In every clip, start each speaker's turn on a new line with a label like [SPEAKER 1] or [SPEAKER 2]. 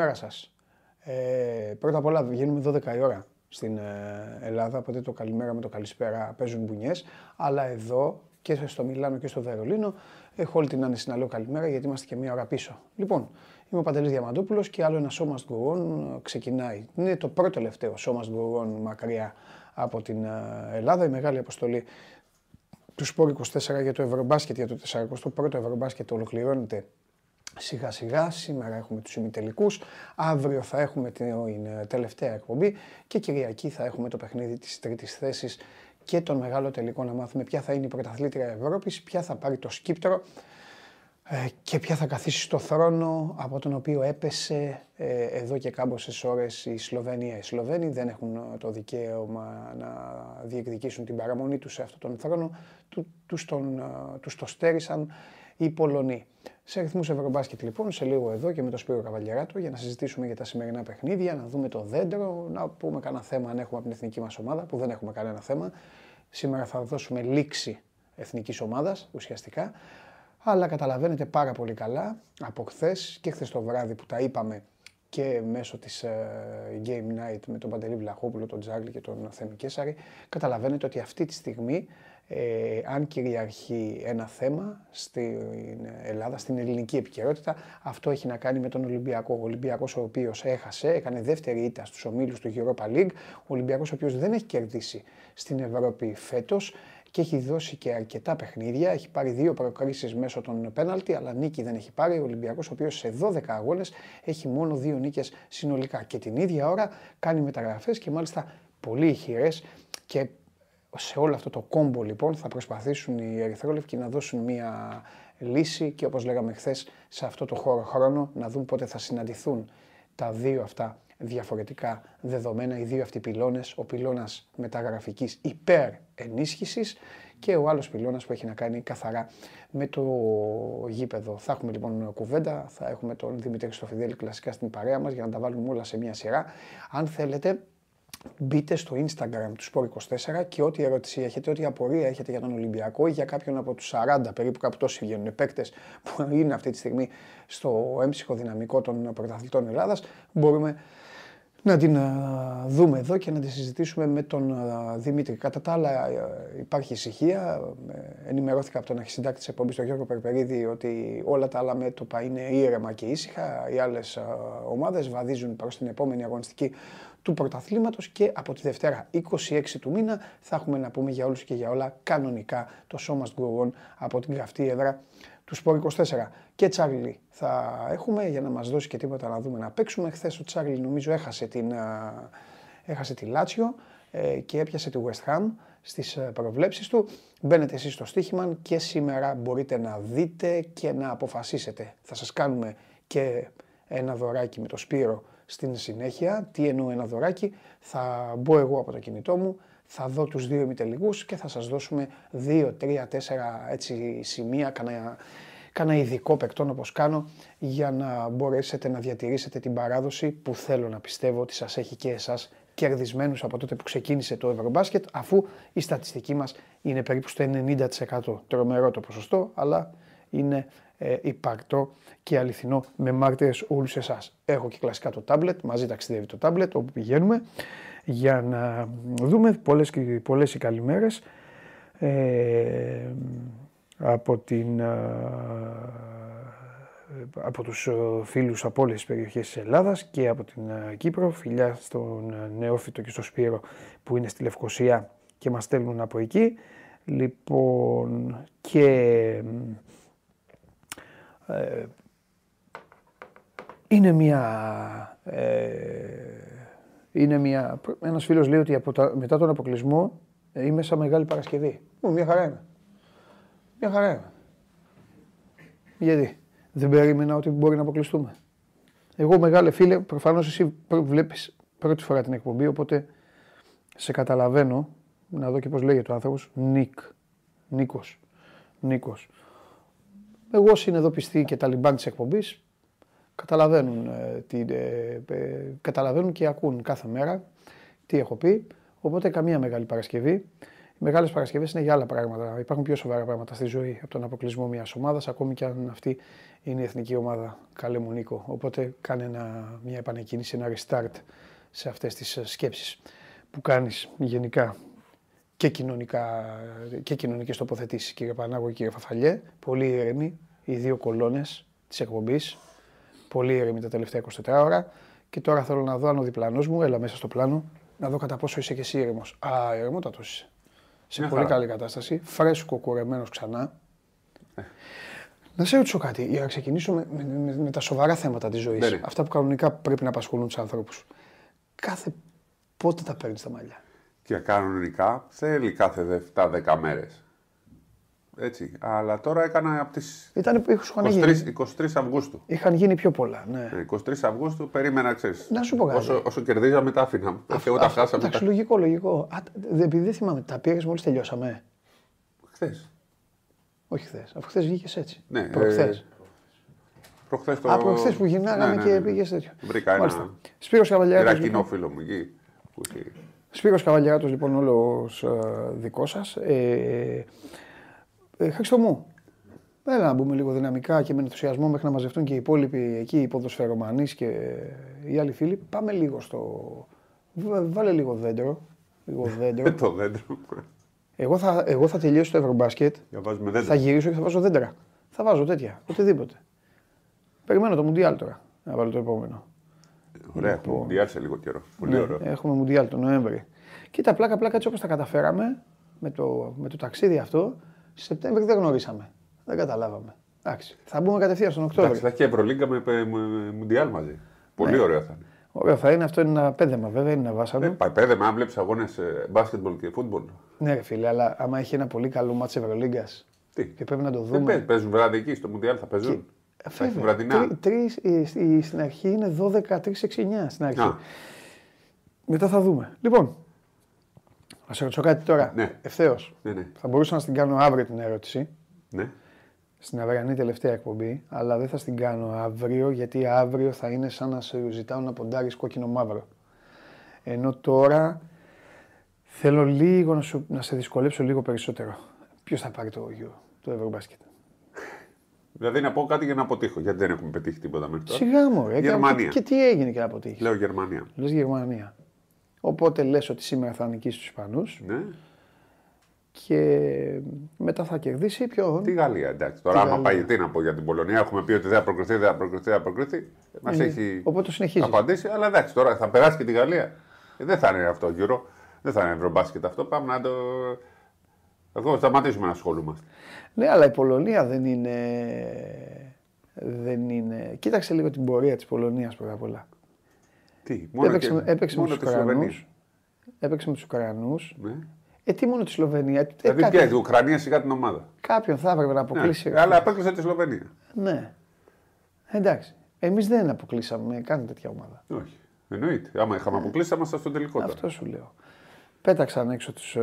[SPEAKER 1] Καλημέρα σας. Ε, πρώτα απ' όλα βγαίνουμε 12 η ώρα στην ε, Ελλάδα, οπότε το καλημέρα με το καλησπέρα παίζουν μπουνιές, αλλά εδώ και στο Μιλάνο και στο Βερολίνο έχω όλη την άνεση να λέω καλημέρα γιατί είμαστε και μία ώρα πίσω. Λοιπόν, είμαι ο Παντελής Διαμαντούπουλος και άλλο ένα σώμα Must ξεκινάει. Είναι το πρώτο τελευταίο σώμα Must μακριά από την ε, Ελλάδα, η μεγάλη αποστολή του Σπόρ 24 για το Ευρωμπάσκετ, για το 41ο Ευρωμπάσκετ ολοκληρώνεται σιγά σιγά. Σήμερα έχουμε τους ημιτελικούς, αύριο θα έχουμε την ε, τελευταία εκπομπή και Κυριακή θα έχουμε το παιχνίδι της τρίτης θέσης και τον μεγάλο τελικό να μάθουμε ποια θα είναι η πρωταθλήτρια Ευρώπης, ποια θα πάρει το σκύπτρο ε, και ποια θα καθίσει στο θρόνο από τον οποίο έπεσε ε, εδώ και κάμποσες ώρες η Σλοβενία. Οι Σλοβαίνοι δεν έχουν το δικαίωμα να διεκδικήσουν την παραμονή τους σε αυτόν τον θρόνο, τους, τον, τους το στέρισαν οι Πολωνοί. Σε αριθμού Ευρωμπάσκετ λοιπόν, σε λίγο εδώ και με τον Σπύρο Καβαλιαράτο για να συζητήσουμε για τα σημερινά παιχνίδια, να δούμε το δέντρο, να πούμε κανένα θέμα αν έχουμε από την εθνική μας ομάδα, που δεν έχουμε κανένα θέμα. Σήμερα θα δώσουμε λήξη εθνικής ομάδας ουσιαστικά. Αλλά καταλαβαίνετε πάρα πολύ καλά από χθες και χθες το βράδυ που τα είπαμε και μέσω της uh, Game Night με τον Παντελή Βλαχόπουλο, τον Τζάγλι και τον Θέμη Κέσαρη, καταλαβαίνετε ότι αυτή τη στιγμή ε, αν κυριαρχεί ένα θέμα στην Ελλάδα, στην ελληνική επικαιρότητα, αυτό έχει να κάνει με τον Ολυμπιακό. Ο Ολυμπιακός ο οποίος έχασε, έκανε δεύτερη ήττα στους ομίλους του Europa League, ο Ολυμπιακός ο οποίος δεν έχει κερδίσει στην Ευρώπη φέτος και έχει δώσει και αρκετά παιχνίδια. Έχει πάρει δύο προκρίσεις μέσω των πέναλτι, αλλά νίκη δεν έχει πάρει. Ο Ολυμπιακός, ο οποίος σε 12 αγώνες έχει μόνο δύο νίκες συνολικά. Και την ίδια ώρα κάνει μεταγραφές και μάλιστα πολύ ηχηρές και σε όλο αυτό το κόμπο λοιπόν θα προσπαθήσουν οι Ερυθρόλευκοι να δώσουν μια λύση και όπως λέγαμε χθες σε αυτό το χώρο χρόνο να δουν πότε θα συναντηθούν τα δύο αυτά διαφορετικά δεδομένα, οι δύο αυτοί πυλώνες, ο πυλώνας μεταγραφικής υπέρ ενίσχυσης και ο άλλος πυλώνας που έχει να κάνει καθαρά με το γήπεδο. Θα έχουμε λοιπόν κουβέντα, θα έχουμε τον Δημήτρη Χρυστοφιδέλη κλασικά στην παρέα μας για να τα βάλουμε όλα σε μια σειρά. Αν θέλετε μπείτε στο Instagram του Sport24 και ό,τι ερώτηση έχετε, ό,τι απορία έχετε για τον Ολυμπιακό ή για κάποιον από τους 40 περίπου κάπου τόσοι βγαίνουν παίκτες που είναι αυτή τη στιγμή στο έμψυχο δυναμικό των πρωταθλητών Ελλάδας, μπορούμε να την δούμε εδώ και να τη συζητήσουμε με τον Δημήτρη. Κατά τα άλλα υπάρχει ησυχία. Ε, ενημερώθηκα από τον αρχισυντάκτη της εκπομπής, τον Γιώργο Περπερίδη, ότι όλα τα άλλα μέτωπα είναι ήρεμα και ήσυχα. Οι άλλες ομάδες βαδίζουν προς την επόμενη αγωνιστική του πρωταθλήματος και από τη Δευτέρα 26 του μήνα θα έχουμε να πούμε για όλους και για όλα κανονικά το Show Must Go On από την καυτή έδρα του Σπορ 24. Και Τσάρλι θα έχουμε για να μας δώσει και τίποτα να δούμε να παίξουμε. Χθες ο Τσάρλι νομίζω έχασε, την, έχασε τη Λάτσιο ε, και έπιασε τη West Ham στις ε, προβλέψεις του. Μπαίνετε εσείς στο στοίχημα και σήμερα μπορείτε να δείτε και να αποφασίσετε. Θα σας κάνουμε και ένα δωράκι με το Σπύρο στην συνέχεια. Τι εννοώ ένα δωράκι. Θα μπω εγώ από το κινητό μου, θα δω τους δύο ημιτελικούς και θα σας δώσουμε δύο, τρία, τέσσερα έτσι σημεία, κανένα, κανένα ειδικό παικτών όπως κάνω για να μπορέσετε να διατηρήσετε την παράδοση που θέλω να πιστεύω ότι σας έχει και εσάς κερδισμένους από τότε που ξεκίνησε το Ευρωμπάσκετ αφού η στατιστική μας είναι περίπου στο 90%. Τρομερό το ποσοστό αλλά είναι ε, υπαρκτό και αληθινό με μάρτυρες όλους εσάς. Έχω και κλασικά το τάμπλετ, μαζί ταξιδεύει το τάμπλετ όπου πηγαίνουμε για να δούμε πολλές, πολλές οι καλημέρες ε, από, την, ε, από τους ε, φίλους από όλες τις περιοχές της Ελλάδας και από την Κύπρο, φιλιά στον Νεόφυτο και στο Σπύρο που είναι στη Λευκοσία και μας στέλνουν από εκεί. Λοιπόν, και ε, είναι μια... Ε, είναι μια... Ένας φίλος λέει ότι από μετά τον αποκλεισμό ε, είμαι σαν Μεγάλη Παρασκευή. Μου, μια χαρά είμαι. Μια χαρά είμαι. Γιατί; Δεν περίμενα ότι μπορεί να αποκλειστούμε. Εγώ μεγάλε φίλε, προφανώς εσύ βλέπεις πρώτη φορά την εκπομπή, οπότε σε καταλαβαίνω, να δω και πώς λέγεται ο άνθρωπος, Νίκ, Νίκος, Νίκος. Εγώ όσοι είναι εδώ πιστοί και τα λιμπάν της εκπομπής, καταλαβαίνουν, ε, τι, ε, ε, καταλαβαίνουν και ακούν κάθε μέρα τι έχω πει. Οπότε καμία Μεγάλη Παρασκευή. Οι μεγάλες Παρασκευές είναι για άλλα πράγματα. Υπάρχουν πιο σοβαρά πράγματα στη ζωή από τον αποκλεισμό μιας ομάδας, ακόμη και αν αυτή είναι η εθνική ομάδα. Καλέ μου Νίκο. Οπότε κάνε ένα, μια επανεκκίνηση, ένα restart σε αυτές τις σκέψεις που κάνεις γενικά και, κοινωνικά, και κοινωνικές τοποθετήσεις κύριε Πανάγο και κύριε Φαφαλιέ. Πολύ ήρεμοι οι δύο κολόνες της εκπομπής. Πολύ ήρεμοι τα τελευταία 24 ώρα. Και τώρα θέλω να δω αν ο διπλανός μου, έλα μέσα στο πλάνο, να δω κατά πόσο είσαι και εσύ ήρεμος. Α, ηρεμότατος είσαι. Σε πολύ καλή κατάσταση, φρέσκο κουρεμένος ξανά. Ε. Να σε ρωτήσω κάτι, για να ξεκινήσω με, με, με, τα σοβαρά θέματα της ζωής. Ναι, Αυτά που κανονικά πρέπει να απασχολούν τους ανθρώπους. Κάθε πότε τα παίρνεις τα μαλλιά;
[SPEAKER 2] Και κανονικά θέλει κάθε 7-10 μέρες. Έτσι. Αλλά τώρα έκανα από τις 23, 23 Αυγούστου.
[SPEAKER 1] Είχαν γίνει πιο πολλά. Ναι.
[SPEAKER 2] 23 ναι, Αυγούστου περίμενα, ξέρεις.
[SPEAKER 1] Να σου πω κάτι.
[SPEAKER 2] Όσο, όσο κερδίζαμε, τα άφηνα.
[SPEAKER 1] και εγώ τα χάσαμε. Εντάξει, λογικό, λογικό. Α, επειδή δεν θυμάμαι, τα πήρε μόλις τελειώσαμε.
[SPEAKER 2] Χθες.
[SPEAKER 1] Όχι χθες. Αφού χθες βγήκες έτσι.
[SPEAKER 2] Ναι, προχθέ. Ε,
[SPEAKER 1] προχθές το... Α, προχθές που γυρνάγαμε ναι, ναι, και ναι. πήγες τέτοιο.
[SPEAKER 2] Βρήκα ένα.
[SPEAKER 1] Σπύρος Καβαλιάρης.
[SPEAKER 2] Ένα κοινό φίλο μου εκεί. Που
[SPEAKER 1] Σπύρος Καβαλιαράτος λοιπόν όλος ε, δικός σας. Ε, ε, Χρήστο μου, έλα να μπούμε λίγο δυναμικά και με ενθουσιασμό μέχρι να μαζευτούν και οι υπόλοιποι εκεί, οι ποδοσφαιρομανείς και οι άλλοι φίλοι. Πάμε λίγο στο... Βάλε λίγο δέντρο. Λίγο δέντρο.
[SPEAKER 2] το δέντρο.
[SPEAKER 1] Εγώ θα, εγώ θα τελειώσω το Ευρωμπάσκετ. Θα γυρίσω και θα βάζω δέντρα. Θα βάζω τέτοια, οτιδήποτε. Περιμένω το Μουντιάλ τώρα, να βάλω το επόμενο.
[SPEAKER 2] Ωραία, έχουμε Μουντιάλ σε λίγο καιρό. Πολύ ναι, ωραίο.
[SPEAKER 1] Έχουμε Μουντιάλ τον Νοέμβρη. Κοίτα, πλάκα πλάκα έτσι όπως τα καταφέραμε με το, με το ταξίδι αυτό, Σεπτέμβρη δεν γνωρίσαμε. Δεν καταλάβαμε. Εντάξει. Θα μπούμε κατευθείαν στον Οκτώβριο.
[SPEAKER 2] Εντάξει, θα έχει Ευρωλίγκα με, με, Μουντιάλ μαζί. Πολύ ναι. ωραίο θα είναι.
[SPEAKER 1] Ωραίο θα είναι, αυτό είναι ένα πέδεμα βέβαια, είναι ένα βάσανο.
[SPEAKER 2] Ε, πέδεμα, αν βλέπεις αγώνες μπάσκετμπολ και φούτμπολ.
[SPEAKER 1] Ναι, ρε φίλε, αλλά άμα έχει ένα πολύ καλό μάτσο Ευρωλίγκας.
[SPEAKER 2] Τι;
[SPEAKER 1] Και πρέπει να το δούμε.
[SPEAKER 2] Δεν παίζουν βράδυ εκεί στο Μουντιάλ, θα παίζουν;
[SPEAKER 1] Βέβαια. Βραδινά. Τρεις, στην αρχή είναι 12, 3, 6, 9 στην αρχή. Α. Μετά θα δούμε. Λοιπόν, να σε ρωτήσω κάτι τώρα.
[SPEAKER 2] Ναι.
[SPEAKER 1] Ευθέως.
[SPEAKER 2] Ναι, ναι.
[SPEAKER 1] Θα μπορούσα να την κάνω αύριο την ερώτηση.
[SPEAKER 2] Ναι.
[SPEAKER 1] Στην αυριανή τελευταία εκπομπή, αλλά δεν θα την κάνω αύριο γιατί αύριο θα είναι σαν να σε ζητάω να ποντάρεις κόκκινο μαύρο. Ενώ τώρα θέλω λίγο να, σου, να σε δυσκολέψω λίγο περισσότερο. Ποιος θα πάρει το, το Ευρωμπάσκετ;
[SPEAKER 2] Δηλαδή να πω κάτι για να αποτύχω, γιατί δεν έχουμε πετύχει τίποτα μέχρι τώρα.
[SPEAKER 1] Σιγά μου, ρε.
[SPEAKER 2] Γερμανία.
[SPEAKER 1] Και, τι έγινε και να αποτύχεις;
[SPEAKER 2] Λέω Γερμανία.
[SPEAKER 1] Λες Γερμανία. Οπότε λες ότι σήμερα θα νικήσεις τους Ισπανούς.
[SPEAKER 2] Ναι.
[SPEAKER 1] Και μετά θα κερδίσει ποιο.
[SPEAKER 2] Τη Γαλλία, εντάξει. Τώρα, άμα πάει τι να πω για την Πολωνία, έχουμε πει ότι δεν θα προκριθεί, δεν θα προκριθεί, δεν θα προκριθεί. Μας
[SPEAKER 1] ε,
[SPEAKER 2] έχει
[SPEAKER 1] οπότε συνεχίζεις.
[SPEAKER 2] απαντήσει. Αλλά εντάξει, τώρα θα περάσει και τη Γαλλία. Ε, δεν θα είναι αυτό γύρω. Δεν θα είναι ευρωμπάσκετ αυτό. Πάμε να το. Εγώ σταματήσουμε να ασχολούμαστε.
[SPEAKER 1] Ναι, αλλά η Πολωνία δεν είναι. Δεν είναι... Κοίταξε λίγο την πορεία της Πολωνίας πρώτα απ' όλα.
[SPEAKER 2] Τι, μόνο
[SPEAKER 1] έπαιξε,
[SPEAKER 2] και...
[SPEAKER 1] έπαιξε
[SPEAKER 2] μόνο
[SPEAKER 1] με του Ουκρανούς. Έπαιξε με τους Ουκρανούς.
[SPEAKER 2] Ναι.
[SPEAKER 1] Ε, τι μόνο τη Σλοβενία.
[SPEAKER 2] Δηλαδή, ε, ποια, η Ουκρανία σιγά την ομάδα.
[SPEAKER 1] Κάποιον θα έπρεπε να αποκλείσει.
[SPEAKER 2] Ναι, αλλά απέκλεισε τη Σλοβενία.
[SPEAKER 1] Ναι. Εντάξει. Εμείς δεν αποκλείσαμε καν τέτοια ομάδα.
[SPEAKER 2] Όχι. Εννοείται. Άμα είχαμε αποκλείσει, θα ήμασταν στο τελικό.
[SPEAKER 1] Αυτό σου λέω. Πέταξαν έξω τους uh,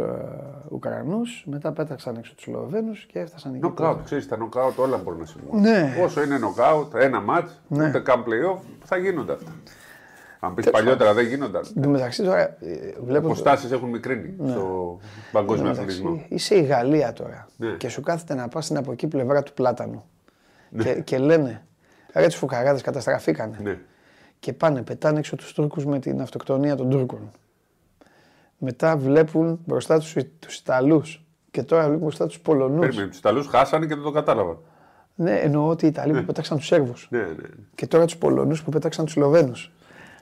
[SPEAKER 1] Ουκρανούς, μετά πέταξαν έξω τους Σλοβαίνου και έφτασαν εκεί.
[SPEAKER 2] Νοκάουτ, ξέρεις, τα νοκάουτ όλα μπορούν να συμβούν.
[SPEAKER 1] Ναι.
[SPEAKER 2] Όσο είναι νοκάουτ, ένα μάτς, ναι. ούτε καν playoff, θα γίνονται αυτά. Αν πεις παλιότερα δεν γίνονταν.
[SPEAKER 1] Εν τω μεταξύ τώρα. Ε, βλέπω... Οι
[SPEAKER 2] αποστάσεις έχουν μικρύνει ναι. στο παγκόσμιο αθλητισμό.
[SPEAKER 1] Είσαι η Γαλλία τώρα
[SPEAKER 2] ναι.
[SPEAKER 1] και σου κάθεται να πας στην από εκεί πλευρά του πλάτανου. Ναι. Και, και λένε, ρε του φουκαράδες καταστραφήκανε.
[SPEAKER 2] Ναι.
[SPEAKER 1] Και πάνε, πετάνε έξω τους Τούρκους με την αυτοκτονία των Τούρκων. Μετά βλέπουν μπροστά τους τους Ιταλούς. Και τώρα βλέπουν μπροστά τους Πολωνούς.
[SPEAKER 2] Περίμενε, τους Ιταλούς χάσανε και δεν το κατάλαβαν.
[SPEAKER 1] Ναι, εννοώ ότι οι Ιταλοί ναι. που πέταξαν τους Σέρβους.
[SPEAKER 2] Ναι, ναι.
[SPEAKER 1] Και τώρα τους Πολωνούς που πέταξαν τους Σλοβαίνους.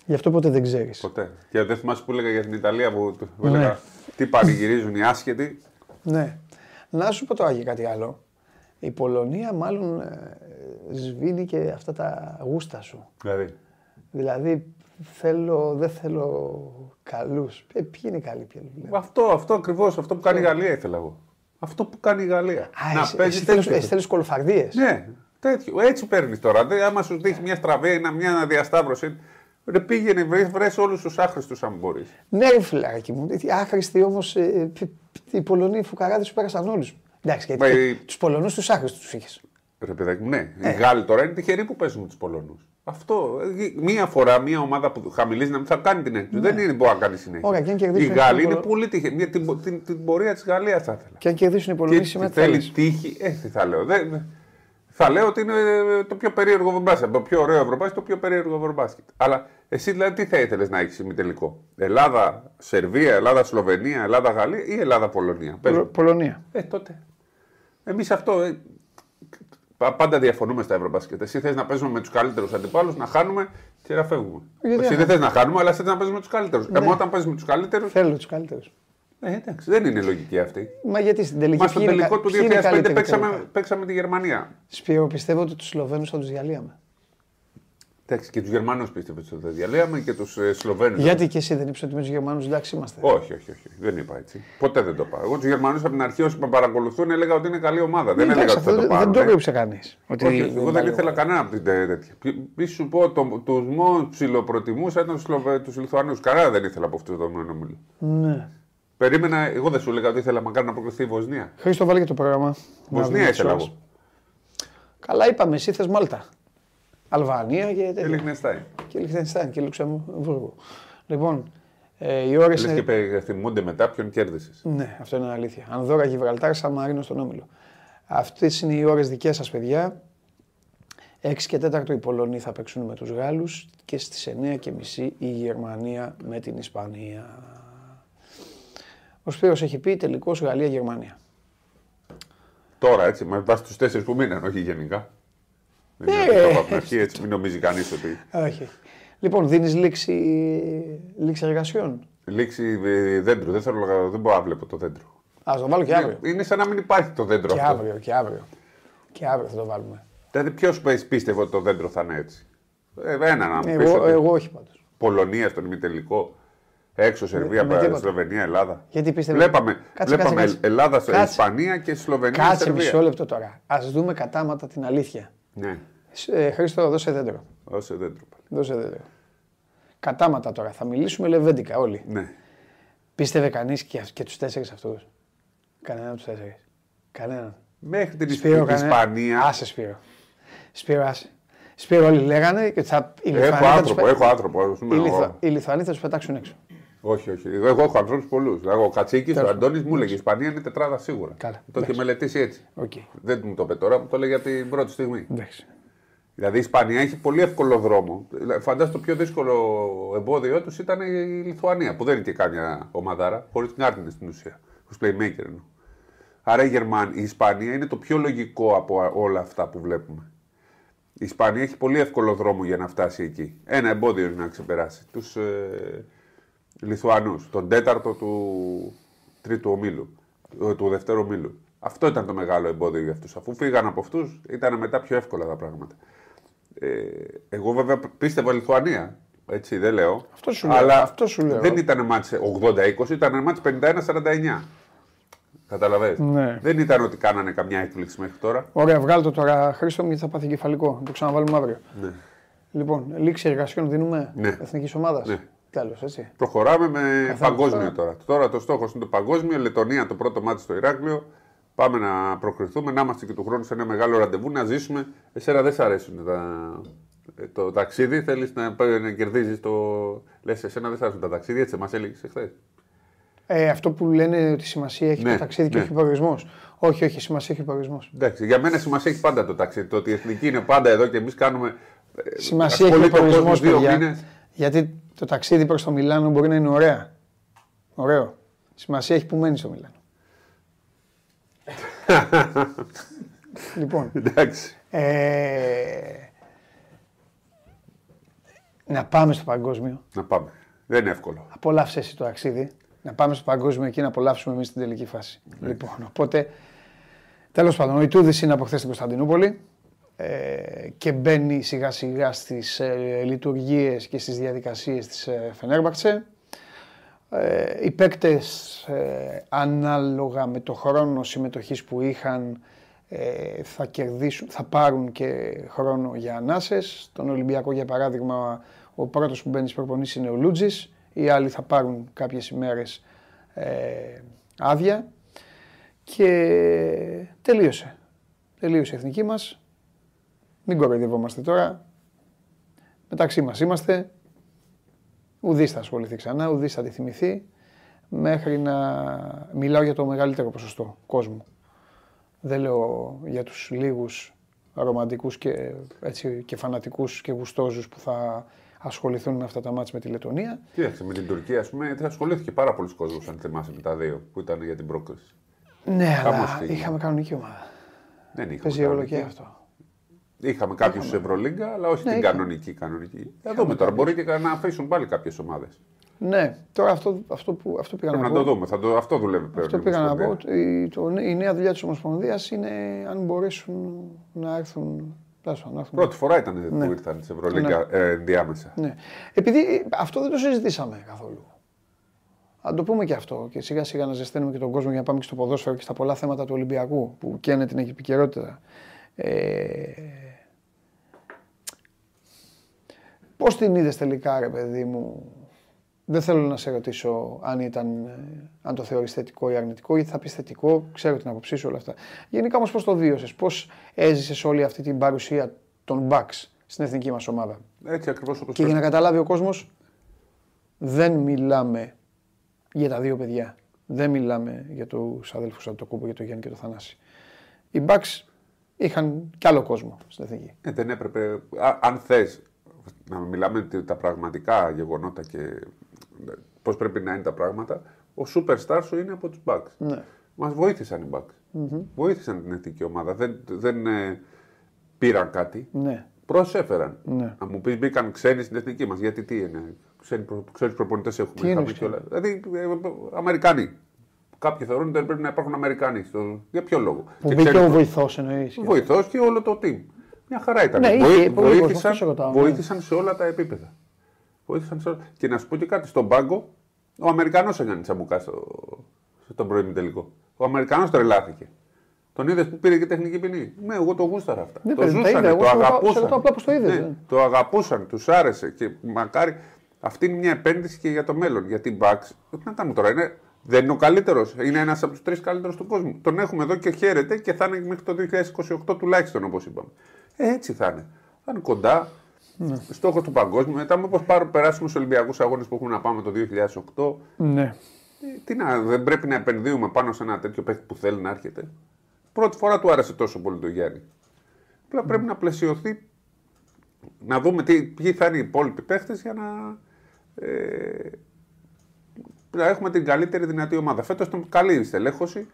[SPEAKER 1] Γι' αυτό ποτέ δεν ξέρεις.
[SPEAKER 2] Ποτέ. Και δεν θυμάσαι που έλεγα για την Ιταλία που, που έλεγα ναι. τι πανηγυρίζουν οι άσχετοι.
[SPEAKER 1] Ναι. Να σου πω τώρα και κάτι άλλο. Η Πολωνία μάλλον ε, σβήνει και αυτά τα γούστα σου.
[SPEAKER 2] Δηλαδή.
[SPEAKER 1] Δηλαδή θέλω, δεν θέλω καλούς. Ε, ποιοι είναι οι καλοί πια.
[SPEAKER 2] Αυτό, αυτό ακριβώς, αυτό που κάνει η Γαλλία ήθελα εγώ. Αυτό που κάνει η Γαλλία.
[SPEAKER 1] Α, να εσύ, παίζει εσύ θέλει κολοφαρδίες.
[SPEAKER 2] Ναι, τέτοιο. Έτσι παίρνεις τώρα. Δε, άμα σου δείχνει μια στραβή, μια αναδιασταύρωση. Ρε πήγαινε, βρε όλους τους άχρηστους αν μπορείς.
[SPEAKER 1] Ναι, ρε φιλάκι μου. Άχρηστοι όμως. Ε, οι Πολωνοί φουκαράδες σου πέρασαν όλους. Εντάξει, γιατί Μα... τους Πολωνούς τους άχρηστους τους είχες.
[SPEAKER 2] Ρε παιδάκι ναι. Οι ε. Γάλλοι τώρα είναι τυχεροί που παίζουν με τους Πολωνούς. Αυτό. Ε, μία φορά μία ομάδα που χαμηλίζει να μην θα κάνει την έκπληξη. Ναι. Δεν είναι μπορεί να κάνει συνέχεια.
[SPEAKER 1] Ωραία, και αν
[SPEAKER 2] οι Γάλλοι είναι πολύ τυχεροί. Την, την, την, την, πορεία της Γαλλίας θα ήθελα.
[SPEAKER 1] Και αν κερδίσουν οι Πολωνοί
[SPEAKER 2] σήμερα. Θέλει τύχη. Ε, τι θα λέω. Δεν, θα λέω ότι είναι το πιο περίεργο ευρωμπάσκετ. Το πιο ωραίο ευρωμπάσκετ, το πιο περίεργο ευρωμπάσκετ. Αλλά εσύ δηλαδή τι θα ήθελες να έχεις τελικό. Ελλάδα, Σερβία, Ελλάδα, Σλοβενία, Ελλάδα, Γαλλία ή Ελλάδα, Πολωνία;
[SPEAKER 1] Πολωνία.
[SPEAKER 2] Ε, τότε. Εμείς αυτό. Ε, πάντα διαφωνούμε στα ευρωμπάσκετ. Εσύ θες να παίζουμε με τους καλύτερους αντιπάλους, να χάνουμε και να φεύγουμε. Γιατί Εσύ δεν θες να χάνουμε, αλλά θες να παίζουμε με τους καλύτερους. Ναι. Εγώ όταν παίζεις με τους καλύτερου.
[SPEAKER 1] Θέλω τους καλύτερους.
[SPEAKER 2] Ε, εντάξει, δεν είναι λογική αυτή.
[SPEAKER 1] Μα γιατί στην τελική
[SPEAKER 2] Μα στο τελικό του 2005 παίξαμε, παίξαμε τη Γερμανία.
[SPEAKER 1] Σπύρο, πιστεύω ότι τους Σλοβαίνους θα τους διαλύαμε.
[SPEAKER 2] Εντάξει, και τους Γερμανούς πίστευε ότι θα διαλύαμε και τους ε, Σλοβαίνους.
[SPEAKER 1] Γιατί και εσύ δεν είπες ότι με τους Γερμανούς εντάξει είμαστε.
[SPEAKER 2] Όχι, όχι, όχι. Δεν είπα έτσι. Ποτέ δεν το είπα. Εγώ τους Γερμανούς από την αρχή όσοι με παρακολουθούν έλεγα ότι είναι καλή ομάδα. Δεν έλεγα ότι θα το πάρω.
[SPEAKER 1] Δεν το έγραψε κανείς.
[SPEAKER 2] Όχι, εγώ δεν ήθελα κανένα από την τέτοια. Μη σου πω, τους μόνο ψιλοπροτιμούσα ήταν τους Λιθουανούς. Κανένα δεν ήθελα από αυτό το όμιλο.
[SPEAKER 1] Ναι.
[SPEAKER 2] Περίμενα, εγώ δεν σου έλεγα ότι ήθελα μακάρι να προκριθεί η Βοσνία.
[SPEAKER 1] Χρήστο, βάλει και το πρόγραμμα.
[SPEAKER 2] Βοσνία ήθελα εγώ.
[SPEAKER 1] Καλά, είπαμε, εσύ θες Μάλτα. Αλβανία και
[SPEAKER 2] τέτοια. Και Λιχνεστάιν.
[SPEAKER 1] Και Λιχνεστάιν και Λουξεμβούργο. Λοιπόν, ε, οι ώρε.
[SPEAKER 2] Είναι... και θυμούνται μετά ποιον κέρδισες.
[SPEAKER 1] Ναι, αυτό είναι αλήθεια. Ανδόρα Γιβραλτάρ, Σαν Μαρίνο στον Όμιλο. Αυτές είναι οι ώρες δικές σας, παιδιά. 6 και 4 οι Πολωνοί θα παίξουν με τους Γάλλους και στις 9 και μισή η Γερμανία με την Ισπανία. Ο Σπύρος έχει πει τελικώς Γαλλία-Γερμανία.
[SPEAKER 2] Τώρα έτσι, με βάση τους τέσσερις που μείναν, όχι γενικά. Δεν είναι από την αρχή, έτσι μην νομίζει κανείς ότι.
[SPEAKER 1] Όχι. Λοιπόν, δίνεις λήξη, λήξη εργασιών;
[SPEAKER 2] Λήξη ε, δέντρου. Δεν, θέλω, δεν μπορώ να βλέπω το δέντρο.
[SPEAKER 1] Α το βάλω και αύριο.
[SPEAKER 2] Είναι σαν να μην υπάρχει το δέντρο
[SPEAKER 1] και
[SPEAKER 2] αυτό.
[SPEAKER 1] Αύριο, και αύριο. Και αύριο θα το βάλουμε.
[SPEAKER 2] Δηλαδή, ποιος πίστευε ότι το δέντρο θα είναι έτσι; Ε, ένα να μου
[SPEAKER 1] εγώ, εγώ όχι πάντως.
[SPEAKER 2] Πολωνία στον ημιτελικό. Έξω Σερβία, με, Σλοβενία, Ελλάδα.
[SPEAKER 1] Γιατί πίστευε.
[SPEAKER 2] Βλέπαμε, κάτσε, βλέπαμε κάτσε, Ελλάδα, κάτσε. Ισπανία και Σλοβενία.
[SPEAKER 1] Κάτσε Σερβία. μισό λεπτό τώρα. Α δούμε κατάματα την αλήθεια.
[SPEAKER 2] Ναι.
[SPEAKER 1] Ε, Χρήστο, δώσε δέντρο.
[SPEAKER 2] Δώσε δέντρο.
[SPEAKER 1] Δώσε δέντρο. Κατάματα τώρα. Θα μιλήσουμε λεβέντικα όλοι.
[SPEAKER 2] Ναι.
[SPEAKER 1] Πίστευε κανείς και, και τους τέσσερις αυτούς; Κανένα από τους τέσσερις. Κανέναν.
[SPEAKER 2] Μέχρι την Σπύρο, Ισπανία.
[SPEAKER 1] Άσε Σπύρο. Σπύρο, άσε. Σπύρο όλοι λέγανε και θα.
[SPEAKER 2] Έχω άνθρωπο, έχω άνθρωπο.
[SPEAKER 1] Οι Λιθουανοί θα τους πετάξουν έξω.
[SPEAKER 2] Όχι, όχι. Εγώ έχω ανθρώπους πολλούς. Ο Κατσίκης, ο Αντώνης μου έλεγε: Η Ισπανία είναι τετράδα σίγουρα.
[SPEAKER 1] Καλά.
[SPEAKER 2] Το είχε μελετήσει έτσι.
[SPEAKER 1] Okay.
[SPEAKER 2] Δεν μου το είπε τώρα, μου το λέει για την πρώτη στιγμή.
[SPEAKER 1] Εντάξει.
[SPEAKER 2] Δηλαδή η Ισπανία έχει πολύ εύκολο δρόμο. Φαντάζομαι το πιο δύσκολο εμπόδιο τους ήταν η Λιθουανία, που δεν είναι και κάμια ομαδάρα, χωρίς την άρτινη στην ουσία. Ω playmaker εννοώ. Άρα η, Γερμαν... η Ισπανία είναι το πιο λογικό από όλα αυτά που βλέπουμε. Η Ισπανία έχει πολύ εύκολο δρόμο για να φτάσει εκεί. Ένα εμπόδιο είναι να ξεπεράσει. Τους ε, Λιθουανούς, τον τέταρτο του τρίτου ομίλου, ε, του δευτέρου ομίλου. Αυτό ήταν το μεγάλο εμπόδιο για αυτούς. Αφού φύγαν από αυτούς, ήταν μετά πιο εύκολα τα πράγματα. Ε, εγώ βέβαια πίστευα Λιθουανία. Έτσι δεν λέω.
[SPEAKER 1] Αυτό σου λέω. Αλλά αυτό σου λέω.
[SPEAKER 2] δεν ήταν μάτς 80-20, ήταν μάτς 51-49. Καταλαβαίνετε.
[SPEAKER 1] Ναι.
[SPEAKER 2] Δεν ήταν ότι κάνανε καμιά έκπληξη μέχρι τώρα.
[SPEAKER 1] Ωραία, βγάλω το τώρα Χρήστο γιατί θα πάθει κεφαλικό. Το ξαναβάλουμε αύριο.
[SPEAKER 2] Ναι.
[SPEAKER 1] Λοιπόν, λήξη εργασιών δίνουμε
[SPEAKER 2] ναι.
[SPEAKER 1] εθνικής ομάδας;
[SPEAKER 2] Ναι.
[SPEAKER 1] Τέλος, έτσι.
[SPEAKER 2] Προχωράμε με παγκόσμιο τώρα. Τώρα το στόχος είναι το παγκόσμιο. Λετωνία το πρώτο μάτι στο Ηράκλειο. Πάμε να προκριθούμε, να είμαστε και του χρόνου σε ένα μεγάλο ραντεβού, να ζήσουμε. Εσένα δεν σ' αρέσουν τα... το ταξίδι, θέλεις να, να κερδίζεις το. Λες, εσένα δεν σ' αρέσουν τα ταξίδια, έτσι μας έλεγες εχθές.
[SPEAKER 1] Ε, αυτό που λένε ότι σημασία έχει ναι, το ταξίδι και ναι. όχι ο προορισμό. Όχι, όχι, σημασία έχει ο προορισμό.
[SPEAKER 2] Εντάξει, για μένα σημασία έχει πάντα το ταξίδι. Το ότι η εθνική είναι πάντα εδώ και εμείς κάνουμε.
[SPEAKER 1] Ε, σημασία έχει ο προορισμό. Γιατί το ταξίδι προς το Μιλάνο μπορεί να είναι ωραία. Ωραίο. Σημασία έχει που μένεις στο Μιλάνο. λοιπόν.
[SPEAKER 2] Εντάξει.
[SPEAKER 1] Ε, να πάμε στο παγκόσμιο.
[SPEAKER 2] Να πάμε. Δεν είναι εύκολο.
[SPEAKER 1] Απολαύσες εσύ το ταξίδι. Να πάμε στο παγκόσμιο εκεί να απολαύσουμε εμείς την τελική φάση. Ναι. Λοιπόν, οπότε. Τέλος πάντων, ο Ιτούδης είναι από χθες στην Κωνσταντινούπολη ε, και μπαίνει σιγά σιγά στις ε, λειτουργίες και στις διαδικασίες της ε, Φενέρμπαξε. Ε, οι παίκτες ε, ανάλογα με το χρόνο συμμετοχής που είχαν ε, θα κερδίσουν, θα πάρουν και χρόνο για ανάσες. Τον Ολυμπιακό για παράδειγμα ο πρώτος που μπαίνει στις προπονήσεις είναι ο Λούτζης. Οι άλλοι θα πάρουν κάποιες ημέρες ε, άδεια και τελείωσε. Τελείωσε η εθνική μας. Μην κοροϊδευόμαστε τώρα. Μεταξύ μας είμαστε. Ουδής θα ασχοληθεί ξανά, ουδής θα τη θυμηθεί. Μέχρι να μιλάω για το μεγαλύτερο ποσοστό κόσμου. Δεν λέω για τους λίγους ρομαντικούς και, έτσι, και φανατικούς και γουστόζους που θα ασχοληθούν με αυτά τα μάτια με τη Λετωνία.
[SPEAKER 2] Κοίταξε, με την Τουρκία, ας πούμε, ασχολήθηκε πάρα πολλοί κόσμος, αν θυμάσαι, με τα δύο που ήταν για την πρόκληση.
[SPEAKER 1] Ναι, αλλά είχαμε κανονική ομάδα.
[SPEAKER 2] Δεν είχαμε.
[SPEAKER 1] Παίζει ρόλο και αυτό.
[SPEAKER 2] Είχαμε κάποιους σε Ευρωλίγκα, αλλά όχι ναι, την κανονική. κανονική. Θα δούμε τώρα. Μπορεί και να αφήσουν πάλι κάποιες ομάδες.
[SPEAKER 1] Ναι, τώρα αυτό, αυτό που αυτό πήγα
[SPEAKER 2] να,
[SPEAKER 1] να
[SPEAKER 2] πω. το δούμε, θα το, αυτό δουλεύει πλέον.
[SPEAKER 1] Αυτό πήγα να πω. Η, το, η νέα δουλειά της Ομοσπονδίας είναι αν μπορέσουν να έρθουν
[SPEAKER 2] Πρώτη φορά ήταν ναι. που ήρθαν σε Ευρωλίγκα ναι. ε, διάμεσα.
[SPEAKER 1] Ναι. Επειδή αυτό δεν το συζητήσαμε καθόλου. Αν το πούμε και αυτό και σιγά σιγά να ζεσταίνουμε και τον κόσμο για να πάμε και στο ποδόσφαιρο και στα πολλά θέματα του Ολυμπιακού που καίνε την επικαιρότητα. Ε, Πώς την είδες τελικά ρε παιδί μου, δεν θέλω να σε ρωτήσω αν, ήταν, ε, αν το θεωρείς θετικό ή αρνητικό, γιατί θα πεις θετικό, ξέρω την άποψή σου όλα αυτά. Γενικά όμως πώς το βίωσες, πώς έζησες όλη αυτή την παρουσία των Bucks στην εθνική μας ομάδα;
[SPEAKER 2] Έτσι ακριβώς όπως
[SPEAKER 1] Και για να καταλάβει ο κόσμος, δεν μιλάμε για τα δύο παιδιά. Δεν μιλάμε για τους αδέλφους Αντοκούπο, για τον Γιάννη και τον Θανάση. Οι Bucks είχαν κι άλλο κόσμο στην εθνική.
[SPEAKER 2] Ε, δεν έπρεπε, αν θες, να μιλάμε τα πραγματικά γεγονότα και πώς πρέπει να είναι τα πράγματα, ο superstar σου είναι από τους Bucks. Ναι. Μας βοήθησαν οι Bucks. mm Βοήθησαν την εθνική ομάδα. Δεν, δεν ε, πήραν κάτι. Ναι. Προσέφεραν. Ναι. Να μου πεις, μπήκαν ξένοι στην εθνική μας. Γιατί τι είναι, ξένοι, προ, προπονητές έχουμε. Τι είναι δηλαδή, ε, Αμερικάνοι. Κάποιοι θεωρούν ότι δεν πρέπει να υπάρχουν Αμερικάνοι. Στο... Για ποιο λόγο;
[SPEAKER 1] Που μπήκε ο βοηθός εννοείς.
[SPEAKER 2] Βοηθός και όλο το team. Μια χαρά ήταν.
[SPEAKER 1] Ναι, είχε, βοήθησαν,
[SPEAKER 2] ρωτάω, ναι. βοήθησαν σε όλα τα επίπεδα. Βοήθησαν σε όλα. Και να σου πω και κάτι, στον πάγκο ο Αμερικανός έκανε τσαμπουκά στο, στον πρώην τελικό. Ο Αμερικανός τρελάθηκε. Τον είδες που πήρε και τεχνική ποινή; Ναι, εγώ το γούσταρα αυτά.
[SPEAKER 1] Ναι,
[SPEAKER 2] το
[SPEAKER 1] ζούσαν, το αγαπούσαν. Το, το, ναι,
[SPEAKER 2] το αγαπούσαν, τους άρεσε και μακάρι. Αυτή είναι μια επένδυση και για το μέλλον. Γιατί η Bucks, να τα μου τώρα, είναι, δεν είναι ο καλύτερος. Είναι ένας από τους τρεις καλύτερους του κόσμου. Τον έχουμε εδώ και χαίρεται και θα είναι μέχρι το 2028 τουλάχιστον όπως είπαμε. Ε, έτσι θα είναι. Θα είναι κοντά. Ναι. Στόχος του παγκόσμιου. Μετά, όπω περάσουμε στους Ολυμπιακούς Αγώνες που έχουμε να πάμε το 2008. Ναι. Ε, τι να, δεν πρέπει να επενδύουμε πάνω σε ένα τέτοιο παίχτη που θέλει να έρχεται. Πρώτη φορά του άρεσε τόσο πολύ το Γιάννη. Απλά mm. πρέπει να πλαισιωθεί, να δούμε τι, ποιοι θα είναι οι υπόλοιποι παίχτε για να, ε, να έχουμε την καλύτερη δυνατή ομάδα. Φέτος ήταν καλή η στελέχωση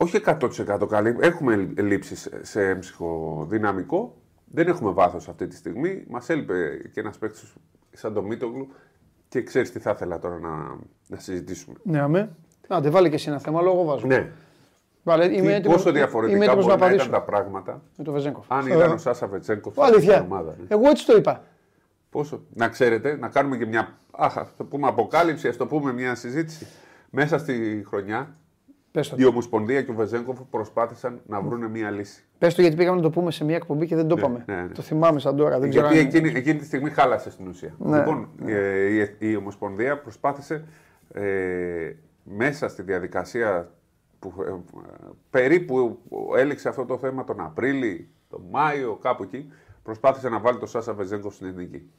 [SPEAKER 2] όχι 100% καλή. Έχουμε λήψεις σε έμψυχο δυναμικό. Δεν έχουμε βάθος αυτή τη στιγμή. Μας έλειπε και ένας παίκτης σαν το Μίτογλου και ξέρεις τι θα ήθελα τώρα να, να συζητήσουμε.
[SPEAKER 1] Ναι, αμέ. δεν βάλει και εσύ ένα θέμα, λόγω βάζω.
[SPEAKER 2] Ναι.
[SPEAKER 1] Βάλε, είμαι έτοιμος,
[SPEAKER 2] πόσο διαφορετικά είμαι μπορεί να, να ήταν τα πράγματα
[SPEAKER 1] με το Βεζέγκοφ.
[SPEAKER 2] αν ήταν ο Σάσα Βεζέγκοφ
[SPEAKER 1] στην ομάδα. Ναι. Εγώ έτσι το είπα.
[SPEAKER 2] Πόσο, να ξέρετε, να κάνουμε και μια άχα, θα πούμε αποκάλυψη, ας το πούμε μια συζήτηση. Μέσα στη χρονιά η Ομοσπονδία και ο Βεζέγκοφ προσπάθησαν να βρουν μια λύση.
[SPEAKER 1] Πες το γιατί πήγαμε να το πούμε σε μια εκπομπή και δεν το ναι, είπαμε. Ναι, ναι. Το θυμάμαι σαν τώρα. Δεν
[SPEAKER 2] γιατί εκείνη, εκείνη τη στιγμή χάλασε στην ουσία. Ναι. Λοιπόν, ε, η, η Ομοσπονδία προσπάθησε ε, μέσα στη διαδικασία που ε, περίπου έληξε αυτό το θέμα τον Απρίλιο, τον Μάιο, κάπου εκεί, προσπάθησε να βάλει το Σάσα Βεζέγκοφ στην εθνική.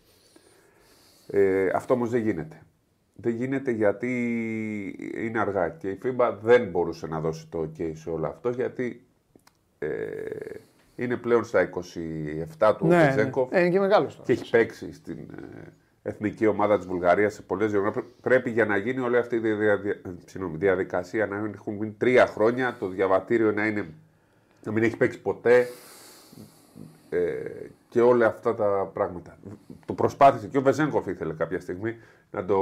[SPEAKER 2] Ε, αυτό όμως δεν γίνεται δεν γίνεται γιατί είναι αργά και η FIBA δεν μπορούσε να δώσει το OK σε όλο αυτό γιατί ε, είναι πλέον στα 27 του ναι, Βεζέγκοφ
[SPEAKER 1] ναι. Ε, και, μεγάλος
[SPEAKER 2] και έχει παίξει στην ε, εθνική ομάδα της Βουλγαρίας σε πολλές διοργανώσεις. Πρέπει για να γίνει όλη αυτή η διαδικασία να έχουν μείνει τρία χρόνια, το διαβατήριο να, είναι, να μην έχει παίξει ποτέ ε, και όλα αυτά τα πράγματα. Το προσπάθησε και ο Βεζέγκοφ ήθελε κάποια στιγμή να το,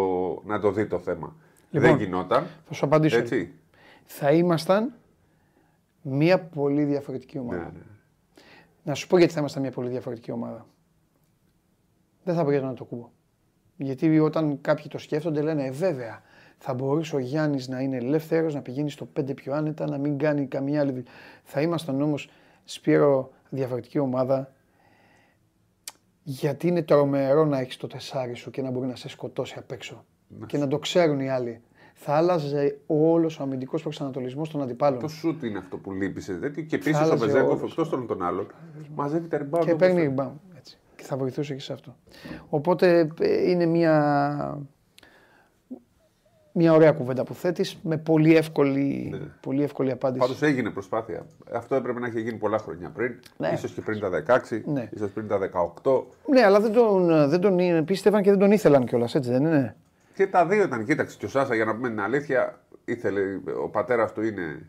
[SPEAKER 2] να το δει το θέμα. Λοιπόν, Δεν γινόταν.
[SPEAKER 1] Θα σου απαντήσω. Έτσι. Θα ήμασταν μια πολύ διαφορετική ομάδα. Ναι, ναι. Να σου πω γιατί θα ήμασταν μια πολύ διαφορετική ομάδα. Δεν θα να το κούμπο. Γιατί όταν κάποιοι το σκέφτονται λένε ε, βέβαια θα μπορούσε ο Γιάννης να είναι ελεύθερος, να πηγαίνει στο 5 πιο άνετα, να μην κάνει καμία άλλη Θα ήμασταν όμως Σπύρο διαφορετική ομάδα γιατί είναι τρομερό να έχεις το τεσάρι σου και να μπορεί να σε σκοτώσει απ' έξω. Και να το ξέρουν οι άλλοι. θα άλλαζε όλος ο αμυντικός προσανατολισμός των αντιπάλων.
[SPEAKER 2] Το σουτ είναι αυτό που λείπει σε τέτοιο. Και επίσης ο
[SPEAKER 1] άλλαζε
[SPEAKER 2] Βεζέγκοφ
[SPEAKER 1] όλους.
[SPEAKER 2] εκτός των, των άλλων μαζεύει τα rebound.
[SPEAKER 1] Και
[SPEAKER 2] όπως
[SPEAKER 1] παίρνει
[SPEAKER 2] θέλει.
[SPEAKER 1] rebound. Έτσι. Και θα βοηθούσε και σε αυτό. Οπότε ε, είναι μια, μια ωραία κουβέντα που θέτεις με πολύ εύκολη,
[SPEAKER 2] Ναι.
[SPEAKER 1] πολύ εύκολη απάντηση.
[SPEAKER 2] Πάντως έγινε προσπάθεια. Αυτό έπρεπε να έχει γίνει πολλά χρόνια πριν.
[SPEAKER 1] Ναι.
[SPEAKER 2] Ίσως και πριν τα 16,
[SPEAKER 1] Ναι.
[SPEAKER 2] ίσως πριν τα 18.
[SPEAKER 1] Ναι, αλλά δεν τον, δεν τον πίστευαν και δεν τον ήθελαν κιόλας, έτσι δεν είναι;
[SPEAKER 2] Και τα δύο ήταν, κοίταξε, και ο Σάσα για να πούμε την αλήθεια, ήθελε, ο πατέρας του είναι.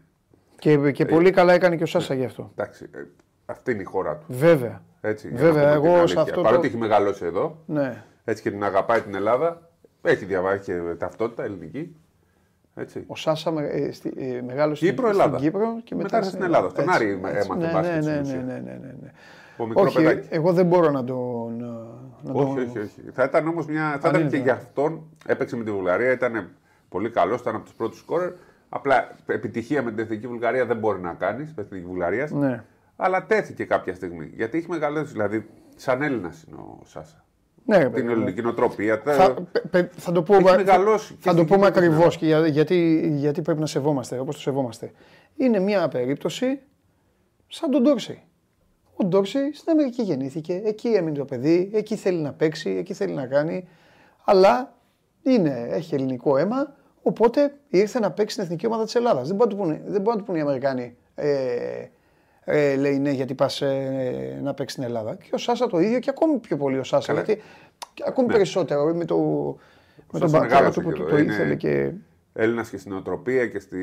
[SPEAKER 1] Και, και πολύ καλά έκανε και ο Σάσα γι' αυτό.
[SPEAKER 2] Εντάξει, ε, αυτή είναι η χώρα του.
[SPEAKER 1] Βέβαια.
[SPEAKER 2] Έτσι, για
[SPEAKER 1] Βέβαια,
[SPEAKER 2] να πούμε την
[SPEAKER 1] εγώ σε
[SPEAKER 2] αλήθεια.
[SPEAKER 1] αυτό
[SPEAKER 2] Παρότι
[SPEAKER 1] το-
[SPEAKER 2] έχει μεγαλώσει εδώ,
[SPEAKER 1] Ναι.
[SPEAKER 2] έτσι και την αγαπάει την Ελλάδα, έχει διαβάσει και ταυτότητα ελληνική. Έτσι.
[SPEAKER 1] Ο Σάσα με, ε, στη, ε, μεγάλωσε
[SPEAKER 2] Κύπρο,
[SPEAKER 1] στην
[SPEAKER 2] Ελλάδα.
[SPEAKER 1] Κύπρο και μετά,
[SPEAKER 2] Μετά στην Ελλάδα. Στον
[SPEAKER 1] Έτσι,
[SPEAKER 2] Άρη
[SPEAKER 1] έτσι.
[SPEAKER 2] έμαθε
[SPEAKER 1] ναι,
[SPEAKER 2] μπάσκετ
[SPEAKER 1] ναι,
[SPEAKER 2] στην
[SPEAKER 1] ναι,
[SPEAKER 2] ουσία.
[SPEAKER 1] ναι, ναι, ναι, ναι.
[SPEAKER 2] Ο μικρό
[SPEAKER 1] Όχι,
[SPEAKER 2] παιδάκι.
[SPEAKER 1] εγώ δεν μπορώ να τον. Να
[SPEAKER 2] Όχι,
[SPEAKER 1] τον...
[SPEAKER 2] όχι, όχι. Θα ήταν όμως μια. Θα
[SPEAKER 1] Αν
[SPEAKER 2] ήταν
[SPEAKER 1] είναι
[SPEAKER 2] και
[SPEAKER 1] δυνατόν.
[SPEAKER 2] για αυτόν. Έπαιξε με τη Βουλγαρία, ήταν πολύ καλός, ήταν από τους πρώτους σκόρερ. Απλά επιτυχία με την εθνική Βουλγαρία δεν μπορεί να κάνεις, με την εθνική Βουλγαρίας.
[SPEAKER 1] Ναι.
[SPEAKER 2] Αλλά τέθηκε κάποια στιγμή. Γιατί έχει μεγαλώσει, δηλαδή, σαν Έλληνας είναι ο Σάσα.
[SPEAKER 1] Ναι, ρε
[SPEAKER 2] Την
[SPEAKER 1] παιδί μου.
[SPEAKER 2] ελληνική νοοτροπία. τα-
[SPEAKER 1] Θα, πε- πε- θα το
[SPEAKER 2] Ε, Έχει
[SPEAKER 1] πούμε,
[SPEAKER 2] μεγαλώσει και
[SPEAKER 1] θα το
[SPEAKER 2] στην
[SPEAKER 1] πούμε
[SPEAKER 2] Κύπρο και στην
[SPEAKER 1] ακριβώ γιατί, γιατί πρέπει να σεβόμαστε όπως το σεβόμαστε. Είναι μια περίπτωση σαν τον Ντόρσεϊ. Ο Ντόρσεϊ στην Αμερική γεννήθηκε, εκεί έμεινε το παιδί, εκεί θέλει να παίξει, εκεί θέλει να κάνει. Αλλά είναι, έχει ελληνικό αίμα, οπότε ήρθε να παίξει στην εθνική ομάδα της Ελλάδας. Δεν μπορούν να του πούνε, δεν μπορούν να του πούνε οι Αμερικάνοι. Ε, ε, λέει ναι, γιατί πας ε, να παίξεις στην Ελλάδα. Και ο Σάσα το ίδιο και ακόμη πιο πολύ ο Σάσα.
[SPEAKER 2] Καλά.
[SPEAKER 1] Γιατί ακόμη περισσότερο με, το, με τον
[SPEAKER 2] Σάσα
[SPEAKER 1] πατέρα
[SPEAKER 2] μεγάλωσε
[SPEAKER 1] του που
[SPEAKER 2] και
[SPEAKER 1] το,
[SPEAKER 2] εδώ.
[SPEAKER 1] το
[SPEAKER 2] Είναι-
[SPEAKER 1] ήθελε και.
[SPEAKER 2] Έλληνας και στην νοοτροπία και, στη...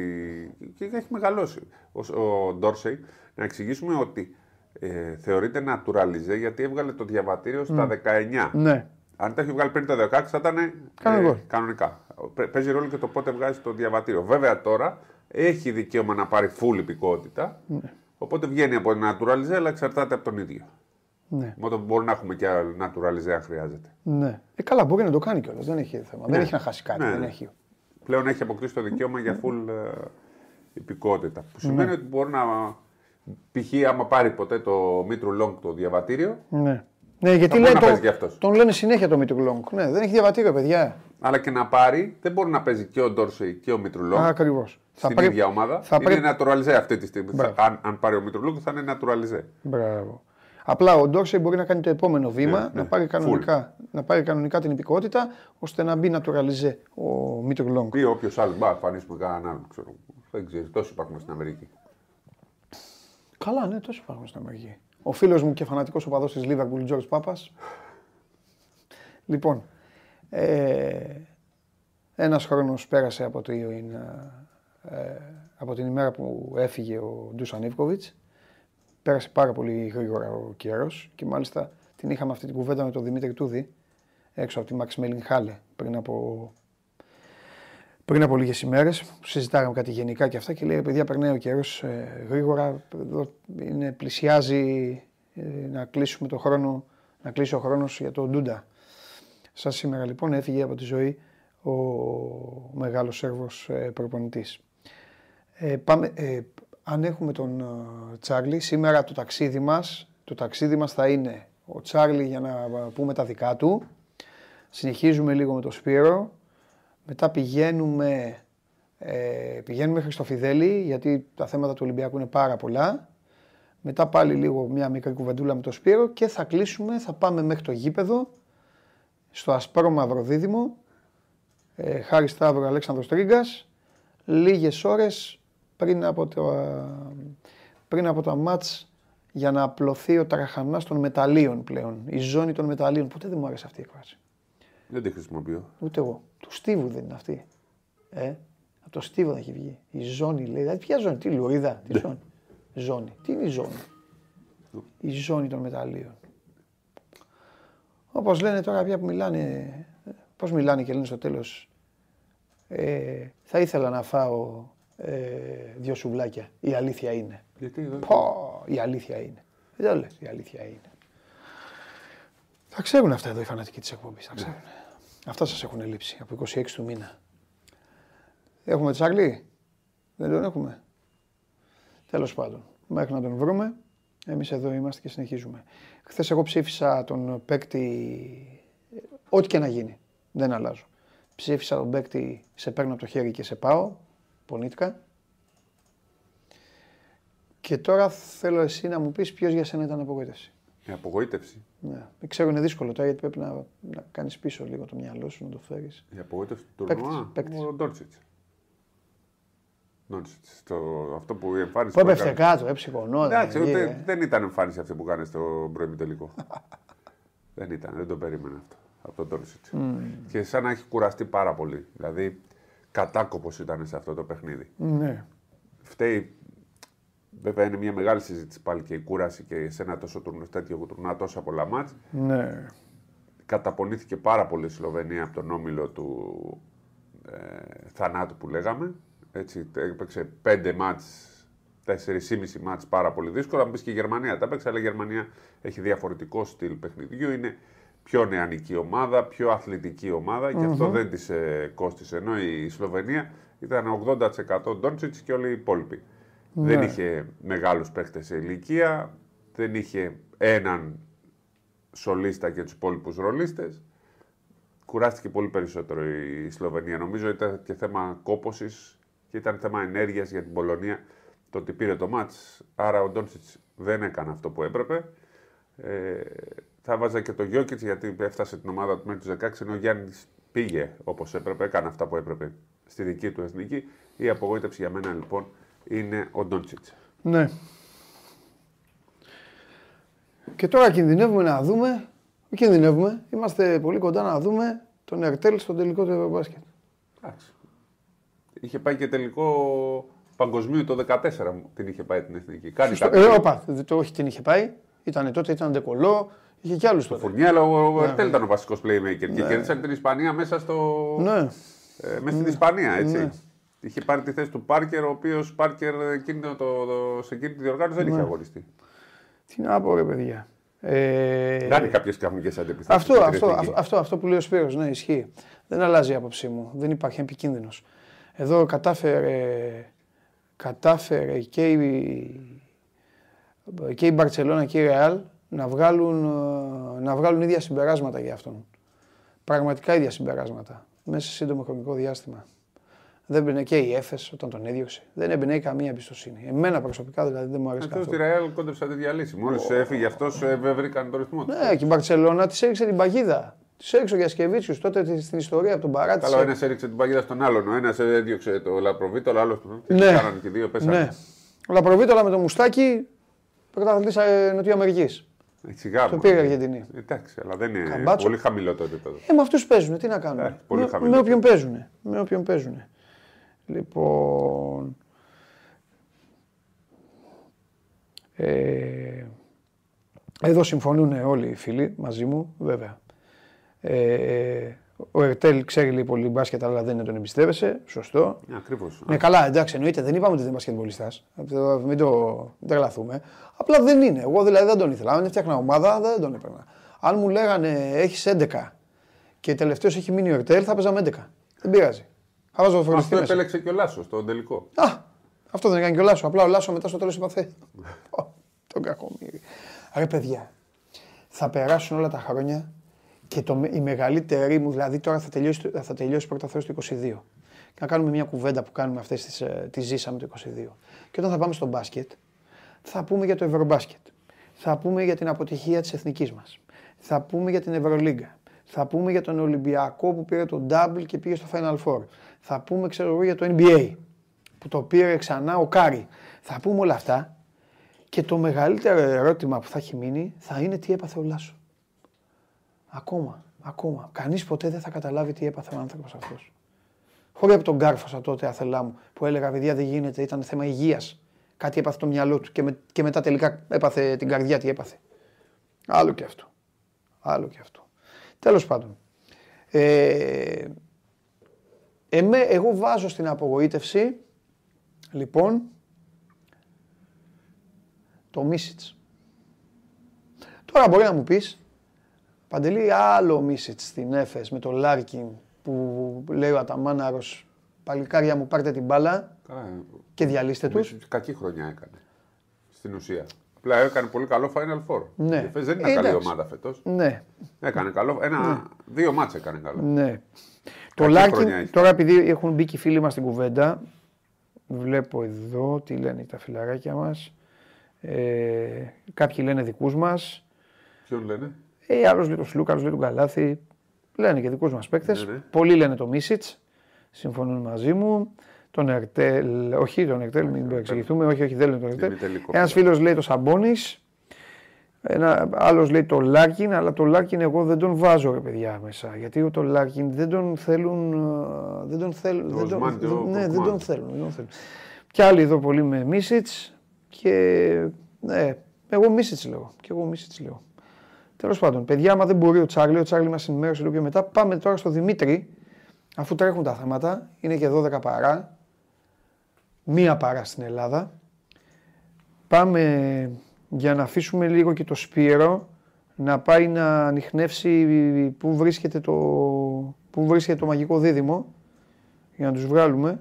[SPEAKER 2] και έχει μεγαλώσει. Ο, ο Ντόρσεϊ, να εξηγήσουμε ότι ε, θεωρείται naturalize γιατί έβγαλε το διαβατήριο στα 19.
[SPEAKER 1] Ναι.
[SPEAKER 2] Αν τα έχει βγάλει πριν τα 16 θα ήταν ε,
[SPEAKER 1] Κανονικό.
[SPEAKER 2] κανονικά. Παι- Παίζει ρόλο και το πότε βγάζει το διαβατήριο. Βέβαια τώρα έχει δικαίωμα να πάρει full υπηκότητα.
[SPEAKER 1] Ναι.
[SPEAKER 2] Οπότε βγαίνει από naturalize αλλά εξαρτάται από τον ίδιο.
[SPEAKER 1] Ναι.
[SPEAKER 2] Οπότε μπορεί να έχουμε και άλλο naturalize αν χρειάζεται.
[SPEAKER 1] ναι. Ε, καλά, μπορεί να το κάνει κιόλας. Δεν έχει θέμα. Δεν έχει να χάσει κάτι.
[SPEAKER 2] Ναι.
[SPEAKER 1] Δεν έχει.
[SPEAKER 2] πλέον έχει αποκτήσει το δικαίωμα για full ε, υπηκότητα. Που
[SPEAKER 1] Ναι.
[SPEAKER 2] σημαίνει ότι μπορεί να. π.χ. άμα πάρει ποτέ το Μήτρου Λόγκ το διαβατήριο,
[SPEAKER 1] Ναι. Ναι, γιατί
[SPEAKER 2] μπορεί
[SPEAKER 1] λέει,
[SPEAKER 2] να
[SPEAKER 1] το,
[SPEAKER 2] παίζει κι αυτός.
[SPEAKER 1] τον λένε συνέχεια το Μήτρου Λόγκ. Ναι, δεν έχει διαβατήριο, παιδιά.
[SPEAKER 2] Αλλά και να πάρει, δεν μπορεί να παίζει και ο Ντόρσεϊ και ο Μήτρου Λόγκ
[SPEAKER 1] Ακριβώς.
[SPEAKER 2] στην ίδια ομάδα.
[SPEAKER 1] Θα
[SPEAKER 2] είναι
[SPEAKER 1] πρέπει...
[SPEAKER 2] naturalize αυτή τη στιγμή.
[SPEAKER 1] Μπράβο.
[SPEAKER 2] Θα- αν, αν πάρει ο Μήτρου Λόγκ θα είναι naturalize.
[SPEAKER 1] Μπράβο. Απλά ο Ντόρσεϊ μπορεί να κάνει το επόμενο βήμα,
[SPEAKER 2] Ναι, ναι.
[SPEAKER 1] να, πάρει κανονικά, να πάρει κανονικά την υπηκότητα, ώστε να μπει naturalize ο Μήτρου Λόγκ.
[SPEAKER 2] Ή όποιος άλλος. Μπα, εμφανίσουμε κανέναν άλλο. Ξέρω. Δεν ξέρει, τόσο υπάρχουν στην Αμερική.
[SPEAKER 1] Καλά, ναι, τόσο υπάρχουν στην Αμερική. Ο φίλος μου και φανατικός οπαδός της Λίβερπουλ, Τζορτζ Πάπα. Λοιπόν, ε, ένας χρόνος πέρασε από, το, ε, από την ημέρα που έφυγε ο Ντούσαν Ιβκοβιτς. Πέρασε πάρα πολύ γρήγορα ο καιρός και μάλιστα την είχαμε αυτή την κουβέντα με τον Δημήτρη Τούδη έξω από τη Max Melling Halle πριν από, πριν από λίγες ημέρες. Συζητάγαμε κάτι γενικά και αυτά και λέει: «Ρε Παιδιά, περνάει ο καιρός γρήγορα. Εδώ είναι, πλησιάζει ε, να κλείσουμε το χρόνο, να κλείσει ο χρόνος για τον Ντούντα. Σαν σήμερα λοιπόν έφυγε από τη ζωή ο μεγάλος Σέρβος ε, προπονητής. Ε, πάμε, ε, αν έχουμε τον ε, Τσάρλι, σήμερα το ταξίδι μας, το ταξίδι μας θα είναι ο Τσάρλι για να πούμε τα δικά του. Συνεχίζουμε λίγο με τον Σπύρο. Μετά πηγαίνουμε, ε, πηγαίνουμε μέχρι στο Φιδέλη, γιατί τα θέματα του Ολυμπιακού είναι πάρα πολλά. Μετά πάλι λίγο μια μικρή κουβεντούλα με τον Σπύρο και θα κλείσουμε, θα πάμε μέχρι το γήπεδο, στο Ασπρό Μαύρο Δίδυμο, ε, Χάρη Σταύρο Αλέξανδρος Τρίγκας, λίγες ώρες πριν από το, α, πριν από το μάτς για να απλωθεί ο τραχανάς των μεταλλίων πλέον, η ζώνη των μεταλλίων. Ποτέ δεν μου άρεσε αυτή η εκφράση.
[SPEAKER 2] Δεν τη χρησιμοποιώ.
[SPEAKER 1] Ούτε εγώ. Του Στίβου δεν είναι αυτή. Ε, από το Στίβου θα έχει βγει. Η ζώνη λέει. Δηλαδή, ποια ζώνη, τι λουρίδα, τι ζώνη; Ζώνη. Τι είναι η ζώνη; Η ζώνη των μεταλλίων. Όπως λένε τώρα πια που μιλάνε, πώς μιλάνε και λένε στο τέλος, ε, θα ήθελα να φάω ε, δύο σουβλάκια. Η αλήθεια είναι.
[SPEAKER 2] Γιατί δεν.
[SPEAKER 1] Πω, η αλήθεια είναι. Δεν το λες, η αλήθεια είναι. Θα ξέρουν αυτά εδώ οι φανατικοί της εκπομπής, θα ξέρουν. Αυτά σας έχουν λείψει από 26 του μήνα. Έχουμε Τσάρλι, δεν τον έχουμε. Τέλος πάντων, μέχρι να τον βρούμε, εμείς εδώ είμαστε και συνεχίζουμε. Χθες εγώ ψήφισα τον παίκτη, ό,τι και να γίνει, δεν αλλάζω. Ψήφισα τον παίκτη, σε παίρνω από το χέρι και σε πάω. Πονήθηκα. Και τώρα θέλω εσύ να μου πεις ποιος για σένα ήταν απογοήτευση.
[SPEAKER 2] Η απογοήτευση;
[SPEAKER 1] Ναι. Ξέρω είναι δύσκολο τώρα γιατί πρέπει να, να κάνεις πίσω λίγο το μυαλό σου, να το φέρεις.
[SPEAKER 2] Η απογοήτευση του
[SPEAKER 1] Παίκτης,
[SPEAKER 2] τουρνουά.
[SPEAKER 1] παίκτης.
[SPEAKER 2] Ο Ντόντσιτς. Ντόντσιτς. Το, αυτό που η εμφάνιση
[SPEAKER 1] Που
[SPEAKER 2] που
[SPEAKER 1] έπεφτε
[SPEAKER 2] έκανε-
[SPEAKER 1] κάτω, έψυχονόταν.
[SPEAKER 2] Εντάξει,
[SPEAKER 1] εκεί,
[SPEAKER 2] ούτε,
[SPEAKER 1] ε.
[SPEAKER 2] δεν ήταν εμφάνιση αυτή που κάνεις στο πρώην τελικό. δεν ήταν, δεν το περίμενα αυτό από τον Ντόντσιτς. Και σαν να έχει κουραστεί πάρα πολύ. Δηλαδή, κατάκοπος ήταν σε αυτό το παιχνίδι.
[SPEAKER 1] Ναι.
[SPEAKER 2] Φταίει. Βέβαια είναι μια μεγάλη συζήτηση πάλι και η κούραση και σε ένα τόσο τουρνουά, τέτοιο τουρνουά, τόσα πολλά μάτς.
[SPEAKER 1] Ναι.
[SPEAKER 2] Καταπονήθηκε πάρα πολύ η Σλοβενία από τον όμιλο του ε, θανάτου που λέγαμε. Έτσι, έπαιξε πέντε μάτς, τέσσερις ή μισή μάτς πάρα πολύ δύσκολα. Αν πεις και η Γερμανία τα έπαιξε, αλλά η Γερμανία έχει διαφορετικό στυλ παιχνιδιού. Είναι πιο νεανική ομάδα, πιο αθλητική ομάδα και αυτό δεν της ε, κόστησε. Ενώ η Σλοβενία ήταν 80% Ντόντσιτς και όλοι οι υπόλοιποι. Δεν είχε μεγάλους παίχτες σε ηλικία, δεν είχε έναν σολίστα και τους υπόλοιπους ρολίστες. Κουράστηκε πολύ περισσότερο η Σλοβενία. Νομίζω ήταν και θέμα κόποση και ήταν θέμα ενέργειας για την Πολωνία το ότι πήρε το μάτς. Άρα ο Ντόντσιτ δεν έκανε αυτό που έπρεπε. Ε, θα βάζα και το Γιώκητς γιατί έφτασε την ομάδα του μέχρι τους 16 ενώ ο Γιάννης πήγε όπως έπρεπε, έκανε αυτά που έπρεπε στη δική του εθνική. Η απογοήτευση για μένα λοιπόν είναι ο Ντόντσιτ.
[SPEAKER 1] Ναι. Και τώρα κινδυνεύουμε να δούμε, δεν κινδυνεύουμε, είμαστε πολύ κοντά να δούμε τον Ερτέλ στον τελικό του Ευρωμπάσκετ.
[SPEAKER 2] Εντάξει. Είχε πάει και τελικό παγκοσμίου το 2014 μου την είχε πάει την εθνική. Κάνει
[SPEAKER 1] Στο,
[SPEAKER 2] κάτι.
[SPEAKER 1] ε, όπα, δεν το όχι την είχε πάει, ήταν τότε, ήταν ντεκολό, είχε κι άλλους τότε.
[SPEAKER 2] Φουρνιά, αλλά ο Ερτέλ ήταν ο βασικός playmaker και κέρδισαν την Ισπανία μέσα, στο...
[SPEAKER 1] Ναι,
[SPEAKER 2] ε, μέσα στην Ισπανία. Έτσι.
[SPEAKER 1] Ναι.
[SPEAKER 2] Είχε πάρει τη θέση του Πάρκερ, ο οποίος Πάρκερ εκείνο το, το, σε εκείνη τη διοργάνωση δεν είχε αγωνιστεί.
[SPEAKER 1] τι να πω ρε παιδιά. Ε,
[SPEAKER 2] Κάνει κάποιες καπνικέ αντιπιθέσεις.
[SPEAKER 1] αυτό, αυτό, αυτό, αυτό, αυτό που λέει ο Σπύρος, ναι, ισχύει. Δεν αλλάζει η άποψή μου. Δεν υπάρχει επικίνδυνος. Εδώ κατάφερε, κατάφερε και η, και η Μπαρτσελώνα και η Ρεάλ να βγάλουν, ε, να βγάλουν ίδια συμπεράσματα για αυτόν. Πραγματικά ίδια συμπεράσματα. Μέσα σε σύντομο χρονικό διάστημα. Δεν μπαινε και η Έφες όταν τον έδιωξε. Δεν έμπαινε καμία εμπιστοσύνη. Εμένα προσωπικά δηλαδή δεν μου αρέσει
[SPEAKER 2] Αυτό στη
[SPEAKER 1] καθόλου.
[SPEAKER 2] Ρεάλ κόντεψε να τη διαλύσει. Μόλις έφυγε αυτός, βρήκαν το ρυθμό του.
[SPEAKER 1] Ναι, και η Μπαρσελόνα της έριξε την παγίδα. Τη έριξε ο Γιασκεβίτσιου τότε τη- στην ιστορία από τον παράτησε.
[SPEAKER 2] Καλά, ο ένας έριξε την παγίδα στον άλλον. Ο ένας έδιωξε το Λαπροβίτο, ο άλλος του.
[SPEAKER 1] Ναι.
[SPEAKER 2] Κάνανε και οι δύο, πέσανε.
[SPEAKER 1] Ναι. Ο Λαπροβίτολα με το μουστάκι πρωταθλητής Νοτιοαμερική.
[SPEAKER 2] Ε, Σιγά,
[SPEAKER 1] Το
[SPEAKER 2] μου.
[SPEAKER 1] πήρε η Αργεντινή.
[SPEAKER 2] Εντάξει, αλλά δεν είναι
[SPEAKER 1] Καμπάτσο.
[SPEAKER 2] πολύ χαμηλό το επίπεδο.
[SPEAKER 1] Ε, με αυτούς παίζουν, τι να κάνουν.
[SPEAKER 2] Εντάξει, πολύ
[SPEAKER 1] με,
[SPEAKER 2] χαμηλό.
[SPEAKER 1] με όποιον παίζουν. Με όποιον παίζουν. Λοιπόν. Ε, εδώ συμφωνούν όλοι οι φίλοι μαζί μου, βέβαια. Ε, ο Ερτέλ ξέρει λίγο πολύ μπάσκετ, αλλά δεν τον εμπιστεύεσαι. Σωστό.
[SPEAKER 2] Ακριβώς.
[SPEAKER 1] Ναι, καλά, εντάξει, εννοείται. Δεν είπαμε ότι δεν είναι μπασκετμπολιστάς. Μην το μην τρελαθούμε. Απλά δεν είναι. Εγώ δηλαδή δεν τον ήθελα. Αν έφτιαχνα ομάδα, δεν τον έπαιρνα. Αν μου λέγανε έχεις 11 και τελευταίος έχει μείνει ο Ερτέλ, θα παίζαμε 11. Δεν πειράζει. Θα βάζω φορτιστή
[SPEAKER 2] Αυτό
[SPEAKER 1] μέσα.
[SPEAKER 2] επέλεξε και ο Λάσος στο τελικό.
[SPEAKER 1] Α, αυτό δεν έκανε και ο Λάσος. Απλά ο Λάσος μετά στο τέλος είπα Ω, Τον κακομίρι. Ρε παιδιά, θα περάσουν όλα τα χρόνια και το, η μεγαλύτερη μου, δηλαδή τώρα θα τελειώσει, το- θα τελειώσει πρώτα Θεός το 22. Και να κάνουμε μια κουβέντα που κάνουμε αυτές τις, ε, τις ζήσαμε το 22. Και όταν θα πάμε στο μπάσκετ, θα πούμε για το Ευρωμπάσκετ. Θα πούμε για την αποτυχία της εθνικής μας. Θα πούμε για την Ευρωλίγκα. Θα πούμε για τον Ολυμπιακό που πήρε το double και πήγε στο Final Four. Θα πούμε, ξέρω εγώ, για το NBA που το πήρε ξανά ο Κάρι. Θα πούμε όλα αυτά και το μεγαλύτερο ερώτημα που θα έχει μείνει θα είναι τι έπαθε ο Λάσο. Ακόμα, ακόμα. Κανείς ποτέ δεν θα καταλάβει τι έπαθε ο άνθρωπος αυτός. Χωρίς από τον Κάρφωσα τότε, αθελά μου, που έλεγα παιδιά δεν γίνεται, ήταν θέμα υγείας. Κάτι έπαθε το μυαλό του και, με- και μετά τελικά έπαθε την καρδιά τι έπαθε. Άλλο και αυτό. Άλλο και αυτό. Τέλος πάντων. Ε, εμέ, εγώ βάζω στην απογοήτευση, λοιπόν, το Μίσιτς. Τώρα μπορεί να μου πεις, Παντελή, άλλο Μίσιτς στην Έφες με το Λάρκιν που λέει ο Αταμάναρος, παλικάρια μου πάρτε την μπάλα
[SPEAKER 2] Καλά,
[SPEAKER 1] και διαλύστε τους.
[SPEAKER 2] Κακή χρονιά έκανε. Στην ουσία. Απλά έκανε πολύ καλό Final Four.
[SPEAKER 1] Ναι.
[SPEAKER 2] Η Εφές δεν ήταν
[SPEAKER 1] Ε,
[SPEAKER 2] καλή
[SPEAKER 1] εντάξει.
[SPEAKER 2] ομάδα φέτος.
[SPEAKER 1] Ναι,
[SPEAKER 2] Έκανε καλό. Ένα, Δύο ματς έκανε καλό.
[SPEAKER 1] ναι. Το
[SPEAKER 2] Κακή
[SPEAKER 1] Λάρκιν,
[SPEAKER 2] χρονιά έχει.
[SPEAKER 1] τώρα επειδή έχουν μπει και οι φίλοι μας στην κουβέντα, βλέπω εδώ τι λένε τα φιλαράκια μας. Ε, κάποιοι λένε δικούς μας.
[SPEAKER 2] Ποιον λένε;
[SPEAKER 1] Ε, άλλος λέει το Σλούκα, άλλος λέει τον Καλάθι. Λένε και δικούς μας παίκτες.
[SPEAKER 2] Ναι, ναι.
[SPEAKER 1] Πολλοί λένε το Μίσιτς. Συμφωνούν μαζί μου. Τον Ερτέλ, όχι τον Ερτέλ, μην εξηγηθούμε, όχι, όχι, δεν λένε τον Ερτέλ.
[SPEAKER 2] Ημιτελικό.
[SPEAKER 1] Ένας φίλος λέει το Σαμπόνις. Ένα άλλος λέει το Λάρκιν, αλλά το Λάρκιν εγώ δεν τον βάζω ρε παιδιά μέσα. Γιατί το Λάρκιν δεν τον θέλουν. ε, Δεν τον θέλουν.
[SPEAKER 2] Το
[SPEAKER 1] δεν τον-
[SPEAKER 2] Οσμάν και ο
[SPEAKER 1] ναι, δεν
[SPEAKER 2] Κορκμάν.
[SPEAKER 1] τον θέλουν. Δεν τον θέλουν. Κι άλλοι εδώ πολύ με Μίσιτς και ναι, εγώ Μίσιτς λέω. Και εγώ Μίσιτς λέω. Τέλος πάντων, παιδιά, άμα δεν μπορεί ο Τσάρλι, ο Τσάρλι μας ενημέρωσε λίγο πιο μετά. Πάμε τώρα στο Δημήτρη, αφού τρέχουν τα θέματα. Είναι και 12 παρά. Μία παρά στην Ελλάδα. Πάμε για να αφήσουμε λίγο και το Σπύρο να πάει να ανοιχνεύσει πού βρίσκεται το, πού βρίσκεται το μαγικό δίδυμο για να τους βγάλουμε.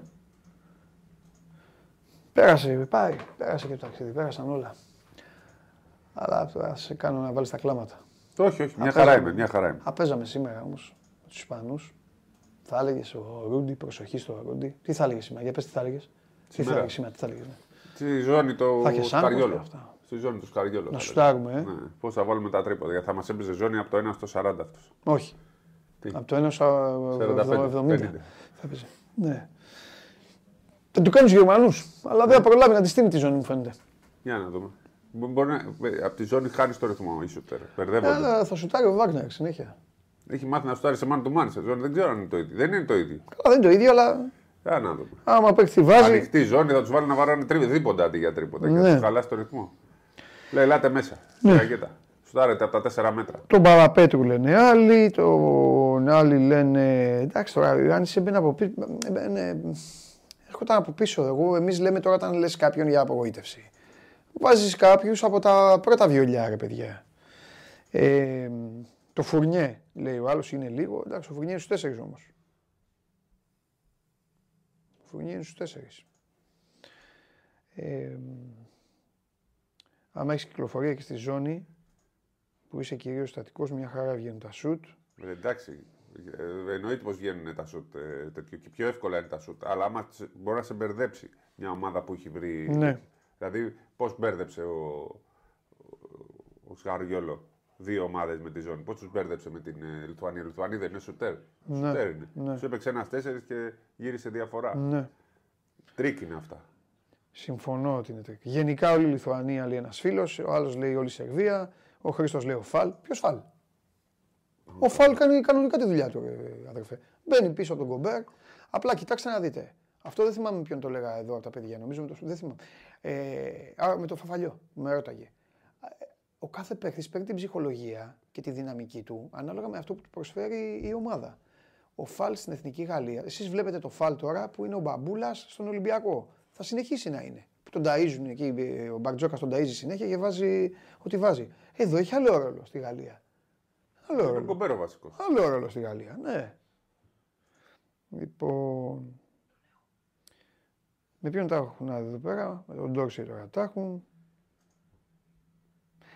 [SPEAKER 1] Πέρασε, πάει, πέρασε και το ταξίδι, πέρασαν όλα. Αλλά θα σε κάνω να βάλεις τα κλάματα.
[SPEAKER 2] Όχι, όχι. Μια
[SPEAKER 1] Α,
[SPEAKER 2] χαρά
[SPEAKER 1] παίζαμε.
[SPEAKER 2] είμαι. Μια χαρά είμαι.
[SPEAKER 1] Α, παίζαμε σήμερα όμως με τους Ισπανούς. Θα έλεγες ο Ρούντι, προσοχή στο Ρούντι. Τι θα έλεγες σήμερα, για πες τι θα έλεγες. Τι θα
[SPEAKER 2] Σήμερα.
[SPEAKER 1] έλεγες σήμερα, τι θα έλεγες. Ναι.
[SPEAKER 2] Στη ζώνη το
[SPEAKER 1] Θα έχεις άγχος
[SPEAKER 2] Σκαριόλο.
[SPEAKER 1] και αυτά.
[SPEAKER 2] Στη ζώνη του Σκαριόλο.
[SPEAKER 1] Να
[SPEAKER 2] θα
[SPEAKER 1] σουτάρουμε, ε.
[SPEAKER 2] λέγαμε. Ναι. Πώς θα βάλουμε τα τρίποτα. Γιατί θα μας έπαιζε ζώνη από το 1 στο 40 αυτός.
[SPEAKER 1] Όχι.
[SPEAKER 2] Τι;
[SPEAKER 1] Από το 1 στο
[SPEAKER 2] 45,
[SPEAKER 1] 70.
[SPEAKER 2] 50.
[SPEAKER 1] Θα παίζει. Ναι. Θα του κάνουν του Γερμανούς. Αλλά δεν θα προλάβει να τη στείλει τη ζώνη, μου φαίνεται.
[SPEAKER 2] Για να δούμε. Μπο- Μπορεί να, από τη ζώνη χάνει το ρυθμό η σούτερ. Μπερδεύονται.
[SPEAKER 1] Αλλά θα σουτάρει ο Βάγνερ συνέχεια.
[SPEAKER 2] Έχει μάθει να σουτάρει σε man to man σε ζώνη. Δεν ξέρω αν είναι το ίδιο. Δεν είναι το ίδιο.
[SPEAKER 1] Καλά, δεν είναι το ίδιο, αλλά
[SPEAKER 2] Για να δούμε.
[SPEAKER 1] άμα παίξει βάζει.
[SPEAKER 2] Ανοιχτή ζώνη θα του βάλει να βαράνε τρίποτα. Τίποτα αντί για τρίποτα. Και
[SPEAKER 1] Ναι.
[SPEAKER 2] θα του χαλάσει το ρυθμό. Λέει, ελάτε μέσα.
[SPEAKER 1] Ναι.
[SPEAKER 2] Ρακέτα. Σουτάρετε από τα 4 μέτρα.
[SPEAKER 1] Τον Παραπέτρου λένε άλλοι, τον άλλοι λένε. Εντάξει τώρα, αν είσαι μπαίνει από πίσω. ε, ναι, έρχονταν από πίσω. Εγώ, εμεί λέμε τώρα όταν λε κάποιον για απογοήτευση. Βάζεις κάποιους από τα πρώτα βιολιά, ρε παιδιά. Ε, το φουρνιέ, λέει ο άλλος, είναι λίγο. Εντάξει, ο φουρνιέ είναι στους τέσσερις όμως. Ο φουρνιέ είναι στους τέσσερις. Ε, άμα έχεις κυκλοφορία και στη ζώνη, που είσαι κυρίως στατικός, μια χαρά βγαίνουν τα σουτ.
[SPEAKER 2] Ε, εντάξει. Ε, εννοείται πως βγαίνουν τα σουτ ε, τέτοιο και πιο εύκολα είναι τα σουτ. Αλλά άμα σε- μπορεί να σε μπερδέψει μια ομάδα που έχει βρει.
[SPEAKER 1] Ναι.
[SPEAKER 2] Δηλαδή, πώς μπέρδεψε ο, ο, ο Σκαριόλο δύο ομάδες με τη ζώνη. Πώς τους μπέρδεψε με την ε, Λιθουανία. Η Λιθουανία δεν είναι σουτέρ.
[SPEAKER 1] Ναι,
[SPEAKER 2] Σουτέρ είναι.
[SPEAKER 1] ναι.
[SPEAKER 2] Σου έπαιξε ένας τέσσερις και γύρισε διαφορά.
[SPEAKER 1] Ναι,
[SPEAKER 2] Τρικ είναι αυτά.
[SPEAKER 1] συμφωνώ ότι είναι τρικ. Γενικά όλη η Λιθουανία λέει ένας φίλος, ο άλλος λέει όλη η Σερβία, ο Χρήστος λέει ο Φαλ. Ποιος Φαλ; Ο Φαλ κάνει κανονικά τη δουλειά του, ε, αδερφέ. Μπαίνει πίσω από τον Κομπέρ. Απλά κοιτάξτε να δείτε. Αυτό δεν θυμάμαι ποιον το λέγα εδώ από τα παιδιά. Νομίζω με το, δεν θυμάμαι. Ε, α, με το φαφαλιό που με ρώταγε. Ε, Ο κάθε παίκτης παίρνει την ψυχολογία και τη δυναμική του ανάλογα με αυτό που του προσφέρει η ομάδα. Ο Φαλ στην Εθνική Γαλλία. Εσείς βλέπετε το Φαλ τώρα που είναι ο Μπαμπούλας στον Ολυμπιακό. Θα συνεχίσει να είναι. Που τον ταΐζουν εκεί, ε, ο Μπαρτζόκας τον ταΐζει συνέχεια και βάζει ό,τι βάζει. Εδώ έχει άλλο ρόλο στη Γαλλία. Άλλο
[SPEAKER 2] Είναι ο
[SPEAKER 1] ρόλο.
[SPEAKER 2] κομπέρο βασικός.
[SPEAKER 1] Άλλο ρόλο στη Γαλλία, ναι. Λοιπόν. Με ποιον τα έχουν εδώ πέρα, με τον Ντόρση τώρα τα έχουν.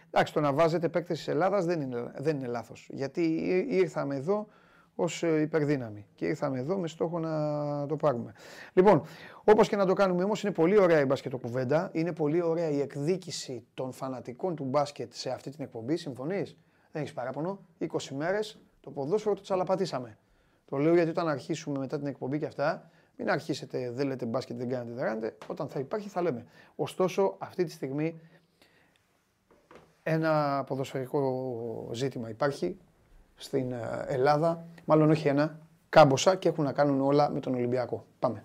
[SPEAKER 1] Εντάξει, το να βάζετε παίκτες της Ελλάδας δεν είναι, δεν είναι λάθος. Γιατί ή- ήρθαμε εδώ ως υπερδύναμη και ήρθαμε εδώ με στόχο να το πάρουμε. Λοιπόν, όπως και να το κάνουμε όμως, είναι πολύ ωραία η μπάσκετ κουβέντα. Είναι πολύ ωραία η εκδίκηση των φανατικών του μπάσκετ σε αυτή την εκπομπή. Συμφωνείς, δεν έχεις παράπονο. 20 μέρες το ποδόσφαιρο το τσαλαπατήσαμε. Το λέω γιατί όταν αρχίσουμε μετά την εκπομπή και αυτά, μην αρχίσετε, δεν λέτε μπάσκετ, δεν κάνετε, δεν κάνετε. Όταν θα υπάρχει θα λέμε. Ωστόσο, αυτή τη στιγμή ένα ποδοσφαιρικό ζήτημα υπάρχει στην ε, Ελλάδα, μάλλον όχι ένα, κάμποσα και έχουν να κάνουν όλα με τον Ολυμπιακό. Πάμε.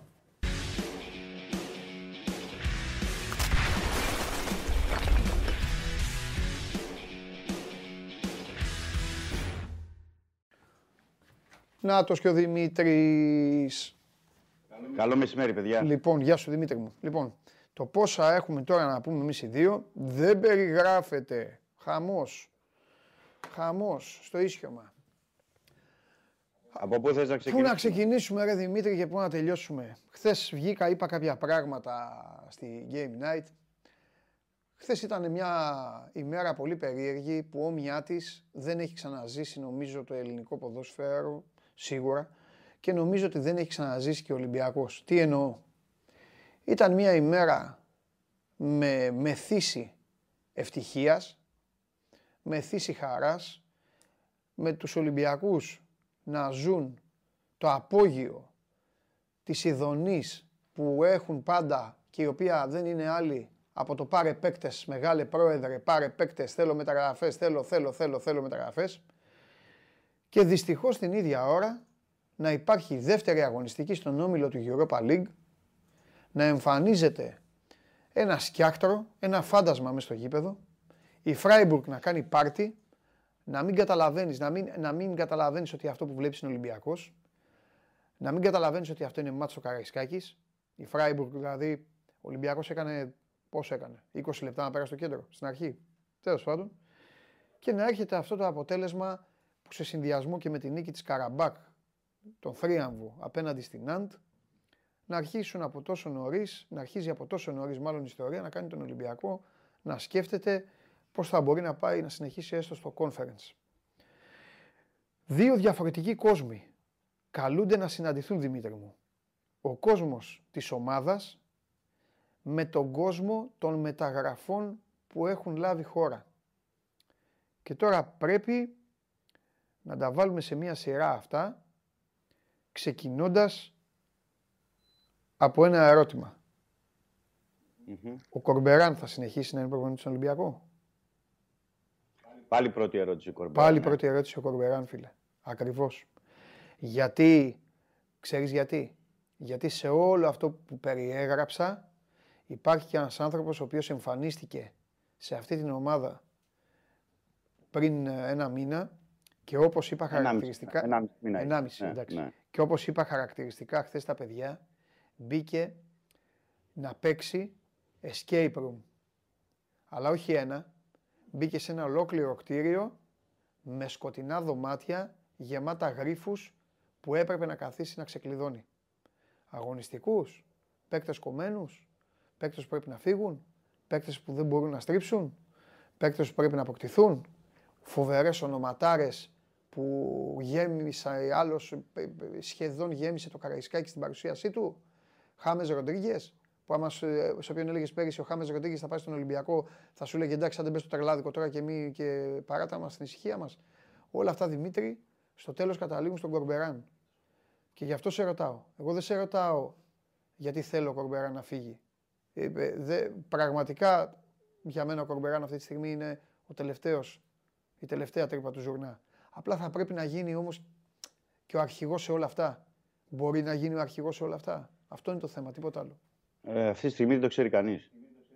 [SPEAKER 1] Νάτος και ο Δημήτρης.
[SPEAKER 3] Καλό μεσημέρι, παιδιά.
[SPEAKER 1] Λοιπόν, γεια σου Δημήτρη μου. Λοιπόν, το πόσα έχουμε τώρα να πούμε εμείς οι δύο δεν περιγράφεται. Χαμός. Χαμός στο ίσιωμα.
[SPEAKER 3] Από πού θες να
[SPEAKER 1] Πού
[SPEAKER 3] ξεκινήσουμε.
[SPEAKER 1] να ξεκινήσουμε; ρε Δημήτρη και πού να τελειώσουμε. Χθες βγήκα, είπα κάποια πράγματα στη Game Night. Χθες ήταν μια ημέρα πολύ περίεργη που όμοιά τη δεν έχει ξαναζήσει νομίζω το ελληνικό ποδόσφαιρο σίγουρα και νομίζω ότι δεν έχει ξαναζήσει και ο Ολυμπιακός. Τι εννοώ; Ήταν μια ημέρα με, με θύση ευτυχίας, με θύση χαράς, με τους Ολυμπιακούς να ζουν το απόγειο της ειδονής που έχουν πάντα και η οποία δεν είναι άλλη από το πάρε παίκτες, μεγάλε πρόεδρε, πάρε παίκτες, θέλω μεταγραφές, θέλω, θέλω, θέλω, θέλω μεταγραφές. Και δυστυχώς την ίδια ώρα να υπάρχει δεύτερη αγωνιστική στον όμιλο του Europa League, να εμφανίζεται ένα σκιάκτρο, ένα φάντασμα μέσα στο γήπεδο, η Φράιμπουργκ να κάνει πάρτι, να μην καταλαβαίνεις, να μην, να μην καταλαβαίνεις ότι αυτό που βλέπεις είναι Ολυμπιακός, να μην καταλαβαίνεις ότι αυτό είναι μάτσο Καραϊσκάκης, η Φράιμπουργκ δηλαδή, ο Ολυμπιακός έκανε, πόσο έκανε, 20 λεπτά να πέρασε στο κέντρο, στην αρχή, τέλος πάντων, και να έρχεται αυτό το αποτέλεσμα που σε συνδυασμό και με τη νίκη της Καραμπάκ, τον θρίαμβο απέναντι στην Ναντ, να αρχίσουν από τόσο νωρίς, να αρχίζει από τόσο νωρίς μάλλον η ιστορία, να κάνει τον Ολυμπιακό να σκέφτεται πώς θα μπορεί να πάει να συνεχίσει έστω στο conference. Δύο διαφορετικοί κόσμοι καλούνται να συναντηθούν, Δημήτρη μου. Ο κόσμος της ομάδας με τον κόσμο των μεταγραφών που έχουν λάβει χώρα. Και τώρα πρέπει να τα βάλουμε σε μία σειρά αυτά, ξεκινώντας από ένα ερώτημα. Ο Κορμπεράν θα συνεχίσει να είναι προπονητής στον Ολυμπιακό.
[SPEAKER 3] Πάλι πρώτη ερώτηση ο Κορμπεράν.
[SPEAKER 1] Πάλι ναι. πρώτη ερώτηση ο Κορμπεράν, φίλε. Ακριβώς. Γιατί, ξέρεις γιατί; Γιατί σε όλο αυτό που περιέγραψα υπάρχει και ένας άνθρωπος ο οποίος εμφανίστηκε σε αυτή την ομάδα πριν ε, ένα μήνα και όπως είπα χαρακτηριστικά...
[SPEAKER 3] Ένα μήνα.
[SPEAKER 1] Ενάμιση, ναι, εντάξει. Ναι. Και όπως είπα χαρακτηριστικά χθες τα παιδιά, μπήκε να παίξει escape room. Αλλά όχι ένα, μπήκε σε ένα ολόκληρο κτίριο με σκοτεινά δωμάτια γεμάτα γρίφους που έπρεπε να καθίσει να ξεκλειδώνει. Αγωνιστικούς, παίκτες κομμένους, παίκτες που πρέπει να φύγουν, παίκτες που δεν μπορούν να στρίψουν, παίκτες που πρέπει να αποκτηθούν, φοβερές ονοματάρες που γέμισε άλλος, ε, ε, σχεδόν γέμισε το Καραϊσκάκι στην παρουσίασή του, Χάμες Ροντρίγκες, που άμα σε όποιον έλεγες πέρυσι ο Χάμες Ροντρίγκες θα πάει στον Ολυμπιακό, θα σου έλεγε εντάξει, αν δεν μπε στο τρελάδικο τώρα και, μη, και παράτα μας στην ησυχία μας. Όλα αυτά Δημήτρη στο τέλος καταλήγουν στον Κορμπεράν. Και γι' αυτό σε ρωτάω. Εγώ δεν σε ρωτάω γιατί θέλω ο Κορμπεράν να φύγει. Ε, δε, πραγματικά για μένα ο Κορμπεράν αυτή τη στιγμή είναι ο τελευταίος, η τελευταία τρύπα του ζουρνά. Απλά θα πρέπει να γίνει όμως και ο αρχηγός σε όλα αυτά. Μπορεί να γίνει ο αρχηγός σε όλα αυτά. Αυτό είναι το θέμα, τίποτα άλλο.
[SPEAKER 3] Ε, αυτή τη στιγμή δεν το ξέρει κανείς.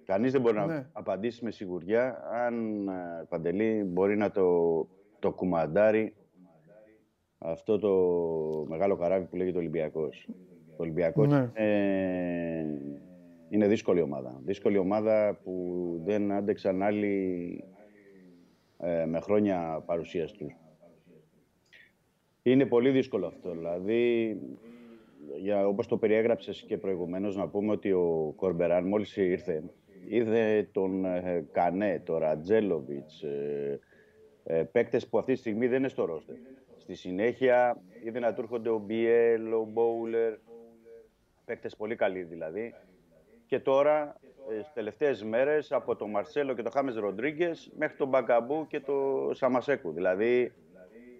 [SPEAKER 3] Κανείς δεν μπορεί να ναι. απαντήσει με σιγουριά αν ε, Παντελή μπορεί να το, το κουμαντάρει αυτό το μεγάλο καράβι που λέγεται Ολυμπιακός. Ο Ολυμπιακός ναι. ε, είναι δύσκολη ομάδα. Δύσκολη ομάδα που δεν άντεξαν άλλοι ε, με χρόνια παρουσίας τους. Είναι πολύ δύσκολο αυτό. Δηλαδή, για, όπως το περιέγραψες και προηγουμένως, να πούμε ότι ο Κορμπεράν μόλις ήρθε, είδε τον ε, Κανέ, τον Ρατζέλοβιτς, ε, ε, παίκτες που αυτή τη στιγμή δεν είναι στο ρόστερ. Στη συνέχεια είδε να του έρχονται ο Μπιέλ, ο Μπόουλερ, παίκτες πολύ καλοί δηλαδή. Και τώρα, ε, στις τελευταίες μέρες, από τον Μαρσέλο και τον Χάμες Ροντρίγκες μέχρι τον Μπακαμπού και τον Σαμασέκου. Δηλαδή,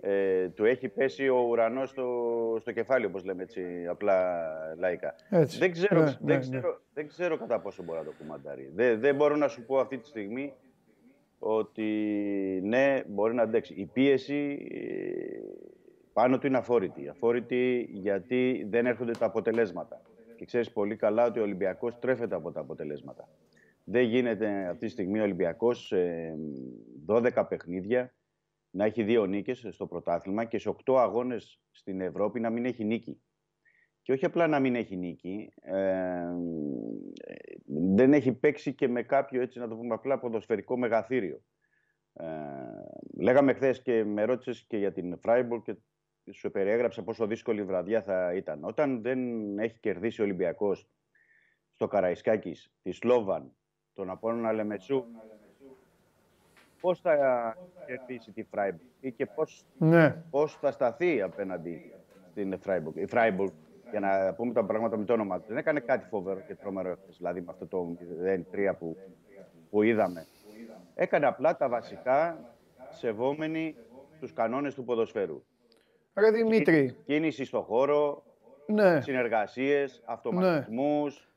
[SPEAKER 3] ε, του έχει πέσει ο ουρανός στο, στο κεφάλι, όπως λέμε έτσι, απλά λαϊκά. Δεν, ξέρω, ναι, δεν, ναι, ξέρω, ναι. δεν ξέρω κατά πόσο μπορεί να το κουμαντάρει. Δεν, δεν μπορώ να σου πω αυτή τη στιγμή ότι ναι, μπορεί να αντέξει. Η πίεση ε, πάνω του είναι αφόρητη. Αφόρητη γιατί δεν έρχονται τα αποτελέσματα. Και ξέρεις πολύ καλά ότι ο Ολυμπιακός τρέφεται από τα αποτελέσματα. Δεν γίνεται αυτή τη στιγμή ο Ολυμπιακός 12 παιχνίδια να έχει δύο νίκες στο πρωτάθλημα και σε οκτώ αγώνες στην Ευρώπη να μην έχει νίκη. Και όχι απλά να μην έχει νίκη, ε, δεν έχει παίξει και με κάποιο, έτσι να το πούμε απλά, ποδοσφαιρικό μεγαθύριο. Ε, λέγαμε χθες και με ρώτησες και για την Φράιμπουργκ και σου περιέγραψα πόσο δύσκολη βραδιά θα ήταν. Όταν δεν έχει κερδίσει ο Ολυμπιακός στο Καραϊσκάκης, τη Σλόβαν, τον Απόλλωνα Λεμεσού, πώς θα κερδίσει τη Φράιμπουργκ ή και πώς,
[SPEAKER 1] Ναι.
[SPEAKER 3] πώς θα σταθεί απέναντι στην Φράιμπουργκ. Η Φράιμπουργκ, για να πούμε τα πράγματα με το όνομα του, δεν έκανε κάτι φοβερό και τρομερό εχθές, δηλαδή με αυτό το 0-3 που, που είδαμε. Έκανε απλά τα βασικά σεβόμενοι τους κανόνες του ποδοσφαίρου.
[SPEAKER 1] Ρε Δημήτρη,
[SPEAKER 3] Κίνηση στο χώρο,
[SPEAKER 1] ναι,
[SPEAKER 3] συνεργασίες, αυτοματισμούς.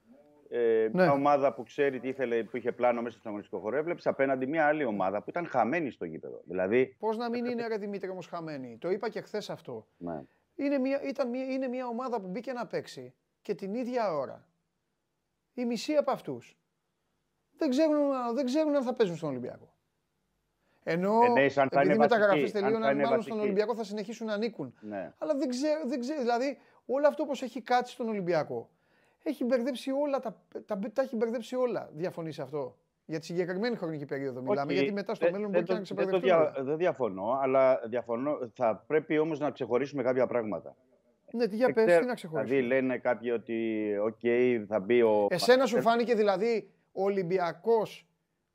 [SPEAKER 3] Ε,
[SPEAKER 1] Ναι.
[SPEAKER 3] Μια ομάδα που ξέρει τι ήθελε, που είχε πλάνο μέσα στο αγωνιστικό χώρο, έβλεψε απέναντι μια άλλη ομάδα που ήταν χαμένη στο γήπεδο. Δηλαδή,
[SPEAKER 1] πώς να μην είναι ρε Δημήτρη όμως χαμένη; Το είπα και χθες αυτό.
[SPEAKER 3] ναι.
[SPEAKER 1] Είναι μια, ήταν μια, είναι μια ομάδα που μπήκε να παίξει και την ίδια ώρα. Η μισή από αυτούς δεν ξέρουν, δεν ξέρουν αν θα παίζουν στον Ολυμπιακό. Ενώ
[SPEAKER 3] Εννοείς αν θα
[SPEAKER 1] επειδή οι
[SPEAKER 3] είναι
[SPEAKER 1] μεταγραφές
[SPEAKER 3] βασικοί, αν θα
[SPEAKER 1] τελείωναν,
[SPEAKER 3] είναι
[SPEAKER 1] μάλλον
[SPEAKER 3] βασικοί.
[SPEAKER 1] στον Ολυμπιακό θα συνεχίσουν να ανήκουν.
[SPEAKER 3] ναι.
[SPEAKER 1] Αλλά δεν ξέρω, δεν ξέρω, δηλαδή όλο αυτό όπως έχει κάτσει στον Ολυμπιακό, έχει μπερδέψει όλα, τα, τα, τα έχει μπερδέψει όλα. Διαφωνείς σε αυτό; Για τη συγκεκριμένη χρονική περίοδο μιλάμε,
[SPEAKER 3] Όχι,
[SPEAKER 1] γιατί μετά στο
[SPEAKER 3] δεν-
[SPEAKER 1] μέλλον
[SPEAKER 3] δεν
[SPEAKER 1] μπορεί και
[SPEAKER 3] το-
[SPEAKER 1] να
[SPEAKER 3] δεν το
[SPEAKER 1] ξεμπερδευτούν.
[SPEAKER 3] δια- Δεν διαφωνώ, αλλά διαφωνώ, θα πρέπει όμως να ξεχωρίσουμε κάποια πράγματα.
[SPEAKER 1] Ναι, τι για
[SPEAKER 3] Δεν
[SPEAKER 1] πες,
[SPEAKER 3] ξέρω,
[SPEAKER 1] τι να ξεχωρίσουμε;
[SPEAKER 3] Δηλαδή λένε κάποιοι ότι, οκ, θα μπει ο...
[SPEAKER 1] Εσένα σου φάνηκε δηλαδή ο Ολυμπιακός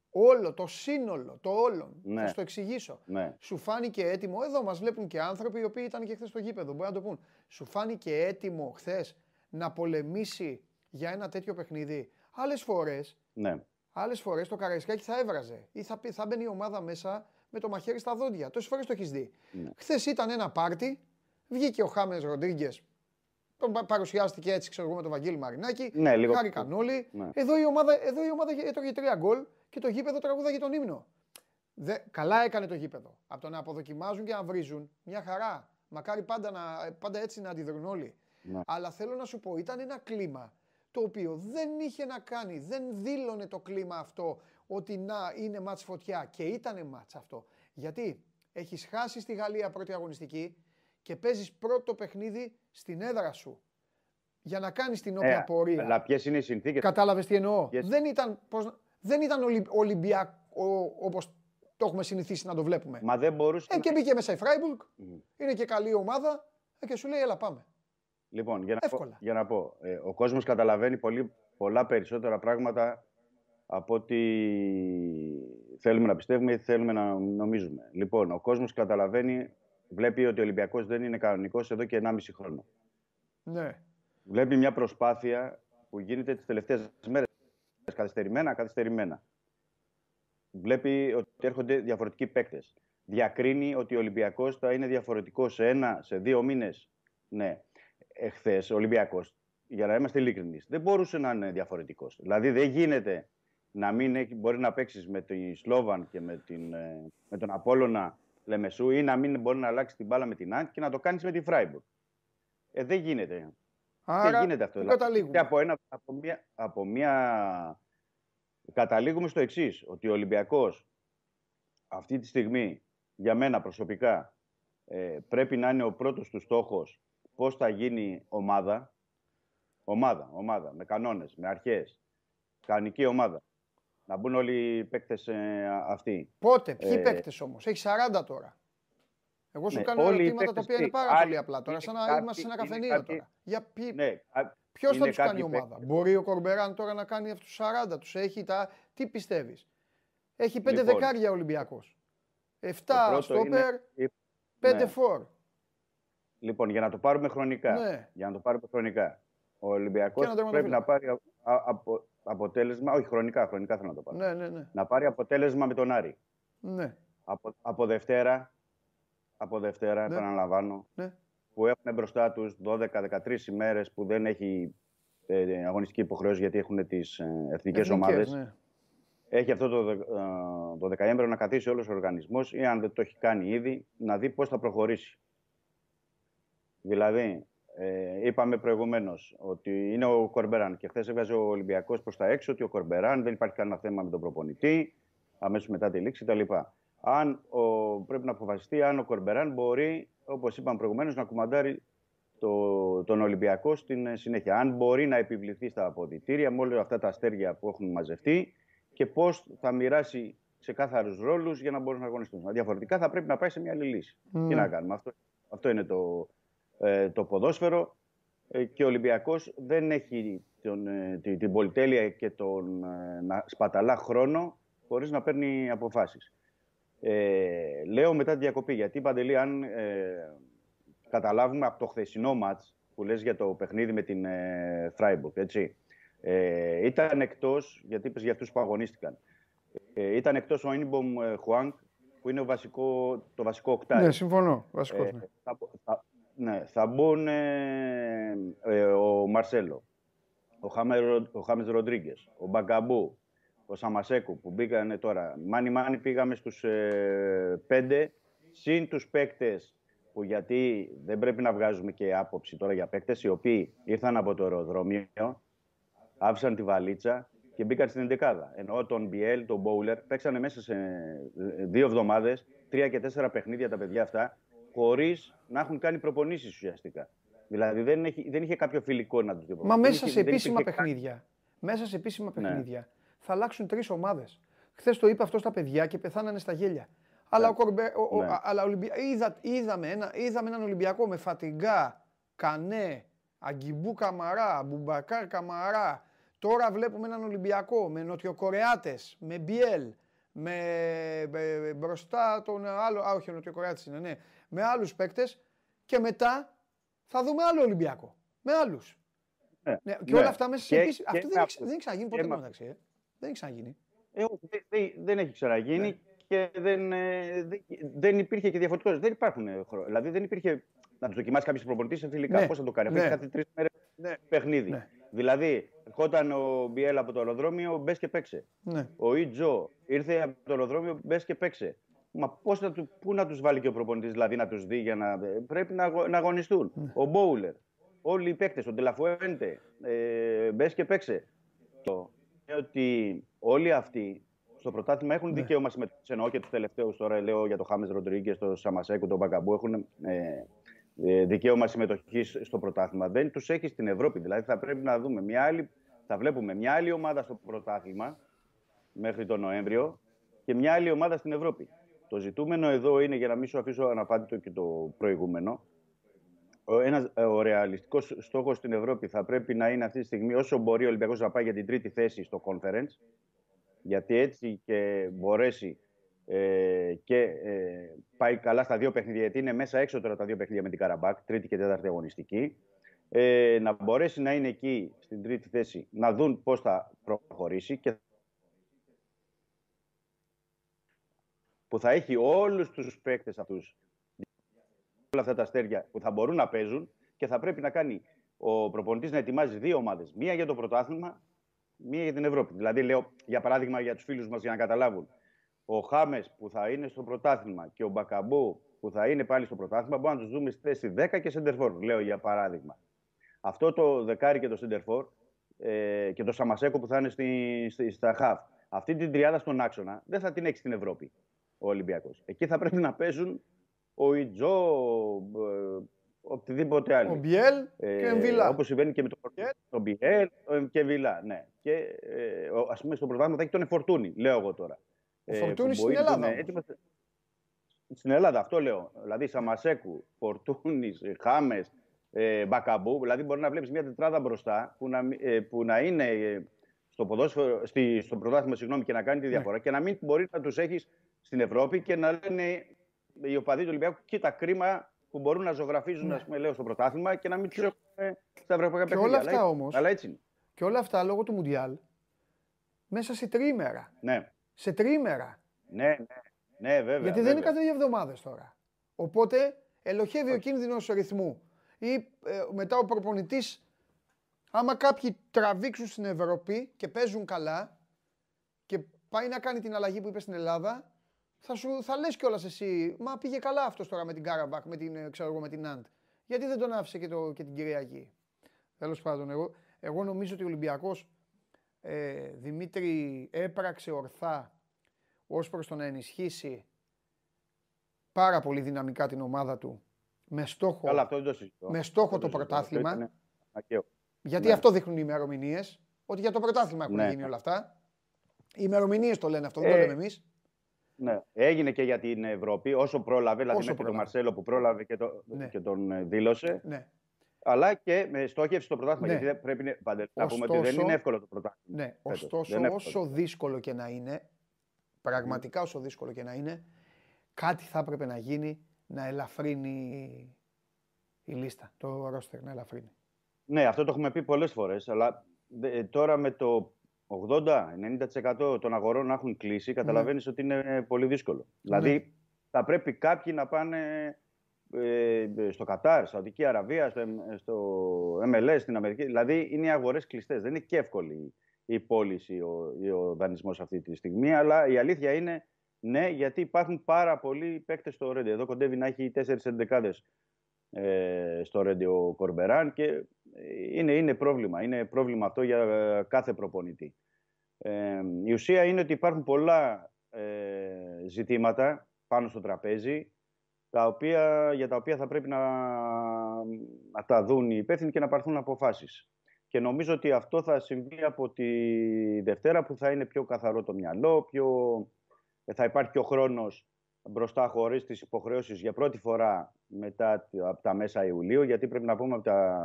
[SPEAKER 1] όλο, το σύνολο, το όλον.
[SPEAKER 3] Ναι.
[SPEAKER 1] Θα σου το εξηγήσω.
[SPEAKER 3] Ναι.
[SPEAKER 1] Σου φάνηκε έτοιμο, εδώ μας βλέπουν και άνθρωποι οι οποίοι ήταν και χθες στο γήπεδο, μπορεί να το πούν. Σου φάνηκε έτοιμο χθες να πολεμήσει για ένα τέτοιο παιχνίδι. Άλλες φορές,
[SPEAKER 3] ναι.
[SPEAKER 1] άλλες φορές το Καραϊσκάκι θα έβραζε ή θα, πει- θα μπαίνει η ομάδα μέσα με το μαχαίρι στα δόντια. Τόσες φορές το έχεις δει.
[SPEAKER 3] Ναι.
[SPEAKER 1] Χθες ήταν ένα πάρτι, βγήκε ο Χάμες Ροντρίγκες. Τον πα- παρουσιάστηκε έτσι, ξέρω εγώ, με τον Βαγγέλη Μαρινάκη.
[SPEAKER 3] Ναι, λίγο
[SPEAKER 1] Χάρηκαν όλοι.
[SPEAKER 3] Ναι.
[SPEAKER 1] Εδώ, η ομάδα, εδώ η ομάδα έτρωγε τρία γκολ και το γήπεδο τραγουδάγε τον ύμνο. Δε, καλά έκανε το γήπεδο. Από το να αποδοκιμάζουν και να βρίζουν, μια χαρά. Μακάρι πάντα, να, πάντα έτσι να αντιδρούν όλοι.
[SPEAKER 3] Ναι.
[SPEAKER 1] Αλλά θέλω να σου πω, ήταν ένα κλίμα το οποίο δεν είχε να κάνει, δεν δήλωνε το κλίμα αυτό ότι να είναι μάτς φωτιά και ήτανε μάτς αυτό. Γιατί έχεις χάσει στη Γαλλία πρώτη αγωνιστική και παίζεις πρώτο παιχνίδι στην έδρα σου για να κάνεις την όποια
[SPEAKER 3] Ε,
[SPEAKER 1] πορεία.
[SPEAKER 3] αλλά ποιες είναι οι συνθήκες;
[SPEAKER 1] Κατάλαβες τι εννοώ.
[SPEAKER 3] Yes.
[SPEAKER 1] Δεν ήταν, πώς, να- δεν ήταν Ολυ, Ολυμπιακό όπως το έχουμε συνηθίσει να το βλέπουμε.
[SPEAKER 3] Μα δεν μπορούσε
[SPEAKER 1] Ε,
[SPEAKER 3] να-
[SPEAKER 1] και μπήκε μέσα η Φράιμπουργκ. Είναι και καλή ομάδα. Ε, και σου λέει, έλα πάμε.
[SPEAKER 3] Λοιπόν, για να
[SPEAKER 1] Εύκολα.
[SPEAKER 3] πω, για να πω ε, ο κόσμος καταλαβαίνει πολύ, πολλά περισσότερα πράγματα από ό,τι θέλουμε να πιστεύουμε ή θέλουμε να νομίζουμε. Λοιπόν, ο κόσμος καταλαβαίνει, βλέπει ότι ο Ολυμπιακός δεν είναι κανονικός εδώ και 1,5 χρόνο.
[SPEAKER 1] Ναι.
[SPEAKER 3] Βλέπει μια προσπάθεια που γίνεται τις τελευταίες μέρες, καθυστερημένα, καθυστερημένα. Βλέπει ότι έρχονται διαφορετικοί παίκτες. Διακρίνει ότι ο Ολυμπιακός θα είναι διαφορετικός σε ένα, σε δύο μήνες. Ναι. Εχθές ο Ολυμπιακός, για να είμαστε ειλικρινείς, δεν μπορούσε να είναι διαφορετικός. Δηλαδή δεν γίνεται να μην έχει, μπορεί να παίξεις με τον Σλόβαν και με, την, ε, με τον Απόλλωνα Λεμεσού ή να μην μπορεί να αλλάξεις την μπάλα με την Άντ και να το κάνεις με τη Φράιμπουργκ. Ε, δεν γίνεται.
[SPEAKER 1] Άρα,
[SPEAKER 3] δεν γίνεται αυτό.
[SPEAKER 1] πού
[SPEAKER 3] Δηλαδή,
[SPEAKER 1] καταλήγουμε.
[SPEAKER 3] από, ένα, από, μια, από μια... Καταλήγουμε στο εξής ότι ο Ολυμπιακός αυτή τη στιγμή, για μένα προσωπικά, ε, πρέπει να είναι ο πρώτος του στόχος πώς θα γίνει ομάδα. Ομάδα, ομάδα, με κανόνες, με αρχές. Κανονική ομάδα. Να μπουν όλοι οι παίκτες ε, αυτοί.
[SPEAKER 1] Πότε, ποιοι
[SPEAKER 3] Ε,
[SPEAKER 1] παίκτες όμως; Έχει 40 τώρα. Εγώ σου
[SPEAKER 3] Ναι,
[SPEAKER 1] κάνω
[SPEAKER 3] όλοι οι
[SPEAKER 1] ερωτήματα τα
[SPEAKER 3] παίκτες
[SPEAKER 1] οποία είναι
[SPEAKER 3] τι,
[SPEAKER 1] πάρα
[SPEAKER 3] άλλοι
[SPEAKER 1] πολύ απλά τώρα.
[SPEAKER 3] είναι
[SPEAKER 1] Σαν να
[SPEAKER 3] κάποιοι-
[SPEAKER 1] είμαστε σε ένα
[SPEAKER 3] είναι
[SPEAKER 1] καφενείο
[SPEAKER 3] κάποιοι-
[SPEAKER 1] τώρα. Για ποιοι,
[SPEAKER 3] Ναι, α-
[SPEAKER 1] Ποιος θα
[SPEAKER 3] είναι
[SPEAKER 1] τους κάνει
[SPEAKER 3] κάποιοι
[SPEAKER 1] ομάδα;
[SPEAKER 3] παίκτες.
[SPEAKER 1] Μπορεί ο Κορμπεράν τώρα να κάνει αυτούς του 40. Τους έχει τα. Τι πιστεύεις; Έχει 5
[SPEAKER 3] Λοιπόν.
[SPEAKER 1] δεκάρια Ολυμπιακός. 7
[SPEAKER 3] πρώτο
[SPEAKER 1] στόπερ,
[SPEAKER 3] είναι-
[SPEAKER 1] 5
[SPEAKER 3] ναι.
[SPEAKER 1] φορ.
[SPEAKER 3] Λοιπόν, για να το πάρουμε χρονικά.
[SPEAKER 1] Ναι.
[SPEAKER 3] Για να το πάρουμε χρονικά. Ο Ολυμπιακός
[SPEAKER 1] Και ένα
[SPEAKER 3] πρέπει να
[SPEAKER 1] τερματοφύλακα.
[SPEAKER 3] πάρει α- α- απο- αποτέλεσμα. Όχι, χρονικά, χρονικά θέλω να το πάρω.
[SPEAKER 1] Ναι, ναι, ναι.
[SPEAKER 3] Να πάρει αποτέλεσμα με τον Άρη.
[SPEAKER 1] ναι.
[SPEAKER 3] Από, από Δευτέρα, από Δευτέρα,
[SPEAKER 1] Ναι.
[SPEAKER 3] επαναλαμβάνω,
[SPEAKER 1] ναι.
[SPEAKER 3] που έχουν μπροστά τους 12-13 ημέρες που δεν έχει ε, αγωνιστική υποχρέωση γιατί έχουν τις ε, εθνικές
[SPEAKER 1] Εθνικές,
[SPEAKER 3] ομάδες.
[SPEAKER 1] ναι.
[SPEAKER 3] Έχει αυτό το, δε- ε, το δεκαέμβριο να καθίσει όλος ο οργανισμός ή αν δεν το έχει κάνει ήδη, να δει πώς θα προχωρήσει. Δηλαδή, ε, είπαμε προηγουμένως ότι είναι ο Κορμπεράν και χθες έβγαζε ο Ολυμπιακός προς τα έξω ότι ο Κορμπεράν δεν υπάρχει κανένα θέμα με τον προπονητή, αμέσως μετά τη λήξη κτλ. Αν ο, πρέπει να αποφασιστεί αν ο Κορμπεράν μπορεί, όπως είπαμε προηγουμένως, να κουμαντάρει το, τον Ολυμπιακό στην ε, συνέχεια. Αν μπορεί να επιβληθεί στα αποδητήρια με όλα αυτά τα αστέρια που έχουν μαζευτεί και πώς θα μοιράσει ξεκάθαρους ρόλους για να μπορούν να αγωνιστούν. Διαφορετικά θα πρέπει να πάει σε μια άλλη λύση.
[SPEAKER 1] Ναι.
[SPEAKER 3] Τι να κάνουμε; Αυτό, αυτό είναι το, ε, το ποδόσφαιρο ε, και ο Ολυμπιακός δεν έχει τον, ε, την, την πολυτέλεια και τον ε, να σπαταλά χρόνο χωρίς να παίρνει αποφάσεις. Ε, λέω μετά τη διακοπή, γιατί Παντελή, αν ε, καταλάβουμε από το χθεσινό μάτς που λες για το παιχνίδι με την ε, Freiburg, έτσι, ε, ήταν εκτός, γιατί είπες για αυτούς που αγωνίστηκαν, ε, ήταν εκτός ο Ιν Μπομ Χουάνγκ, που είναι ο βασικό, το βασικό οκτάρι.
[SPEAKER 1] Ναι, συμφωνώ. Βασικός, ναι.
[SPEAKER 3] θα, θα, ναι, θα μπουν ο Μαρσέλο, ο, ο Χάμες Ροντρίγκες, ο Μπακαμπού, ο Σαμασέκου που μπήκανε τώρα. Μάνι μάνι πήγαμε στους ε, πέντε, συν τους παίκτες που γιατί δεν πρέπει να βγάζουμε και άποψη τώρα για παίκτες οι οποίοι ήρθαν από το αεροδρόμιο, άφησαν τη βαλίτσα και μπήκαν στην εντεκάδα. Ενώ τον Μπιέλ, τον Μπόουλερ, παίξανε μέσα σε ε, δύο εβδομάδες, τρία και τέσσερα παιχνίδια τα παιδιά αυτά, χωρίς να έχουν κάνει προπονήσεις ουσιαστικά. Δηλαδή δεν, έχει, δεν είχε κάποιο φιλικό να τους δει.
[SPEAKER 1] Μα μέσα σε επίσημα παιχνίδια. Μέσα σε επίσημα ναι. παιχνίδια θα αλλάξουν τρεις ομάδες. Χθες το είπε αυτό στα παιδιά και πεθάνανε στα γέλια. Αλλά, ο Κορμπε, ο, ναι. αλλά Ολυμπια... Είδα, είδαμε, ένα, είδαμε έναν Ολυμπιακό με Φατιγκά, Κανέ, Αγκιμπού Καμαρά, Μπουμπακάρ Καμαρά. Τώρα βλέπουμε έναν Ολυμπιακό με Νοτιοκορεάτες, με Μπιέλ, με, με μπροστά τον άλλο, α όχι ο Νοτιοκορεάτης είναι, ναι, με άλλους παίκτες και μετά θα δούμε άλλο Ολυμπιακό, με άλλους. Ναι, ναι, και όλα αυτά μέσα σε επίσης, αυτό δεν, έχει, δεν ξαναγίνει ποτέ μεταξύ. Ε. Δεν έχει ξαναγίνει.
[SPEAKER 3] Ε, δεν, δεν έχει ξαναγίνει ναι. και δεν, ε, δεν υπήρχε και διαφορετικός. Δεν υπάρχουν ε, χρόνια. Δηλαδή δεν υπήρχε να τους δοκιμάσει κάποιος προπονητής σε φιλικά. Ναι. Πώς θα το κάνει. Ναι. κάθε τρεις μέρες ναι. παιχνίδι. Ναι. Δηλαδή, ερχόταν ο Μπιέλ από το αεροδρόμιο, μπες και παίξε. Ναι. Ο Ιτζο ήρθε από το αεροδρόμιο, μπες και παίξε. Μα πώς θα του, πού να τους βάλει και ο προπονητής, δηλαδή να τους δει για να. Πρέπει να, να αγωνιστούν. Ναι. Ο Μπόουλερ, όλοι οι παίκτες, ο Ντελαφουέντε, ε, μπες και παίξε. Το, ότι όλοι αυτοί στο πρωτάθλημα έχουν ναι. δικαίωμα συμμετοχής. Εννοώ και τους τελευταίους τώρα, λέω για τον Χάμες Ροντρίγκες, τον Σαμασέκου, τον Μπαγκαμπού, έχουν ε, ε, δικαίωμα συμμετοχής στο πρωτάθλημα. Δεν τους έχει στην Ευρώπη. Δηλαδή θα πρέπει να δούμε μια άλλη, θα βλέπουμε μια άλλη ομάδα στο πρωτάθλημα μέχρι τον Νοέμβριο και μια άλλη ομάδα στην Ευρώπη. Το ζητούμενο εδώ είναι, για να μην σου αφήσω αναπάντητο και το προηγούμενο, ένας ε, ο ρεαλιστικός στόχος στην Ευρώπη θα πρέπει να είναι αυτή τη στιγμή όσο μπορεί ο Ολυμπιακός να πάει για την τρίτη θέση στο conference. Γιατί έτσι και μπορέσει ε, και ε, πάει καλά στα δύο παιχνίδια, γιατί είναι μέσα έξω τώρα τα δύο παιχνίδια με την Καραμπάκ, τρίτη και τέταρτη αγωνιστική. Ε, να μπορέσει να είναι εκεί στην τρίτη θέση, να δουν πώς θα προχωρήσει και που θα έχει όλους τους παίκτες αυτούς όλα αυτά τα αστέρια που θα μπορούν να παίζουν και θα πρέπει να κάνει ο προπονητής να ετοιμάζει δύο ομάδες. Μία για το πρωτάθλημα, μία για την Ευρώπη. Δηλαδή, λέω για παράδειγμα για τους φίλους μας για να καταλάβουν. Ο Χάμες που θα είναι στο πρωτάθλημα και ο Μπακαμπού που θα είναι πάλι στο πρωτάθλημα μπορούμε να τους δούμε στη θέση 10 και σεντερφόρ. Λέω για παράδειγμα. Αυτό το δεκάρι και το σεντερφόρ ε, και το Σαμασέκο που θα είναι στη, στη, στα χαφ. Αυτή την τριάδα στον άξονα δεν θα την έχει στην Ευρώπη ο Ολυμπιακός. Εκεί θα πρέπει να παίζουν ο Ιτζό, ε, οτιδήποτε άλλο.
[SPEAKER 1] Ο Μπιέλ ε, και ο Βιλά.
[SPEAKER 3] Όπως συμβαίνει και με τον το Μπιέλ και Βιλά. Ναι. Και ε, ας πούμε στο πρωτάθλημα θα έχει τον Εφορτούνη, λέω εγώ τώρα.
[SPEAKER 1] Ο Φορτούνη στην Ελλάδα. Έτοιμος...
[SPEAKER 3] Στην Ελλάδα, αυτό λέω. Δηλαδή Σαμασέκου, Φορτούνης, Χάμες, ε, Μπακαμπού. Δηλαδή μπορεί να βλέπεις μια τετράδα μπροστά που να, ε, που να είναι στο, ποδόσφαιρο, στη, στο πρωτάθλημα συγγνώμη, και να κάνει τη διαφορά ναι. και να μην μπορεί να τους έχεις στην Ευρώπη και να λένε οι οπαδοί του Ολυμπιακού, κοίτα κρίμα που μπορούν να ζωγραφίζουν, ναι. πούμε, λέω, στο πρωτάθλημα και να μην τους έχουν στα ευρωπαϊκά παιχνίδια.
[SPEAKER 1] Και όλα αυτά όμω.
[SPEAKER 3] Αλλά έτσι είναι.
[SPEAKER 1] Και όλα αυτά λόγω του Μουντιάλ μέσα σε τρίμερα.
[SPEAKER 3] Ναι.
[SPEAKER 1] Σε τρίμερα.
[SPEAKER 3] Ναι, ναι, ναι βέβαια.
[SPEAKER 1] Γιατί
[SPEAKER 3] δεν
[SPEAKER 1] είναι κάθε δύο εβδομάδες τώρα. Οπότε ελοχεύει ο κίνδυνος ρυθμού. Ή ε, μετά ο προπονητής, άμα κάποιοι τραβήξουν στην Ευρώπη και παίζουν καλά και πάει να κάνει την αλλαγή που είπε στην Ελλάδα, θα, σου, θα λες κιόλας εσύ, μα πήγε καλά αυτός τώρα με την Καραμπάγκ, με την, ε, ξέρω εγώ, με τη Ναντ. Γιατί δεν τον άφησε και, το, και την Κυριακή; Τέλος πάντων, εγώ, εγώ νομίζω ότι ο Ολυμπιακός ε, Δημήτρη έπραξε ορθά ως προς το να ενισχύσει πάρα πολύ δυναμικά την ομάδα του με στόχο,
[SPEAKER 3] Καλά, αυτό το,
[SPEAKER 1] με στόχο το, πρωτάθλημα. Γιατί ναι. αυτό δείχνουν οι ημερομηνίες, ότι για το πρωτάθλημα έχουν ναι. γίνει όλα αυτά. Οι ημερομηνίες το λένε αυτό, δεν το ε, λέμε εμείς.
[SPEAKER 3] Ναι. Έγινε και για την Ευρώπη, όσο πρόλαβε, δηλαδή όσο μέχρι τον Μαρσέλο που πρόλαβε και, το, ναι. και τον ε, δήλωσε.
[SPEAKER 1] Ναι.
[SPEAKER 3] αλλά και με στόχευση στο πρωτάθλημα. Ναι. Γιατί πρέπει να πούμε ότι δεν είναι εύκολο το πρωτάθλημα.
[SPEAKER 1] Ναι, ωστόσο, όσο δύσκολο και να είναι, πραγματικά όσο δύσκολο και να είναι, κάτι θα έπρεπε να γίνει να ελαφρύνει η λίστα, το ρόστερ να ελαφρύνει.
[SPEAKER 3] Ναι, αυτό το έχουμε πει πολλές φορές, αλλά ε, τώρα με το 80-90% των αγορών να έχουν κλείσει, καταλαβαίνεις ναι. ότι είναι πολύ δύσκολο. Ναι. Δηλαδή, θα πρέπει κάποιοι να πάνε ε, στο Κατάρ, Σαουδική Αραβία, στο, στο MLS, στην Αμερική. Δηλαδή, είναι οι αγορές κλειστές. Δεν είναι και εύκολη η πώληση, ο, ο δανεισμός αυτή τη στιγμή, αλλά η αλήθεια είναι ναι, γιατί υπάρχουν πάρα πολλοί παίκτες στο Ρέντε. Εδώ κοντεύει να έχει 4 εντεκάδες ε, στο Ρέντι ο Κορμπεράν και είναι, είναι πρόβλημα. Είναι πρόβλημα αυτό για ε, κάθε προπονητή. Ε, η ουσία είναι ότι υπάρχουν πολλά ε, ζητήματα πάνω στο τραπέζι τα οποία, για τα οποία θα πρέπει να, να τα δουν οι υπεύθυνοι και να πάρθουν αποφάσεις. Και νομίζω ότι αυτό θα συμβεί από τη Δευτέρα που θα είναι πιο καθαρό το μυαλό, πιο, θα υπάρχει και ο χρόνος μπροστά χωρίς τις υποχρεώσεις για πρώτη φορά μετά από τα μέσα Ιουλίου, γιατί πρέπει να πούμε από τα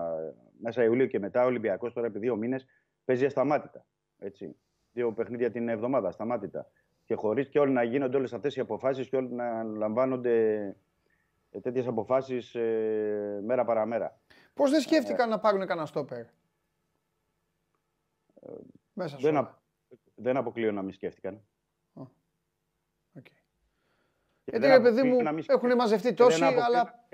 [SPEAKER 3] μέσα Ιουλίου και μετά ο Ολυμπιακός τώρα επί δύο μήνες παίζει ασταμάτητα. Έτσι. Δύο παιχνίδια την εβδομάδα, ασταμάτητα. Και χωρίς και όλοι να γίνονται όλες αυτές οι αποφάσεις και όλοι να λαμβάνονται ε, τέτοιες αποφάσεις ε, μέρα παραμέρα.
[SPEAKER 1] Πώς δεν σκέφτηκαν να πάρουν κανένα στόπερ; Ε,
[SPEAKER 3] Μέσα δεν, δεν αποκλείω να μην σκέφτηκαν.
[SPEAKER 1] Γιατί ρε παιδί μου έχουν μαζευτεί τόσοι, αλλά.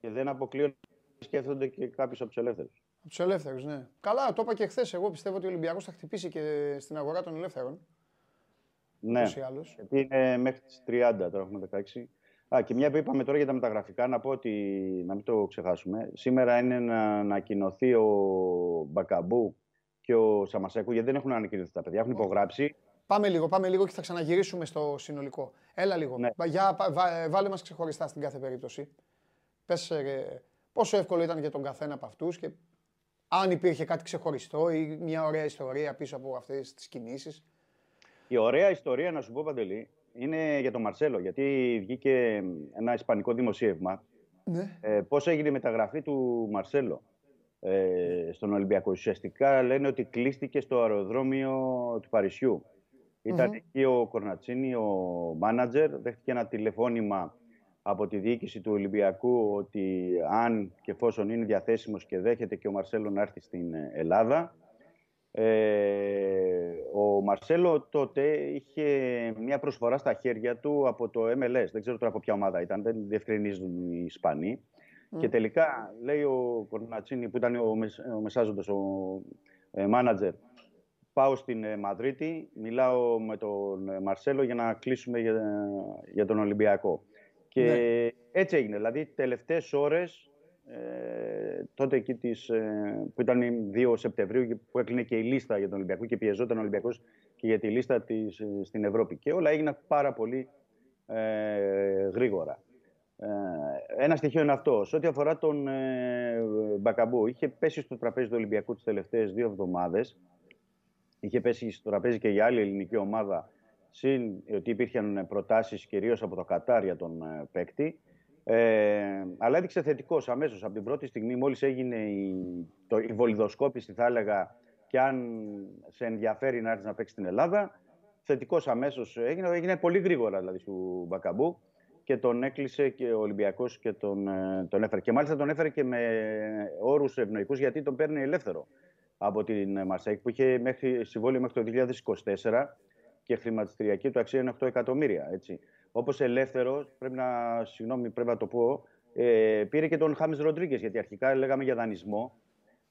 [SPEAKER 3] Και δεν αποκλείω να σκέφτονται και κάποιους από του ελεύθερου.
[SPEAKER 1] Από του ελεύθερου, ναι. Καλά, το είπα και χθες. Εγώ πιστεύω ότι ο Ολυμπιακός θα χτυπήσει και στην αγορά των ελεύθερων.
[SPEAKER 3] Ναι, γιατί είναι μέχρι τις 30, τώρα έχουμε 16. Α, και μια που είπαμε τώρα για τα μεταγραφικά, να πω ότι, να μην το ξεχάσουμε, σήμερα είναι να ανακοινωθεί ο Μπακαμπού και ο Σαμασέκου, γιατί δεν έχουν ανακοινωθεί τα παιδιά, έχουν υπογράψει.
[SPEAKER 1] Πάμε λίγο, πάμε λίγο και θα ξαναγυρίσουμε στο συνολικό. Έλα λίγο. Ναι. Για, βα, βάλε μας ξεχωριστά στην κάθε περίπτωση. Πες ε, πόσο εύκολο ήταν για τον καθένα από αυτούς και αν υπήρχε κάτι ξεχωριστό ή μια ωραία ιστορία πίσω από αυτές τις κινήσεις.
[SPEAKER 3] Η ωραία ιστορία, να σου πω Παντελή, είναι για τον Μαρσέλο, γιατί βγήκε ένα ισπανικό δημοσίευμα. Ναι. Ε, πώς έγινε η μεταγραφή του Μαρσέλο ε, στον Ολυμπιακό. Ουσιαστικά λένε ότι κλείστηκε στο αεροδρόμιο του Παρισιού. Ήταν εκεί ο Κορνατσίνη, ο μάνατζερ, δέχτηκε ένα τηλεφώνημα από τη διοίκηση του Ολυμπιακού ότι αν και εφόσον είναι διαθέσιμος και δέχεται και ο Μαρσέλο να έρθει στην Ελλάδα. Ε, ο Μαρσέλο τότε είχε μια προσφορά στα χέρια του από το MLS. Δεν ξέρω τώρα από ποια ομάδα ήταν, δεν διευκρινίζουν οι Ισπανοί. Και τελικά λέει ο Κορνατσίνη που ήταν ο, ο μεσάζοντας, ο ε, μάνατζερ, πάω στην ε, Μαδρίτη, μιλάω με τον ε, Μαρσέλο για να κλείσουμε για, για τον Ολυμπιακό. Και ναι. έτσι έγινε. Δηλαδή, τελευταίες ώρες, ε, τότε εκεί τις, ε, που ήταν 2 Σεπτεμβρίου που έκλεινε και η λίστα για τον Ολυμπιακό και πιεζόταν ο Ολυμπιακός και για τη λίστα της, στην Ευρώπη. Και όλα έγιναν πάρα πολύ ε, γρήγορα. ένα στοιχείο είναι αυτό. Σε ό,τι αφορά τον Μπακαμπού, είχε πέσει στο τραπέζι του Ολυμπιακού τις τελευταίες δύο εβδομάδες είχε πέσει στο τραπέζι και για άλλη ελληνική ομάδα, συν ότι υπήρχαν προτάσεις κυρίως από το Κατάρ για τον ε, παίκτη. Ε, αλλά έδειξε θετικός αμέσως από την πρώτη στιγμή, μόλις έγινε η, το, η βολιδοσκόπηση, θα έλεγα, και αν σε ενδιαφέρει να έρθεις να παίξεις στην Ελλάδα. Θετικός αμέσως έγινε, έγινε πολύ γρήγορα δηλαδή του Μπακαμπού και τον έκλεισε και ο Ολυμπιακός και τον, ε, τον έφερε. Και μάλιστα τον έφερε και με όρους ευνοϊκούς γιατί τον παίρνει ελεύθερο από την Μαρσέικ που είχε μέχρι, συμβόλαιο μέχρι το 2024 και χρηματιστηριακή του αξία είναι 8 εκατομμύρια. Έτσι. Όπως ελεύθερος, πρέπει να, συγγνώμη, πρέπει να το πω, ε, πήρε και τον Χάμις Ροντρίγκες, γιατί αρχικά λέγαμε για δανεισμό,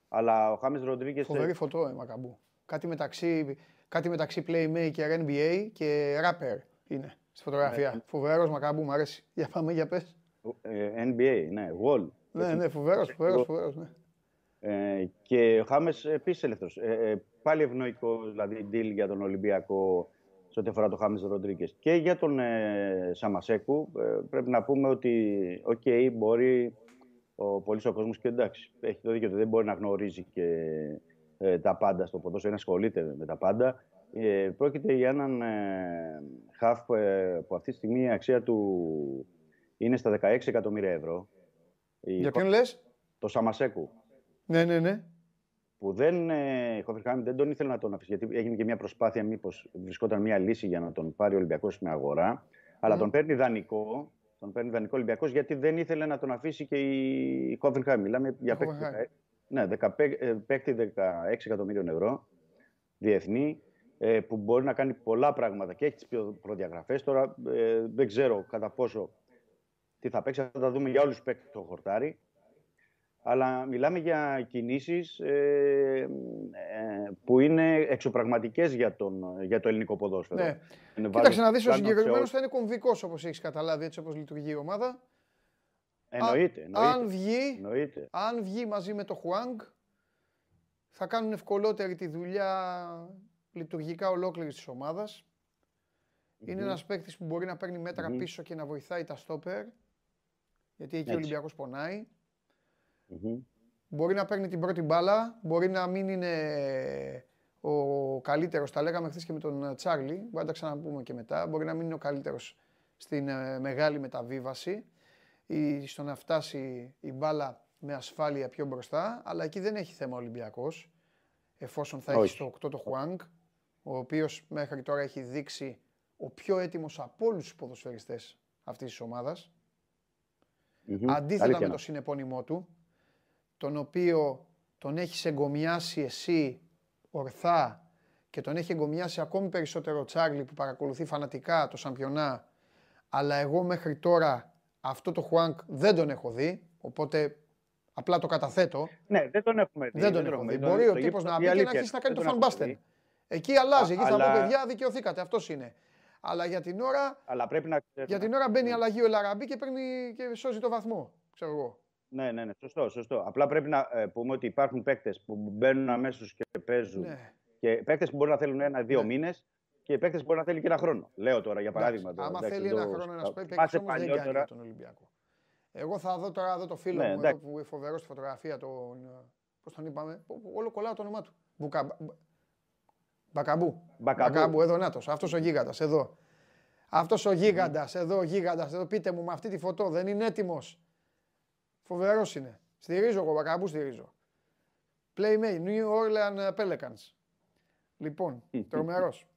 [SPEAKER 3] αλλά ο Χάμις Ροντρίγκες.
[SPEAKER 1] Φοβερή φωτό, ε, Μπακαμπού. Κάτι μεταξύ, κάτι μεταξύ playmaker NBA και rapper είναι στη φωτογραφία. Ναι. Φοβερός Μπακαμπού, μου αρέσει. Για πάμε, για πες.
[SPEAKER 3] Ε, NBA, ναι, Wall.
[SPEAKER 1] Ναι, ναι, φοβερός, φοβερός, φοβερός, ναι.
[SPEAKER 3] Ε, και ο Χάμες επίσης ελεύθερος. Ε, ε, πάλι ευνοϊκό δηλαδή deal για τον Ολυμπιακό σε ό,τι αφορά τον Χάμες Ροντρίγκες. Και για τον ε, Σαμασέκου ε, πρέπει να πούμε ότι, ok, okay, μπορεί ο πολύ ο κόσμος και εντάξει, έχει το δίκιο του, δεν μπορεί να γνωρίζει και ε, τα πάντα στο ποδόσφαιρο, να ασχολείται με τα πάντα. Ε, πρόκειται για έναν ε, χαφ που αυτή τη στιγμή η αξία του είναι στα 16 εκατομμύρια ευρώ
[SPEAKER 1] Για ποιον λες,
[SPEAKER 3] Το Σαμασέκου.
[SPEAKER 1] Ναι, ναι, ναι.
[SPEAKER 3] Που δεν, ε, η Hoffenheim δεν τον ήθελε να τον αφήσει, γιατί έγινε και μια προσπάθεια μήπως βρισκόταν μια λύση για να τον πάρει ο Ολυμπιακός στην αγορά. Αλλά τον παίρνει δανεικό, τον παίρνει δανεικό Ολυμπιακός γιατί δεν ήθελε να τον αφήσει και η Hoffenheim. Μιλάμε για παίκτη,
[SPEAKER 1] Hoffenheim.
[SPEAKER 3] δεκα- ναι, δεκα- ε, παίκτη 16 εκατομμύριων ευρώ διεθνή ε, που μπορεί να κάνει πολλά πράγματα και έχει τις πιο προδιαγραφές. Τώρα ε, δεν ξέρω κατά πόσο τι θα παίξει, θα τα δούμε για όλους τους παίκτες το χορτάρι. Αλλά μιλάμε για κινήσεις ε, ε, που είναι εξωπραγματικές για, τον, για το ελληνικό ποδόσφαιρο.
[SPEAKER 1] Ναι.
[SPEAKER 3] Είναι
[SPEAKER 1] Κοίταξε να δεις, ο
[SPEAKER 3] βάλουν σε
[SPEAKER 1] συγκεκριμένος
[SPEAKER 3] όλους.
[SPEAKER 1] θα είναι κομβικός όπως έχεις καταλάβει, έτσι όπως λειτουργεί η ομάδα.
[SPEAKER 3] Εννοείται,
[SPEAKER 1] Α-
[SPEAKER 3] εννοείται.
[SPEAKER 1] Αν βγει,
[SPEAKER 3] εννοείται.
[SPEAKER 1] αν βγει μαζί με το Χουάνγκ, θα κάνουν ευκολότερη τη δουλειά λειτουργικά ολόκληρης της ομάδας. Είναι ένας παίκτης που μπορεί να παίρνει μέτρα πίσω και να βοηθάει τα στόπερ. Γιατί εκεί ο
[SPEAKER 3] Έτσι.
[SPEAKER 1] Ολυμπιακός πονάει.
[SPEAKER 3] Μμμ.
[SPEAKER 1] Μπορεί να παίρνει την πρώτη μπάλα, μπορεί να μην είναι ο καλύτερος. Τα λέγαμε χθες και με τον Τσάρλι. Μπορεί να τα ξαναπούμε και μετά. Μπορεί να μην είναι ο καλύτερος στην ε, μεγάλη μεταβίβαση ή στο να φτάσει η μπάλα με ασφάλεια πιο μπροστά. Αλλά εκεί δεν έχει θέμα ο Ολυμπιακός. Εφόσον θα έχει
[SPEAKER 3] Όχι.
[SPEAKER 1] στο 8 το Χουάνγκ, ο οποίος μέχρι τώρα έχει δείξει ο πιο έτοιμος από όλους τους ποδοσφαιριστές αυτής της ομάδας.
[SPEAKER 3] Μμμ.
[SPEAKER 1] Αντίθετα
[SPEAKER 3] Αλήθεια
[SPEAKER 1] με
[SPEAKER 3] είναι.
[SPEAKER 1] το συνεπώνυμό του, τον οποίο τον έχεις εγκομιάσει εσύ ορθά και τον έχει εγκομιάσει ακόμη περισσότερο ο Τσάρλι που παρακολουθεί φανατικά το Σαμπιονά, αλλά εγώ μέχρι τώρα αυτό το Χουάνκ δεν τον έχω δει, οπότε απλά το καταθέτω.
[SPEAKER 3] Ναι, δεν τον έχουμε δει.
[SPEAKER 1] Δεν τον έχω
[SPEAKER 3] έχουμε
[SPEAKER 1] δει.
[SPEAKER 3] δει.
[SPEAKER 1] Μπορεί
[SPEAKER 3] Το
[SPEAKER 1] ο τύπος
[SPEAKER 3] γήπεδο,
[SPEAKER 1] να
[SPEAKER 3] η
[SPEAKER 1] πει και να
[SPEAKER 3] αλήθεια
[SPEAKER 1] αρχίσει να
[SPEAKER 3] είναι,
[SPEAKER 1] κάνει το
[SPEAKER 3] δεν τον έχουμε
[SPEAKER 1] φανμπάστεν.
[SPEAKER 3] δει.
[SPEAKER 1] Εκεί αλλάζει,
[SPEAKER 3] Α,
[SPEAKER 1] εκεί θα πω
[SPEAKER 3] αλλά-
[SPEAKER 1] παιδιά δικαιωθήκατε, αυτός είναι. Αλλά για την ώρα,
[SPEAKER 3] Αλλά πρέπει να ξέρουμε.
[SPEAKER 1] για την ώρα μπαίνει αλλαγή ο Ελαραμπή και παίρνει και σώζει το βαθμό, ξέρω εγώ.
[SPEAKER 3] Ναι, ναι, ναι, σωστό, σωστό. Απλά πρέπει να ε, πούμε ότι υπάρχουν παίκτες που μπαίνουν αμέσως και παίζουν.
[SPEAKER 1] Ναι.
[SPEAKER 3] Και παίκτες που μπορεί να θέλουν ένα-δύο μήνες και παίκτες που μπορεί να θέλει και ένα χρόνο. Λέω τώρα για παράδειγμα.
[SPEAKER 1] Εντάξει,
[SPEAKER 3] τώρα,
[SPEAKER 1] Άμα
[SPEAKER 3] εντάξει,
[SPEAKER 1] θέλει ένα
[SPEAKER 3] το-
[SPEAKER 1] χρόνο ένας
[SPEAKER 3] θα-
[SPEAKER 1] παίκτης,
[SPEAKER 3] θυμάσαι
[SPEAKER 1] όμως δεν κάνει
[SPEAKER 3] παλιότερα-
[SPEAKER 1] για τον Ολυμπιακό. Εγώ θα δω τώρα εδώ το φίλο
[SPEAKER 3] Ναι,
[SPEAKER 1] μου εδώ
[SPEAKER 3] εντάξει.
[SPEAKER 1] που είναι φοβερός στη φωτογραφία, τον, πώς τον είπαμε, που- που όλο κολλάω το όνομά του. Μπουκα, Μπα- Μπακαμπού.
[SPEAKER 3] Μπακαμπού.
[SPEAKER 1] εδώ νάτος, αυτός ο γίγαντας, εδώ. Αυτός ο γίγαντας, εδώ ο γίγαντας, εδώ πείτε μου με αυτή τη φωτό, δεν είναι έτοιμος. Φοβερός είναι. Στηρίζω εγώ, Μπακαμπού στηρίζω. Playmate, New Orleans Pelicans. Λοιπόν, τρομερός.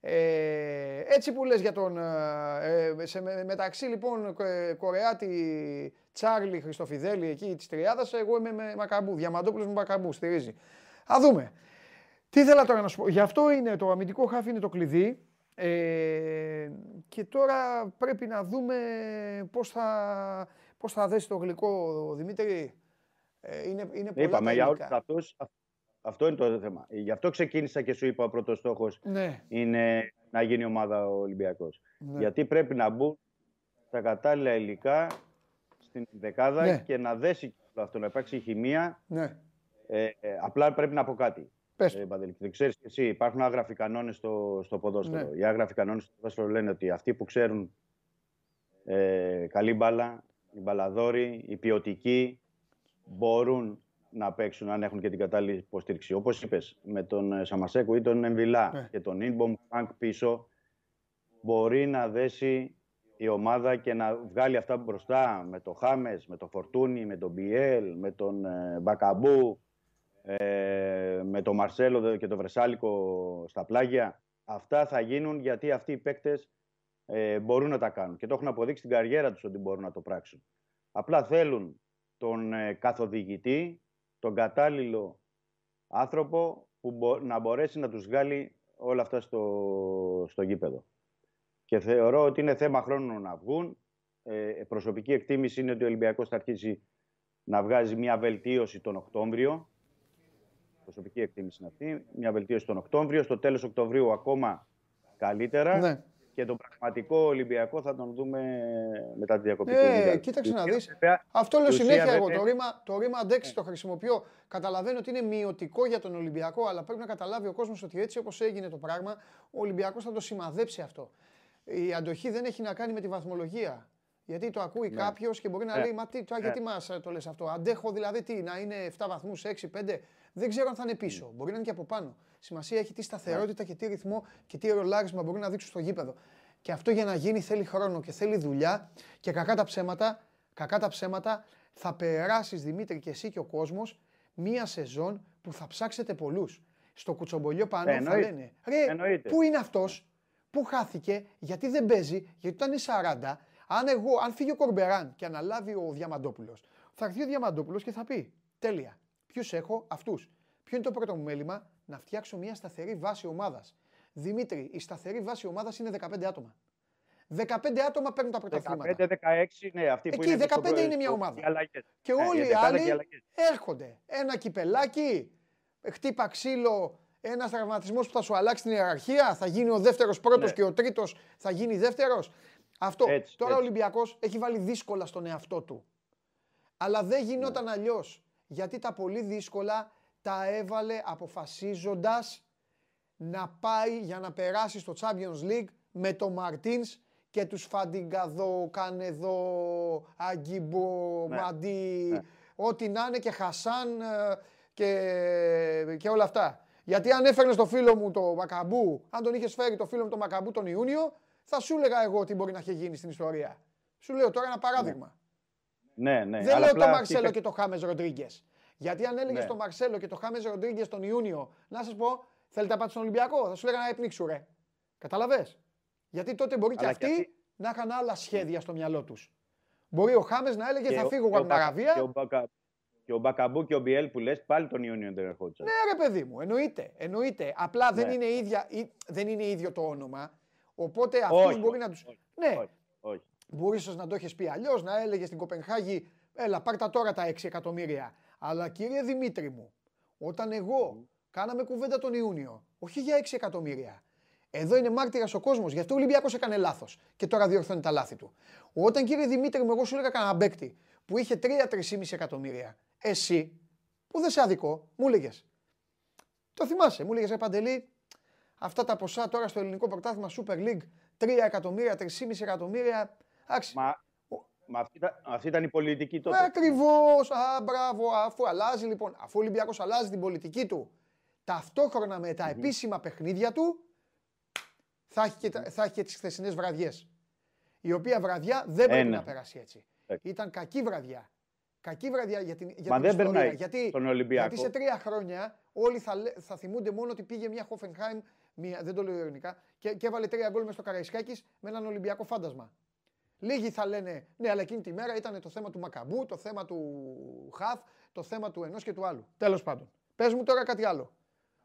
[SPEAKER 1] Ε, έτσι που λες για τον... ε, ε, σε, με- μεταξύ λοιπόν Κο- Κορεάτη, Τσάρλι, Χριστοφιδέλη εκεί της Τριάδας, εγώ είμαι με Μακαμπού, Διαμαντόπουλος με Μακαμπού, στηρίζει. Α δούμε. Τι ήθελα τώρα να σου πω. Γι' αυτό είναι το αμυντικό χάφι είναι το κλειδί. Ε, και τώρα πρέπει να δούμε πώς θα, πώς θα δέσει το γλυκό, Δημήτρη; Ε, είναι, είναι πολλά
[SPEAKER 3] Είπαμε
[SPEAKER 1] τα
[SPEAKER 3] για όλου
[SPEAKER 1] υλικά.
[SPEAKER 3] αυτού. Αυτό είναι το θέμα. Γι' αυτό ξεκίνησα και σου είπα ο πρώτος στόχος
[SPEAKER 1] Ναι,
[SPEAKER 3] είναι να γίνει ομάδα ο Ολυμπιακός.
[SPEAKER 1] Ναι.
[SPEAKER 3] Γιατί πρέπει να μπουν τα κατάλληλα υλικά στην δεκάδα
[SPEAKER 1] Ναι.
[SPEAKER 3] και να δέσει όλο αυτό, να υπάρξει χημεία.
[SPEAKER 1] ναι.
[SPEAKER 3] Ε, ε, απλά πρέπει να πω κάτι.
[SPEAKER 1] Πες.
[SPEAKER 3] Ε, Παντελή, δεν ξέρεις και εσύ, υπάρχουν άγραφοι κανόνες στο, στο ποδόσφαιρο.
[SPEAKER 1] Ναι.
[SPEAKER 3] Οι άγραφοι κανόνες στο ποδόσφαιρο λένε ότι αυτοί που ξέρουν ε, καλή μπάλα, οι μπαλαδόροι, οι ποιοτικοί, μπορούν να παίξουν αν έχουν και την κατάλληλη υποστήριξη. Όπως είπες, με τον ε, Σαμασέκου ή τον Εμβιλά
[SPEAKER 1] Ναι.
[SPEAKER 3] και τον Ινμπομ Φανκ πίσω, μπορεί να δέσει η ομάδα και να βγάλει αυτά μπροστά με το Χάμες, με το Φορτούνι, με τον Μπιέλ, με τον ε, Μπακαμπού, ε, με τον Μαρσέλο και τον Βρεσάλικο στα πλάγια. Αυτά θα γίνουν γιατί αυτοί οι παίκτες ε, μπορούν να τα κάνουν και το έχουν αποδείξει στην καριέρα τους ότι μπορούν να το πράξουν. Απλά θέλουν τον ε, καθοδηγητή, τον κατάλληλο άνθρωπο που μπο- να μπορέσει να τους βγάλει όλα αυτά στο, στο γήπεδο. Και θεωρώ ότι είναι θέμα χρόνου να βγουν. Ε, προσωπική εκτίμηση είναι ότι ο Ολυμπιακός θα αρχίσει να βγάζει μια βελτίωση τον Οκτώβριο. Προσωπική εκτίμηση είναι αυτή. Μια βελτίωση τον Οκτώβριο. Στο τέλος Οκτωβρίου ακόμα καλύτερα.
[SPEAKER 1] Ναι.
[SPEAKER 3] Και τον πραγματικό Ολυμπιακό θα τον δούμε μετά τη διακοπή του
[SPEAKER 1] Ε,
[SPEAKER 3] Μουντιάλ.
[SPEAKER 1] κοίταξε να
[SPEAKER 3] Η
[SPEAKER 1] δεις.
[SPEAKER 3] ουσία,
[SPEAKER 1] Αυτό λέω
[SPEAKER 3] η ουσία
[SPEAKER 1] συνέχεια εγώ.
[SPEAKER 3] βέβαια-
[SPEAKER 1] Το ρήμα, το ρήμα αντέξει το χρησιμοποιώ. Καταλαβαίνω ότι είναι μειωτικό για τον Ολυμπιακό, αλλά πρέπει να καταλάβει ο κόσμος ότι έτσι όπως έγινε το πράγμα, ο Ολυμπιακός θα το σημαδέψει αυτό. Η αντοχή δεν έχει να κάνει με τη βαθμολογία. Γιατί το ακούει κάποιος και μπορεί να
[SPEAKER 3] Ναι.
[SPEAKER 1] λέει: Μα τι, τώρα, γιατί μας το λες αυτό; Αντέχω δηλαδή τι, να είναι 7 βαθμούς, 6, 5. Δεν ξέρω αν θα είναι πίσω. Μπορεί να είναι και από πάνω. Σημασία έχει τι σταθερότητα και τι ρυθμό και τι ρολάρισμα μπορεί να δείξουν στο γήπεδο. Και αυτό για να γίνει θέλει χρόνο και θέλει δουλειά και κακά τα ψέματα, κακά τα ψέματα θα περάσεις Δημήτρη και εσύ και ο κόσμος μία σεζόν που θα ψάξετε πολλούς. Στο κουτσομπολιό πάνω θα λένε ρε πού είναι αυτός, πού χάθηκε, γιατί δεν παίζει, γιατί όταν είναι 40 αν, εγώ, αν φύγει ο Κορμπεράν και αναλάβει ο Διαμαντόπουλος θα έρθει ο Διαμαντόπουλος και θα πει τέλεια, ποιους έχω, αυτούς. Ποιο είναι το πρώτο μου μέλημα, να φτιάξω μια σταθερή βάση ομάδας. Δημήτρη, η σταθερή βάση ομάδας είναι 15 άτομα. 15 άτομα παίρνουν τα πρωταθλήματα.
[SPEAKER 3] 15-16, ναι, αυτοί που
[SPEAKER 1] Εκεί,
[SPEAKER 3] είναι.
[SPEAKER 1] 15 είναι μια ομάδα. Και
[SPEAKER 3] Ναι,
[SPEAKER 1] όλοι
[SPEAKER 3] οι
[SPEAKER 1] οι άλλοι
[SPEAKER 3] και αλλαγές.
[SPEAKER 1] έρχονται. Ένα κυπελάκι, χτύπα ξύλο, ένα τραυματισμός που θα σου αλλάξει την ιεραρχία, θα γίνει ο δεύτερος πρώτος
[SPEAKER 3] Ναι.
[SPEAKER 1] και ο τρίτος θα γίνει δεύτερος. Αυτό.
[SPEAKER 3] Έτσι,
[SPEAKER 1] Τώρα ο
[SPEAKER 3] έτσι.
[SPEAKER 1] Ολυμπιακός έχει βάλει δύσκολα στον εαυτό του. Αλλά δεν γινόταν
[SPEAKER 3] Ναι.
[SPEAKER 1] αλλιώς. Γιατί τα πολύ δύσκολα τα έβαλε αποφασίζοντας να πάει για να περάσει στο Champions League με τον Μαρτίνς και τους Φαντιγκαδό, Κάνεδο, Αγκίμπο,
[SPEAKER 3] Ναι.
[SPEAKER 1] Μαντί,
[SPEAKER 3] Ναι.
[SPEAKER 1] ό,τι να είναι και Χασάν ε, και, και όλα αυτά. Γιατί αν έφερνες το φίλο μου το Μακαμπού, αν τον είχες φέρει το φίλο μου το Μακαμπού τον Ιούνιο, θα σου έλεγα εγώ τι μπορεί να έχει γίνει στην ιστορία. Σου λέω τώρα ένα παράδειγμα.
[SPEAKER 3] Ναι, ναι.
[SPEAKER 1] Δεν
[SPEAKER 3] αλλά
[SPEAKER 1] λέω
[SPEAKER 3] απλά
[SPEAKER 1] το
[SPEAKER 3] αυτοί
[SPEAKER 1] Μαρσέλο
[SPEAKER 3] παί-
[SPEAKER 1] και το Χάμες Ροντρίγκες. Γιατί αν έλεγες
[SPEAKER 3] Ναι.
[SPEAKER 1] το Μαρσέλο και το Χάμες Ροντρίγκες τον Ιούνιο, να σας πω, θέλετε να πάτε στον Ολυμπιακό, θα σου λέγανε να επνίξου ρε. Καταλαβέ. Γιατί τότε μπορεί και
[SPEAKER 3] Αλλά και
[SPEAKER 1] αυτοί
[SPEAKER 3] αυτοί-
[SPEAKER 1] να είχαν άλλα σχέδια στο μυαλό τους. Μπορεί ο Χάμες να έλεγε
[SPEAKER 3] και
[SPEAKER 1] θα
[SPEAKER 3] ο-
[SPEAKER 1] φύγω εγώ
[SPEAKER 3] και
[SPEAKER 1] από την
[SPEAKER 3] ο Μπακα- Και ο,
[SPEAKER 1] Αραβία.
[SPEAKER 3] Μπακα, και ο Μπακαμπού και ο Μπιέλ που λες πάλι τον Ιούνιο δεν ερχόντουσαν.
[SPEAKER 1] Ναι, ρε παιδί μου, εννοείται. εννοείται. Απλά δεν,
[SPEAKER 3] Ναι.
[SPEAKER 1] είναι ίδια, ή- δεν είναι ίδιο το όνομα. Οπότε αυτούς
[SPEAKER 3] Όχι,
[SPEAKER 1] μπορεί να του.
[SPEAKER 3] όχι,
[SPEAKER 1] Ναι,
[SPEAKER 3] όχι, όχι.
[SPEAKER 1] Μπορεί ίσως να το έχεις πει αλλιώς, να έλεγες στην Κοπενχάγη, έλα, πάρτα τώρα τα 6 εκατομμύρια. Αλλά κύριε Δημήτρη μου, όταν εγώ κάναμε κουβέντα τον Ιούνιο, όχι για 6 εκατομμύρια. Εδώ είναι μάρτυρας ο κόσμος, γι' αυτό ο Ολυμπιακός έκανε λάθος και τώρα διορθώνει τα λάθη του. Όταν κύριε Δημήτρη μου, εγώ σου έλεγα κανένα παίκτη που είχε 3-3,5 εκατομμύρια, εσύ, που δεν σε αδικό, μου έλεγες. Το θυμάσαι, μου έλεγες ρε Παντελή, αυτά τα ποσά τώρα στο ελληνικό πρωτάθλημα Super League, 3 εκατομμύρια, 3,5 εκατομμύρια. Εντάξει.
[SPEAKER 3] Μα, μα αυτή, ήταν, αυτή ήταν η πολιτική τότε.
[SPEAKER 1] Ακριβώς. Α, μπράβο. Αφού αλλάζει λοιπόν, αφού ο Ολυμπιακός αλλάζει την πολιτική του ταυτόχρονα με τα επίσημα παιχνίδια του, θα έχει και, τα- θα έχει και τις χθεσινές βραδιές. Η οποία βραδιά δεν πρέπει
[SPEAKER 3] Ένα.
[SPEAKER 1] να περάσει έτσι.
[SPEAKER 3] Ε.
[SPEAKER 1] Ήταν κακή βραδιά. Κακή βραδιά για την, για
[SPEAKER 3] Μα
[SPEAKER 1] την
[SPEAKER 3] δεν
[SPEAKER 1] ιστορία.
[SPEAKER 3] περνάει
[SPEAKER 1] γιατί,
[SPEAKER 3] στον Ολυμπιακό.
[SPEAKER 1] γιατί σε τρία χρόνια όλοι θα, λέ- θα θυμούνται μόνο ότι πήγε μια Χόφενχάιμ, μια, δεν το λέω ειρωνικά, και, και έβαλε τρία γκολ μες στο Καραϊσκάκης με έναν Ολυμπιακό φάντασμα. Λίγοι θα λένε, ναι, αλλά εκείνη τη μέρα ήταν το θέμα του Μακαμπού, το θέμα του Χαφ, το θέμα του ενός και του άλλου. Τέλος πάντων. Πες μου τώρα κάτι άλλο.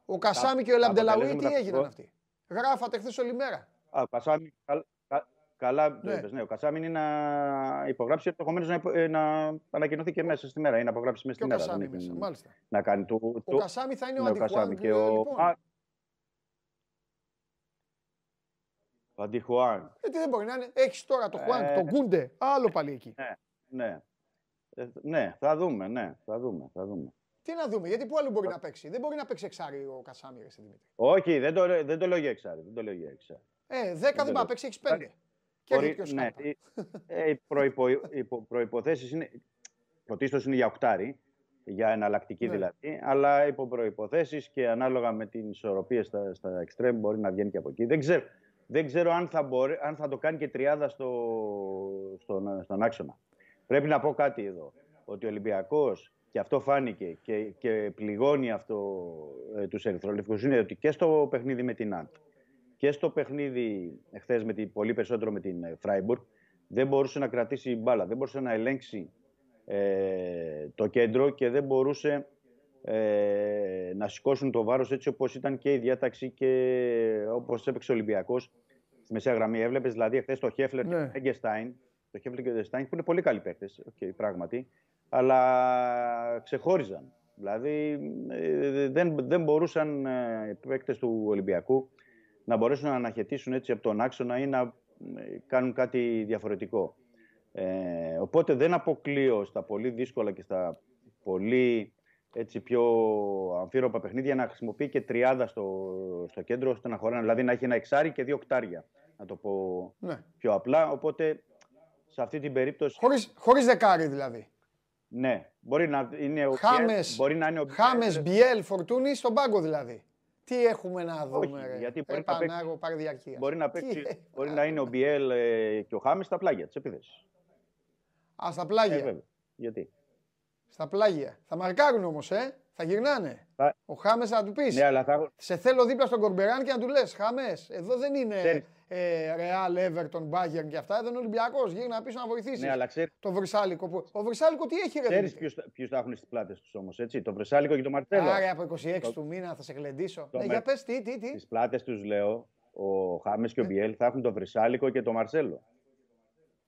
[SPEAKER 1] Ο Κασάμι και ο
[SPEAKER 3] τα
[SPEAKER 1] Ελαμπτελαούι τι
[SPEAKER 3] αποτελέσματα
[SPEAKER 1] έγιναν
[SPEAKER 3] που-
[SPEAKER 1] αυτοί; Γράφατε χθες όλη μέρα.
[SPEAKER 3] Α, ο Κασάμι, κα- κα- καλά το
[SPEAKER 1] Ναι.
[SPEAKER 3] είπες, ναι. Ο Κασάμι είναι να υπογράψει, ενδεχομένως να, υπο- ε, να ανακοινωθεί και μέσα στη μέρα ή να υπογράψει μέσα
[SPEAKER 1] Και
[SPEAKER 3] στη
[SPEAKER 1] ο
[SPEAKER 3] μέρα.
[SPEAKER 1] Κασάμι
[SPEAKER 3] δεν έχει
[SPEAKER 1] μέσα, μάλιστα.
[SPEAKER 3] Να κάνει του.
[SPEAKER 1] Ο
[SPEAKER 3] του-
[SPEAKER 1] Κασάμι θα είναι ο
[SPEAKER 3] ναι,
[SPEAKER 1] Αντιχουάνγκ,
[SPEAKER 3] Κασάμι και ο.
[SPEAKER 1] λοιπόν.
[SPEAKER 3] Α, ο Αντιχουάνγκ.
[SPEAKER 1] Γιατί δεν μπορεί να είναι. Έχεις τώρα το Χουάνγκ,
[SPEAKER 3] Ε.
[SPEAKER 1] τον Γκούντε, άλλο πάλι εκεί.
[SPEAKER 3] Ναι, ναι. Ε, ναι, θα δούμε, ναι, θα δούμε, θα δούμε.
[SPEAKER 1] Τι να δούμε, γιατί πού άλλο μπορεί να παίξει; Δεν μπορεί να παίξει εξάρι ο Κασάμι, ρε στη Δημήτρη.
[SPEAKER 3] Όχι, δεν το, δεν το λέω για εξάρι. Δεν το λέω για εξάρι.
[SPEAKER 1] Ε, 10 δεν
[SPEAKER 3] το
[SPEAKER 1] πάει να
[SPEAKER 3] λέω.
[SPEAKER 1] παίξει, έχεις 5. Και
[SPEAKER 3] Μπορεί-
[SPEAKER 1] έχει και ο
[SPEAKER 3] ναι,
[SPEAKER 1] Σκάλπα.
[SPEAKER 3] οι- ε, οι προϋπο, οι προϋποθέσεις είναι, πρωτίστως είναι για οκτάρι, για εναλλακτική
[SPEAKER 1] Ναι.
[SPEAKER 3] δηλαδή, αλλά υπό προϋποθέσεις και ανάλογα με την ισορροπία στα, στα εξτρέμ μπορεί να βγαίνει και από εκεί. Δεν ξέρω, δεν ξέρω αν, θα μπορεί, αν θα το κάνει και τριάδα στο, στον, στον άξονα. Πρέπει να πω κάτι εδώ, ότι ο Ολυμπιακός, και αυτό φάνηκε και, και πληγώνει αυτό ε, τους ερυθρολευκούς, είναι ότι και στο παιχνίδι με την Άντ, και στο παιχνίδι εχθές με την, πολύ περισσότερο με την ε, Φράιμπουργκ δεν μπορούσε να κρατήσει μπάλα, δεν μπορούσε να ελέγξει ε, το κέντρο και δεν μπορούσε ε, να σηκώσουν το βάρος έτσι όπως ήταν και η διάταξη και όπως έπαιξε ο Ολυμπιακός στη μεσαία γραμμή. Έβλεπες δηλαδή εχθές το Χέφλερ
[SPEAKER 1] Ναι.
[SPEAKER 3] και το Έγκεστάιν, το Χέφλερ και το Έγκεστάιν που είναι πολύ καλοί παίκτες, okay, πράγματι, αλλά ξεχώριζαν. Δηλαδή ε, δεν, δεν μπορούσαν ε, οι παίκτες του Ολυμπιακού να μπορέσουν να αναχαιτήσουν έτσι από τον άξονα ή να ε, κάνουν κάτι διαφορετικό. Ε, οπότε δεν αποκλείω στα πολύ δύσκολα και στα πολύ έτσι, πιο αμφίροπα παιχνίδια να χρησιμοποιεί και τριάδα στο, στο κέντρο ώστε να χωράνε. Δηλαδή να έχει ένα εξάρι και δύο οκτάρια, να το πω
[SPEAKER 1] Ναι.
[SPEAKER 3] πιο απλά. Οπότε σε αυτή την περίπτωση,
[SPEAKER 1] Χωρίς, χωρίς δεκάρι δηλαδή.
[SPEAKER 3] ναι, μπορεί να είναι ο
[SPEAKER 1] Χάμες,
[SPEAKER 3] Πιέρ, μπορεί να είναι ο
[SPEAKER 1] Χάμες,
[SPEAKER 3] Πιέρ.
[SPEAKER 1] Μπιέλ, Φορτούνη στον πάγκο δηλαδή. Τι έχουμε να δούμε,
[SPEAKER 3] Όχι,
[SPEAKER 1] ρε;
[SPEAKER 3] γιατί
[SPEAKER 1] ρε
[SPEAKER 3] μπορεί να παίξει-
[SPEAKER 1] Πανάγο, πάρε διαρκείας.
[SPEAKER 3] Μπορεί να,
[SPEAKER 1] Τι
[SPEAKER 3] παίξει,
[SPEAKER 1] έχουμε
[SPEAKER 3] μπορεί
[SPEAKER 1] να
[SPEAKER 3] να είναι ο Μπιέλ ε, και ο Χάμες στα πλάγια της επίθεσης.
[SPEAKER 1] Α, στα πλάγια.
[SPEAKER 3] Ε, βέβαια. Γιατί;
[SPEAKER 1] Στα πλάγια. Θα μαρκάρουν όμως, ε. Θα γυρνάνε.
[SPEAKER 3] Θα-
[SPEAKER 1] Ο Χάμες θα του πεις.
[SPEAKER 3] Ναι, αλλά θα...
[SPEAKER 1] Σε θέλω δίπλα στον Κορμπεράν και να του λες: Χάμες, εδώ δεν είναι
[SPEAKER 3] Ξέρεις.
[SPEAKER 1] ε, Real, Everton, Bayern και αυτά. Εδώ είναι Ολυμπιακός. Γύρνα πίσω να βοηθήσεις.
[SPEAKER 3] ναι, αλλά ξέρει
[SPEAKER 1] Το Βρυσάλικο. Που... Ο Βρυσάλικο τι έχει, ρε
[SPEAKER 3] ξέρεις
[SPEAKER 1] Δημήτρη;
[SPEAKER 3] ποιους, ποιους θα έχουν στις πλάτες τους όμως, έτσι; Το Βρεσάλικο και το Μαρτέλο.
[SPEAKER 1] Άρα από 26
[SPEAKER 3] Το-
[SPEAKER 1] του μήνα θα σε γλεντήσω.
[SPEAKER 3] το
[SPEAKER 1] Ναι,
[SPEAKER 3] με-
[SPEAKER 1] για πες τι, τι, τι.
[SPEAKER 3] Στις πλάτες τους λέω, ο Χάμες και
[SPEAKER 1] Ε.
[SPEAKER 3] ο Μπιέλ θα έχουν το Βρεσάλικο και το Μαρσέλο.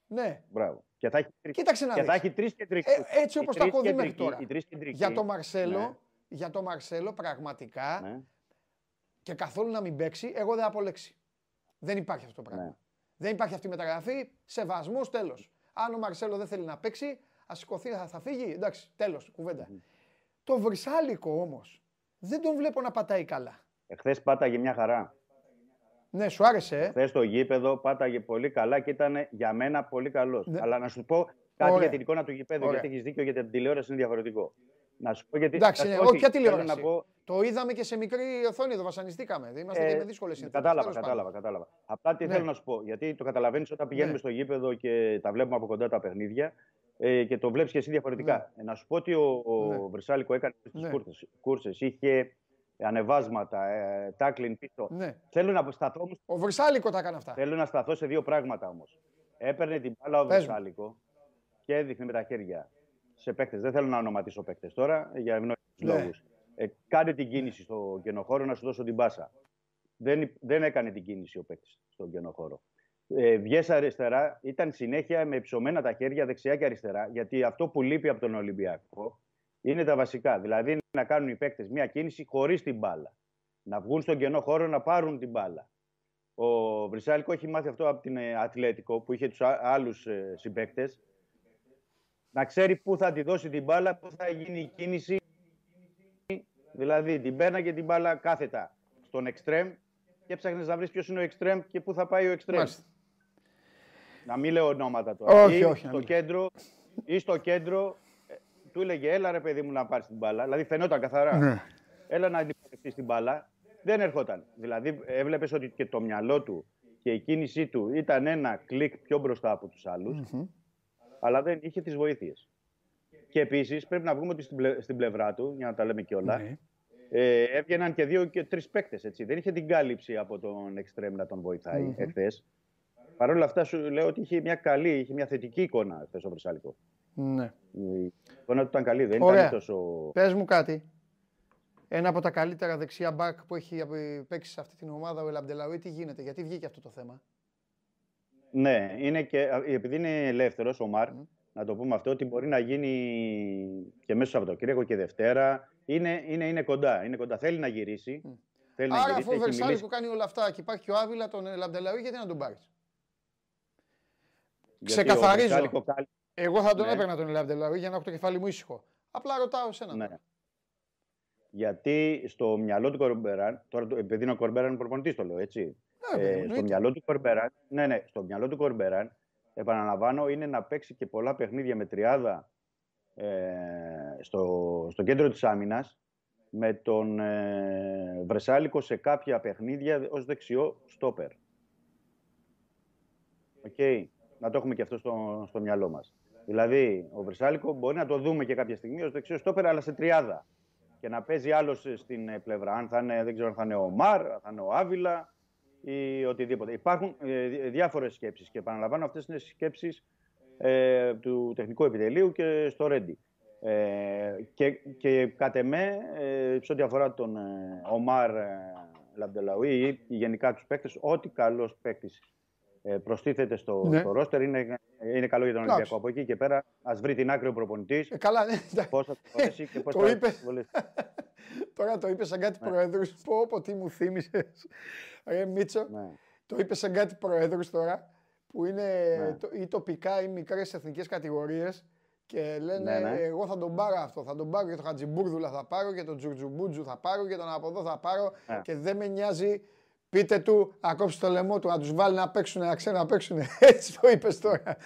[SPEAKER 1] Ναι.
[SPEAKER 3] Μπράβο. Και θα έχει, τρεις-
[SPEAKER 1] Κοίταξε να
[SPEAKER 3] και
[SPEAKER 1] δεις.
[SPEAKER 3] θα έχει τρεις κεντρικούς.
[SPEAKER 1] Ε, έτσι
[SPEAKER 3] Οι
[SPEAKER 1] όπως τα
[SPEAKER 3] τρεις
[SPEAKER 1] έχω δει μέχρι
[SPEAKER 3] κεντρικοί-
[SPEAKER 1] τώρα.
[SPEAKER 3] Οι τρεις κεντρικοί.
[SPEAKER 1] Για το Μαρσέλο,
[SPEAKER 3] Ναι,
[SPEAKER 1] για το Μαρσέλο πραγματικά
[SPEAKER 3] ναι.
[SPEAKER 1] και καθόλου να μην παίξει, εγώ δεν απολέξει. Δεν υπάρχει αυτό το πράγμα.
[SPEAKER 3] Ναι.
[SPEAKER 1] Δεν υπάρχει αυτή η μεταγραφή. Σεβασμός, τέλος. Αν ο Μαρσέλο δεν θέλει να παίξει, ας σηκωθεί, θα, θα φύγει. Εντάξει, τέλος, κουβέντα. Το Βρυσάλικο όμως δεν τον βλέπω να πατάει καλά.
[SPEAKER 3] Εχθές πάταγε μια χαρά.
[SPEAKER 1] Ναι, σου άρεσε, ε.
[SPEAKER 3] Χθες στο γήπεδο πάταγε πολύ καλά και ήταν για μένα πολύ καλός.
[SPEAKER 1] Ναι.
[SPEAKER 3] Αλλά να σου πω κάτι
[SPEAKER 1] Ωραία.
[SPEAKER 3] για την εικόνα του γηπέδου,
[SPEAKER 1] Ωραία.
[SPEAKER 3] γιατί έχεις δίκιο γιατί την τηλεόραση είναι διαφορετικό. Να σου πω γιατί.
[SPEAKER 1] Εντάξει,
[SPEAKER 3] να
[SPEAKER 1] ναι,
[SPEAKER 3] σου πω
[SPEAKER 1] όχι, ποια
[SPEAKER 3] θέλω
[SPEAKER 1] τηλεόραση.
[SPEAKER 3] Να πω,
[SPEAKER 1] Το είδαμε και σε μικρή οθόνη εδώ, βασανιστήκαμε. Είμαστε και με δύσκολες συνθήκες.
[SPEAKER 3] Κατάλαβα, κατάλαβα, κατάλαβα. Απλά τι
[SPEAKER 1] Ναι.
[SPEAKER 3] θέλω να σου πω. Γιατί το καταλαβαίνεις όταν πηγαίνουμε
[SPEAKER 1] Ναι.
[SPEAKER 3] στο γήπεδο και τα βλέπουμε από κοντά τα παιχνίδια ε, και το βλέπεις και εσύ διαφορετικά. Ε, να σου πω ότι ο, ο
[SPEAKER 1] Ναι.
[SPEAKER 3] Βρυσάλικο έκανε τις
[SPEAKER 1] Ναι.
[SPEAKER 3] κούρσε. Είχε ανεβάσματα, ε, τάκλιν πίσω.
[SPEAKER 1] Ναι.
[SPEAKER 3] Θέλω να σταθώ όμως
[SPEAKER 1] Ο Βρυσάλικο τα έκανε αυτά.
[SPEAKER 3] Θέλω να σταθώ σε δύο πράγματα όμως. Έπαιρνε την μπάλα ο
[SPEAKER 1] Πες μου.
[SPEAKER 3] Βρυσάλικο και έδειχνε με τα χέρια σε παίκτες. Δεν θέλω να ονοματίσω παίκτες τώρα για ευνόητους
[SPEAKER 1] Ναι.
[SPEAKER 3] λόγους. Ε, κάνε την κίνηση στο κενοχώρο να σου δώσω την πάσα. Δεν, υ- δεν έκανε την κίνηση ο παίκτης στον κενοχώρο. Ε, βγες αριστερά, ήταν συνέχεια με ψωμένα τα χέρια δεξιά και αριστερά. Γιατί αυτό που λείπει από τον Ολυμπιακό είναι τα βασικά. Δηλαδή να κάνουν οι παίκτες μια κίνηση χωρίς την μπάλα. Να βγουν στον κενό χώρο να πάρουν την μπάλα. Ο Βρυσάλικο έχει μάθει αυτό από την ε, Ατλέτικο που είχε τους α- άλλους ε, συμπαίκτες. Να ξέρει πού θα τη δώσει την μπάλα, πού θα γίνει η κίνηση. Δηλαδή την παίρναγε την μπάλα κάθετα στον εξτρέμ και έψαχνες να βρεις ποιος είναι ο εξτρέμ και πού θα πάει ο εξτρέμ.
[SPEAKER 1] Μάλιστα.
[SPEAKER 3] Να μην λέω ονόματα τώρα.
[SPEAKER 1] Όχι,
[SPEAKER 3] ή
[SPEAKER 1] όχι, να
[SPEAKER 3] Στο
[SPEAKER 1] μην.
[SPEAKER 3] κέντρο, ή στο κέντρο ε, του έλεγε έλα ρε παιδί μου να πάρεις την μπάλα. Δηλαδή φαινόταν καθαρά.
[SPEAKER 1] Ναι.
[SPEAKER 3] Έλα να αντιπροσωπευτεί την μπάλα. Δεν ερχόταν. Δηλαδή έβλεπες ότι και το μυαλό του και η κίνησή του ήταν ένα κλικ πιο μπροστά από τους άλλους, αλλά δεν είχε τις βοήθειες. Και επίσης πρέπει να βγούμε ότι στην, πλε- στην πλευρά του, για να τα λέμε και όλα,
[SPEAKER 1] Ναι.
[SPEAKER 3] ε, έβγαιναν και δύο και τρεις παίκτες. Έτσι. Δεν είχε την κάλυψη από τον εξτρέμ να τον βοηθάει
[SPEAKER 1] Μμμ.
[SPEAKER 3] εχθές. Παρ' όλα αυτά σου λέω ότι είχε μια καλή, είχε μια θετική εικόνα εχθές ο Βρυσάλικο.
[SPEAKER 1] Ναι.
[SPEAKER 3] Η εικόνα του ήταν καλή, δεν
[SPEAKER 1] Ωραία.
[SPEAKER 3] ήταν τόσο...
[SPEAKER 1] Πες μου κάτι. Ένα από τα καλύτερα δεξιά μπακ που έχει παίξει σε αυτή την ομάδα ο Ελαμπτελαούι, τι γίνεται, γιατί βγήκε αυτό το θέμα;
[SPEAKER 3] Ναι, είναι και, επειδή είναι ελεύθερος ο Μαρ, να το πούμε αυτό, ότι μπορεί να γίνει και μέσα στο Σαββατοκύριακο και Δευτέρα. Είναι, είναι, είναι κοντά. Είναι κοντά. Θέλει να γυρίσει. Θέλει να
[SPEAKER 1] Άρα
[SPEAKER 3] γυρίσει.
[SPEAKER 1] αφού ο
[SPEAKER 3] έχει
[SPEAKER 1] Βερσάλη
[SPEAKER 3] μιλήσει
[SPEAKER 1] που κάνει όλα αυτά και υπάρχει και ο Άβυλα τον Ελαμπτελαούι, γιατί να τον πάρεις;
[SPEAKER 3] γιατί ο
[SPEAKER 1] ξεκαθαρίζω.
[SPEAKER 3] Βρυσάλικο κάλυ-
[SPEAKER 1] Εγώ θα τον
[SPEAKER 3] Ναι.
[SPEAKER 1] έπαιρνα τον Ελαμπτελαούι για να έχω το κεφάλι μου ήσυχο. Απλά ρωτάω εσένα.
[SPEAKER 3] Ναι. Γιατί στο μυαλό του Κορμπεράν, τώρα το- επειδή είναι ο Κορμπεράν προπονητής, το λέω έτσι.
[SPEAKER 1] Ναι, παιδί μου,
[SPEAKER 3] Ε, στο
[SPEAKER 1] εννοείται.
[SPEAKER 3] μυαλό του Κορμπεράν, ναι, ναι, στο μυαλό του Κορμπεράν, επαναλαμβάνω, είναι να παίξει και πολλά παιχνίδια με τριάδα ε, στο, στο κέντρο της άμυνας με τον ε, Βρσάλικο σε κάποια παιχνίδια ως δεξιό στόπερ. Οκ. Να το έχουμε και αυτό στο, στο μυαλό μας. Δηλαδή, ο Βρσάλικο μπορεί να το δούμε και κάποια στιγμή ως δεξιός στόπερ, αλλά σε τριάδα. Και να παίζει άλλος στην ε, πλευρά. Αν θα είναι, δεν ξέρω αν θα είναι ο Μαρ, θα είναι ο Άβιλα ή οτιδήποτε. Υπάρχουν ε, δι- διάφορες σκέψεις και επαναλαμβάνω αυτές είναι σκέψεις ε, του τεχνικού επιτελείου και στο Ρέντι. Ε, και, και κατ' εμέ, ε, σε ό,τι αφορά τον ε, Ομάρ ε, Λαμπτελαουί ή γενικά τους παίκτες, ό,τι καλός παίκτης ε, προστίθεται στο,
[SPEAKER 1] Ναι.
[SPEAKER 3] στο ρόστερ είναι, είναι καλό για τον
[SPEAKER 1] Εντάξει.
[SPEAKER 3] Ολυμπιακό. Από εκεί και πέρα, ας βρει την άκρη ο προπονητής,
[SPEAKER 1] Ε, καλά, ναι. εντάξει.
[SPEAKER 3] πώς θα το φορέσει και πώς
[SPEAKER 1] Το
[SPEAKER 3] θα
[SPEAKER 1] είπε.
[SPEAKER 3] βολεύσει.
[SPEAKER 1] Τώρα το είπε σαν κάτι προέδρους. Πω, πω, τι μου θύμισες. Ρε Μίτσο,
[SPEAKER 3] Ναι.
[SPEAKER 1] το είπε σαν κάτι προέδρους τώρα που είναι
[SPEAKER 3] Ναι.
[SPEAKER 1] το- ή τοπικά ή μικρές εθνικές κατηγορίες και λένε
[SPEAKER 3] Ναι, ναι.
[SPEAKER 1] εγώ θα τον πάρω αυτό, θα τον πάρω και τον Χατζιμπούρδουλα θα πάρω και τον Τζουτζουμπούτζου θα πάρω και τον από εδώ θα πάρω
[SPEAKER 3] Ναι.
[SPEAKER 1] και δεν με νοιάζει πείτε του να κόψει το λαιμό του, να τους βάλει να παίξουν, να ξέρουν να παίξουν. Έτσι το είπες τώρα.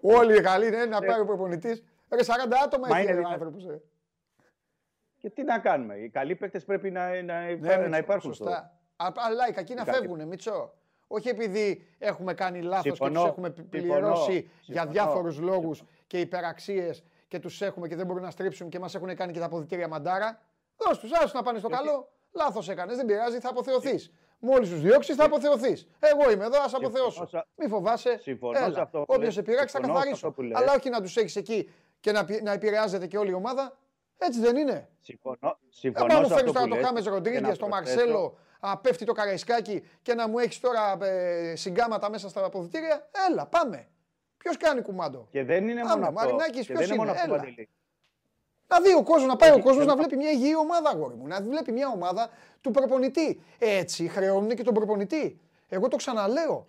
[SPEAKER 1] Όλοι οι Γαλλοί είναι να πάρει ο προπονητής. Ρε 40 άτομα
[SPEAKER 3] Μα
[SPEAKER 1] έχει
[SPEAKER 3] είναι
[SPEAKER 1] ο
[SPEAKER 3] δυνατό.
[SPEAKER 1] άνθρωπος. ε.
[SPEAKER 3] Και τι να κάνουμε. Οι καλοί παίκτες πρέπει να, να,
[SPEAKER 1] Ναι,
[SPEAKER 3] υπά-
[SPEAKER 1] Μίτσο,
[SPEAKER 3] να υπάρχουν. στο-
[SPEAKER 1] Σωστά. Α- Αλλά οι κακοί να
[SPEAKER 3] κακοί.
[SPEAKER 1] φεύγουν, Μίτσο. Όχι επειδή έχουμε κάνει λάθος και
[SPEAKER 3] Συμφωνώ,
[SPEAKER 1] τους έχουμε
[SPEAKER 3] συμφωνώ,
[SPEAKER 1] πληρώσει για
[SPEAKER 3] συμφωνώ.
[SPEAKER 1] διάφορους λόγους και υπεραξίες και τους έχουμε και δεν μπορούν να στρίψουν και μας έχουν κάνει και τα αποδητήρια μαντάρα. Δώσ' τους, άσου να πάνε στο καλό. Λάθος έκανες, δεν πειράζει, θα αποθεωθείς. Μόλις τους διώξεις, θα αποθεωθείς. Εγώ είμαι εδώ, ας αποθεώσω. Μη φοβάσαι. Όποιος σε πειράξει, θα καθαρίσω. Αλλά όχι να τους έχεις εκεί και να, να επηρεάζεται και όλη η ομάδα. Έτσι δεν είναι.
[SPEAKER 3] Συμφωνώ. συμφωνώ
[SPEAKER 1] ε, μου φέρνει τώρα το Χάμες Ροντρίγκες, το Μαρσέλο, α, πέφτει το Καραϊσκάκι και να μου έχεις τώρα ε, συγκάματα μέσα στα αποδητήρια. Έλα, πάμε. Ποιος κάνει κουμάντο;
[SPEAKER 3] Και δεν είναι μόνο αυτό.
[SPEAKER 1] Μαρινάκης, ποιος είναι. Μόνο αυτό, να δει ο κόσμος, να πάει ο κόσμος να βλέπει μια υγιή ομάδα, αγόρι μου. Να βλέπει μια ομάδα του προπονητή. Έτσι χρεώνουν και τον προπονητή. Εγώ το ξαναλέω.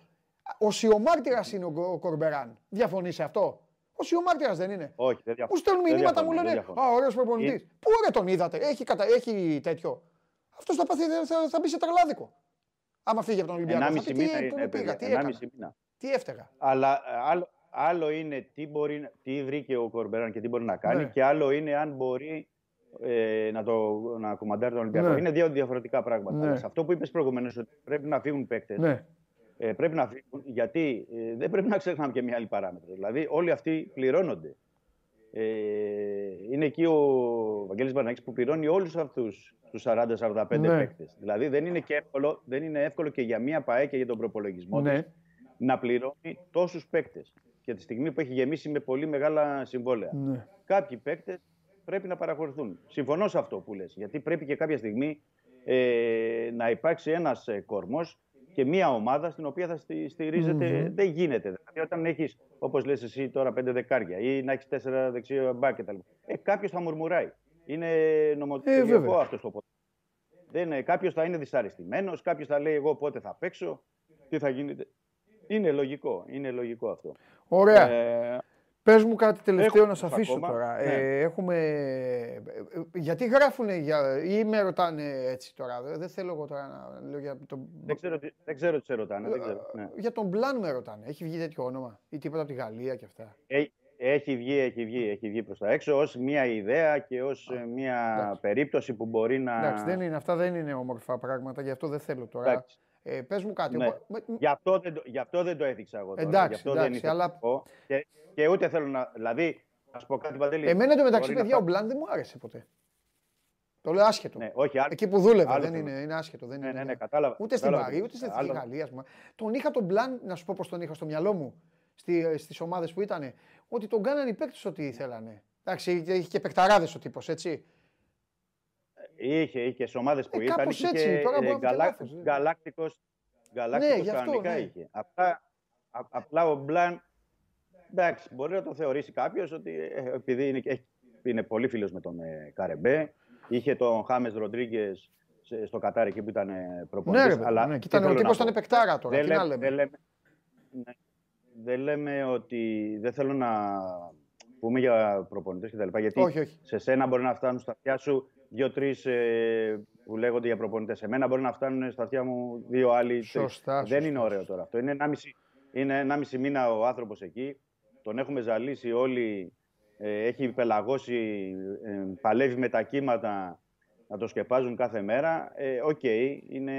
[SPEAKER 1] Ο σιωμάρτυρας είναι ο Κορμπεράν. Διαφωνείς σε αυτό; Ο σιωμάρτυρας δεν είναι.
[SPEAKER 3] Όχι, δεν διαφωνώ.
[SPEAKER 1] Μου στέλνουν μηνύματα, μου λένε Α, ωραίος προπονητής. Ε... Πού ωραία τον είδατε, έχει, κατα... έχει τέτοιο. Αυτός θα, πάθει, θα, θα μπει σε τρελάδικο. Άμα φύγει από τον Ολυμπιακό.
[SPEAKER 3] Θα πει, τι, είναι, πήγα, τι,
[SPEAKER 1] τι έφταιγα.
[SPEAKER 3] Αλλά ε, άλλο, άλλο είναι τι, μπορεί, τι βρήκε ο Κορμπεράν και τι μπορεί να κάνει ναι. και άλλο είναι αν μπορεί ε, να, το, να κουμαντάρει τον Ολυμπιακό. Ναι. Είναι δύο διαφορετικά πράγματα. Ναι. Σε αυτό που είπες προηγουμένως, ότι πρέπει να φύγουν παίκτες. Ναι. Ε, πρέπει να φύγουν, γιατί ε, δεν πρέπει να ξεχνάμε και μια άλλη παράμετρο. Δηλαδή, όλοι αυτοί πληρώνονται. Ε, είναι εκεί ο Βαγγέλης Μπαρνάκης που πληρώνει όλους αυτούς τους 40-45 ναι. παίκτες. Δηλαδή, δεν είναι, και εύκολο, δεν είναι εύκολο και για μια ΠαΕ και για τον προπολογισμό ναι. της, να πληρώνει τόσους παίκτες και τη στιγμή που έχει γεμίσει με πολύ μεγάλα συμβόλαια. Ναι. Κάποιοι παίκτες πρέπει να παραχωρηθούν. Συμφωνώ σε αυτό που λες, γιατί πρέπει και κάποια στιγμή ε, να υπάρξει ένας ε, κορμός και μια ομάδα στην οποία θα στηρίζεται. Δεν γίνεται. Δηλαδή, όταν έχεις, όπως λες εσύ τώρα, πέντε δεκάρια ή να έχεις τέσσερα δεξιά μπάκ κτλ. Ε, Κάποιος θα μουρμουράει. Είναι νομοτελειακό ε, αυτός το πόδι. Κάποιος θα είναι δυσαρεστημένος, κάποιος θα λέει: Εγώ πότε θα παίξω, τι θα γίνεται. Είναι λογικό, είναι λογικό αυτό.
[SPEAKER 1] Ωραία. Ε, Πες μου κάτι τελευταίο να σε αφήσω τώρα. Ναι. Ε, έχουμε... Γιατί γράφουν για... ή με ρωτάνε έτσι τώρα. Δεν θέλω εγώ τώρα να λέω για τον...
[SPEAKER 3] Δεν ξέρω, δεν ξέρω τι σε ρωτάνε. Δεν ξέρω. Ναι.
[SPEAKER 1] Για τον Μπλάν με ρωτάνε. Έχει βγει τέτοιο όνομα ή τίποτα από τη Γαλλία και αυτά;
[SPEAKER 3] Ε, έχει βγει, έχει βγει, έχει βγει προς τα έξω ως μια ιδέα και ως μια περίπτωση που μπορεί να...
[SPEAKER 1] Εντάξει, δεν είναι, αυτά δεν είναι όμορφα πράγματα, γι' αυτό δεν θέλω τώρα. Εντάξει. Ε, πες μου κάτι. Ναι.
[SPEAKER 3] Γι, αυτό δεν, γι' αυτό δεν το έδειξα εγώ.
[SPEAKER 1] Τώρα. Εντάξει, γι αυτό
[SPEAKER 3] εντάξει,
[SPEAKER 1] δεν αλλά...
[SPEAKER 3] Και, και, ούτε θέλω να. Δηλαδή, να σου πω κάτι παντελή.
[SPEAKER 1] Εμένα το μεταξύ, παιδιά, να... ο Μπλάν δεν μου άρεσε ποτέ. Το λέω άσχετο.
[SPEAKER 3] Ναι, όχι, άλλο,
[SPEAKER 1] Εκεί που δούλευε δεν είναι, είναι άσχετο. Δεν
[SPEAKER 3] ναι,
[SPEAKER 1] είναι,
[SPEAKER 3] ναι, ναι, κατάλαβα.
[SPEAKER 1] Ούτε στην Παρή, ούτε στη άλλο... Γαλλία. Τον είχα τον Μπλάν, να σου πω πώς τον είχα στο μυαλό μου στι στις ομάδες που ήταν. Ότι τον κάνανε οι παίκτες ό,τι ήθελανε. Εντάξει, είχε και παικταράδες ο τύπος, έτσι.
[SPEAKER 3] Είχε, είχε σε ομάδες που ε, ήταν. Είχε έτσι, και, τώρα ε, γαλά, γαλάκτικος, Γαλάκτικος ναι, κανονικά ναι. είχε. Απλά, απλά ο Μπλαν, εντάξει, μπορεί να το θεωρήσει κάποιος ότι ε, επειδή είναι, είναι πολύ φίλος με τον ε, Καρεμπέ, είχε τον Χάμες Ροντρίγκες στο Κατάρι εκεί που ήταν ε, προπονητής.
[SPEAKER 1] Ναι, αλλά ναι, ήταν, ο τύπος ήταν παικτάρα τώρα.
[SPEAKER 3] Δεν, λέμε, δεν, λέμε, ναι, δεν λέμε ότι δεν θέλω να πούμε για προπονητές και τα λοιπά, γιατί
[SPEAKER 1] όχι, όχι.
[SPEAKER 3] σε σένα μπορεί να φτάνουν στα αυτιά σου δύο-τρεις ε, που λέγονται για προπονητές. Σε μένα μπορεί να φτάνουν στα αυτιά μου δύο άλλοι.
[SPEAKER 1] Σωστά,
[SPEAKER 3] Δεν είναι ωραίο τώρα αυτό. Είναι 1,5 είναι μήνα ο άνθρωπος εκεί. Τον έχουμε ζαλίσει όλοι. Ε, έχει πελαγώσει, ε, παλεύει με τα κύματα να το σκεπάζουν κάθε μέρα. Ε, ok, okay, είναι...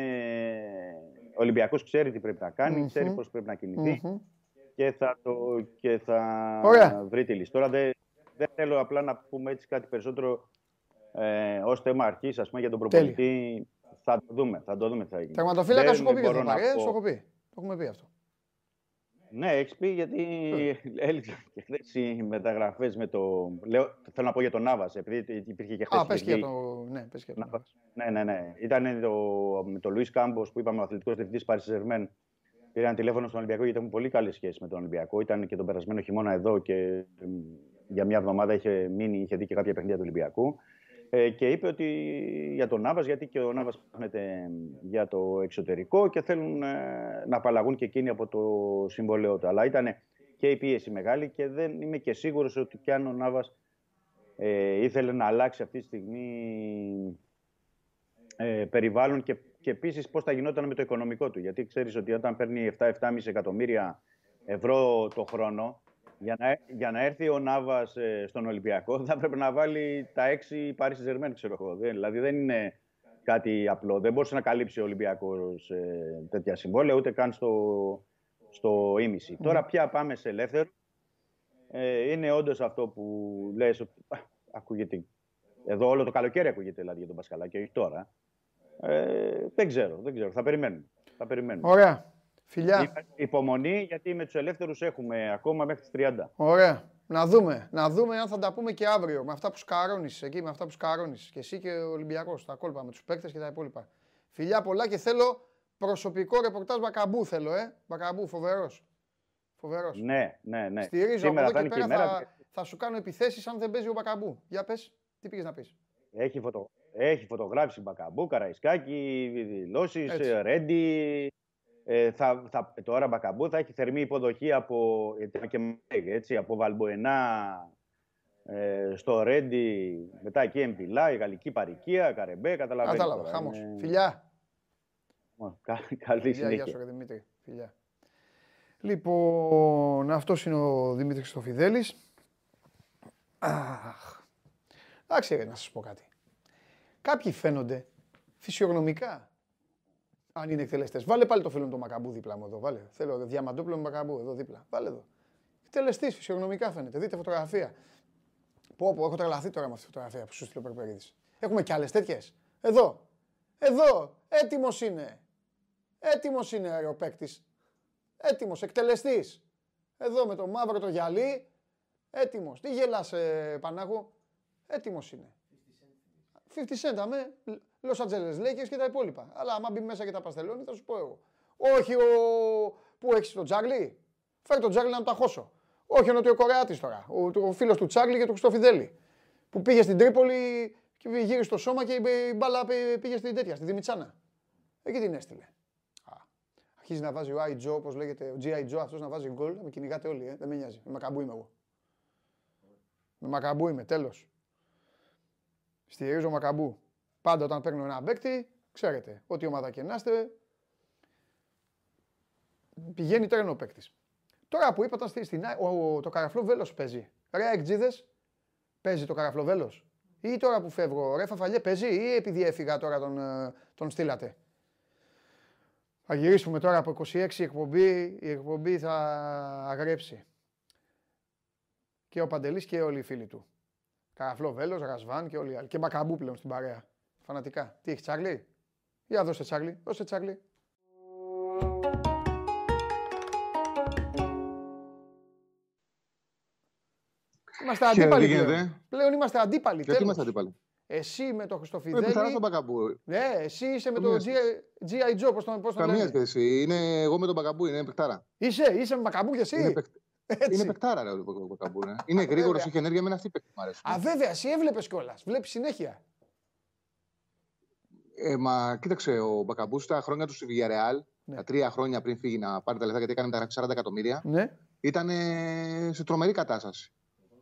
[SPEAKER 3] ο Ολυμπιακός ξέρει τι πρέπει να κάνει, mm-hmm. ξέρει πώς πρέπει να κινηθεί mm-hmm. και θα, το, και θα βρει τη λύση. Τώρα δεν, δεν θέλω απλά να πούμε έτσι κάτι περισσότερο ε, ως θέμα αρχής, ας πούμε, για τον προπονητή. Θα το δούμε. Θα το δούμε τι θα γίνει.
[SPEAKER 1] Τραυματοφύλακα σου έχω πει. Θα πω... έχω πει. Το έχουμε πει αυτό.
[SPEAKER 3] Ναι, έχεις πει γιατί έλειξε και χθες οι μεταγραφές με το. Λέω, θέλω να πω για τον Νάβα, επειδή υπήρχε και χθες.
[SPEAKER 1] Α, πες και για το. Ναι, πες και
[SPEAKER 3] το. Ναι, ναι, ναι. Ήταν το, με τον Λουίς Κάμπος που είπαμε ο αθλητικός διευθυντής Πάρη Ζερμέν. Πήραν τηλέφωνο στον Ολυμπιακό γιατί έχουν πολύ καλές σχέσεις με τον Ολυμπιακό. Ήταν και τον περασμένο χειμώνα εδώ και για μια εβδομάδα είχε μείνει, είχε δει και κάποια παιχνίδια του Ολυμπιακού. Ε, και είπε ότι για τον Νάβας, γιατί και ο Νάβας πάνε για το εξωτερικό και θέλουν ε, να απαλλαγούν και εκείνοι από το συμβολέο του. Αλλά ήταν και η πίεση μεγάλη και δεν είμαι και σίγουρος ότι κι αν ο Νάβας ε, ήθελε να αλλάξει αυτή τη στιγμή ε, περιβάλλον και, και επίσης πώς θα γινόταν με το οικονομικό του. Γιατί ξέρεις ότι όταν παίρνει 7-7,5 εκατομμύρια ευρώ το χρόνο, για να, για να έρθει ο Νάβα ε, στον Ολυμπιακό θα πρέπει να βάλει τα έξι Paris Saint-Germain, ξέρω εγώ. Δηλαδή δεν είναι κάτι απλό. Δεν μπορούσε να καλύψει ο Ολυμπιακός ε, τέτοια συμβόλαια ούτε καν στο, στο ίμιση. Τώρα πια πάμε σε ελεύθερο. Ε, είναι όντως αυτό που λες ότι α, ακούγεται. Εδώ όλο το καλοκαίρι ακούγεται δηλαδή για τον Πασχαλάκη, όχι τώρα. Ε, δεν ξέρω, δεν ξέρω. Θα περιμένουμε. Θα περιμένουμε.
[SPEAKER 1] Ωραία. Φιλιά.
[SPEAKER 3] Υπομονή, γιατί με τους ελεύθερους έχουμε ακόμα μέχρι τις 30.
[SPEAKER 1] Ωραία. Να δούμε. Να δούμε αν θα τα πούμε και αύριο με αυτά που σκαρώνεις εκεί, με αυτά που σκαρώνεις. Και εσύ και ο Ολυμπιακός. Τα κόλπα με τους παίκτες και τα υπόλοιπα. Φιλιά πολλά και θέλω προσωπικό ρεπορτάζ Μπακαμπού. Θέλω, ε. Μπακαμπού, φοβερός. Φοβερός.
[SPEAKER 3] Ναι, ναι, ναι.
[SPEAKER 1] Στηρίζω
[SPEAKER 3] Σήμερα
[SPEAKER 1] από εδώ
[SPEAKER 3] θα
[SPEAKER 1] και
[SPEAKER 3] είναι
[SPEAKER 1] πέρα.
[SPEAKER 3] και η μέρα.
[SPEAKER 1] Θα, θα σου κάνω επιθέσεις αν δεν παίζει ο Μπακαμπού. Για πες, τι πήγες να πεις;
[SPEAKER 3] Έχει, φωτο... Έχει φωτογράφηση Μπακαμπού, Καραϊσκάκη, δηλώσεις,
[SPEAKER 1] Έτσι.
[SPEAKER 3] Ρέντι. Ε, θα, θα, τώρα Μπακαμπού θα έχει θερμή υποδοχή από, γιατί και Μέγ, έτσι, από Βαλμποενά ε, στο Ρέντι, μετά εκεί Εμπιλά, η Γαλλική Παρικία, Καρεμπέ, καταλαβαίνεις.
[SPEAKER 1] Κατάλαβα.
[SPEAKER 3] τώρα,
[SPEAKER 1] Χάμο.
[SPEAKER 3] είναι-
[SPEAKER 1] Φιλιά.
[SPEAKER 3] Ω, κα- Καλή
[SPEAKER 1] Φιλιά, γεια
[SPEAKER 3] συνέχεια.
[SPEAKER 1] σου, ρε Δημήτρη. Φιλιά. Λοιπόν, αυτός είναι ο Δημήτρης Χριστοφιδέλης. Αχ. Εντάξει, ρε, να σας πω κάτι. Κάποιοι φαίνονται φυσιογνωμικά. Αν είναι εκτελεστές. Βάλε πάλι το φίλο μου το Μακαμπού δίπλα μου εδώ. Βάλε. Θέλω διαμαντόπλο με Μακαμπού εδώ δίπλα. Βάλε εδώ. Εκτελεστής φυσιογνωμικά φαίνεται. Δείτε φωτογραφία. Πω, πω, έχω τρελαθεί τώρα με αυτή τη φωτογραφία που σου στείλω ο Περπερίδης. Έχουμε κι άλλες τέτοιες; Εδώ. Εδώ. Έτοιμος είναι. Έτοιμος είναι ρε, ο παίκτης. Έτοιμος, εκτελεστής. Εδώ με το μαύρο το γυαλί. Έτοιμος. Τι γελάς, ε, Πανάγο. Έτοιμος είναι. 50 Cent, αμέ. Los Angeles Lakers και τα υπόλοιπα. Αλλά άμα μπει μέσα και τα παστελώνει, θα σου πω εγώ. Όχι ο. Πού έχει τον Τζάγλι. Φέρει τον Τζάγλι να του τα χώσω. Όχι ο Νοτιοκορεάτη τώρα. Ο, ο φίλος του Τσάγλι και του Χριστοφιδέλη. Που πήγε στην Τρίπολη και γύρισε στο σώμα και η μπάλα πήγε στην τέτοια, στη Δημητσάνα. Εκεί την έστειλε. Α. Αρχίζει να βάζει ο I. Joe, όπως λέγεται, ο G.I. Joe, αυτός να βάζει γκολ. Με κυνηγάτε όλοι, ε. δεν με νοιάζει. Με μακαμπού είμαι εγώ. Με μακαμπού είμαι, τέλος. Στηρίζω μακαμπού. Πάντα όταν παίρνω ένα παίκτη, ξέρετε, ό,τι ομάδα και να είστε, πηγαίνει τρένο ο παίκτης. Τώρα που είπα, στην, στην, ο, ο- το καραφλό βέλος παίζει. Ρε εκτζίδες, παίζει το καραφλό βέλος; Ή τώρα που φεύγω, ρε Φαφαλιέ παίζει; Ή επειδή έφυγα τώρα τον, ε, τον στείλατε; Θα γυρίσουμε τώρα από 26 η εκπομπή, η εκπομπή θα αγρέψει. Και ο Παντελής και όλοι οι φίλοι του. Καραφλό Βέλος, Ρασβάν και όλοι οι άλλοι. Και Μπακαμπού πλέον στην παρέα. Φανατικά. Τι έχει Τσάρλι; Για δώσε Τσάρλι. Δώσε Τσάρλι. Είμαστε
[SPEAKER 4] Χαίρετε,
[SPEAKER 1] αντίπαλοι
[SPEAKER 4] τι
[SPEAKER 1] πλέον.
[SPEAKER 4] γίνεται;
[SPEAKER 1] Πλέον είμαστε αντίπαλοι.
[SPEAKER 4] Γιατί
[SPEAKER 1] τέλος.
[SPEAKER 4] είμαστε αντίπαλοι;
[SPEAKER 1] Εσύ με το
[SPEAKER 4] Ε,
[SPEAKER 1] Χριστοφιδέλη.
[SPEAKER 4] πιθανά στον Μπακαμπού.
[SPEAKER 1] Ναι, εσύ είσαι με το
[SPEAKER 4] Καμίας
[SPEAKER 1] G- G.I. Joe, πώς το, πώς το
[SPEAKER 4] Καμίας
[SPEAKER 1] λένε;
[SPEAKER 4] σχέση. Είναι εγώ με τον Μπακαμπού, είναι παιχτάρα.
[SPEAKER 1] Είσαι, είσαι με Μακαμπού και εσύ;
[SPEAKER 4] Είναι, παιχ...
[SPEAKER 1] Έτσι.
[SPEAKER 4] είναι παιχτάρα ρε, ο Μπακαμπού. Ναι. Είναι γρήγορος,
[SPEAKER 1] βέβαια.
[SPEAKER 4] έχει ενέργεια με αυτή η παίκτη μου αρέσει.
[SPEAKER 1] Α, βέβαια, εσύ έβλεπες κιόλας. Βλέπεις συνέχεια.
[SPEAKER 4] Ε, μα κοίταξε, ο Μπακαμπούς στα χρόνια του στη Villarreal,
[SPEAKER 1] Ναι.
[SPEAKER 4] τα τρία χρόνια πριν φύγει να πάρει τα λεφτά γιατί έκανε τα 40 εκατομμύρια,
[SPEAKER 1] Ναι.
[SPEAKER 4] ήταν σε τρομερή κατάσταση.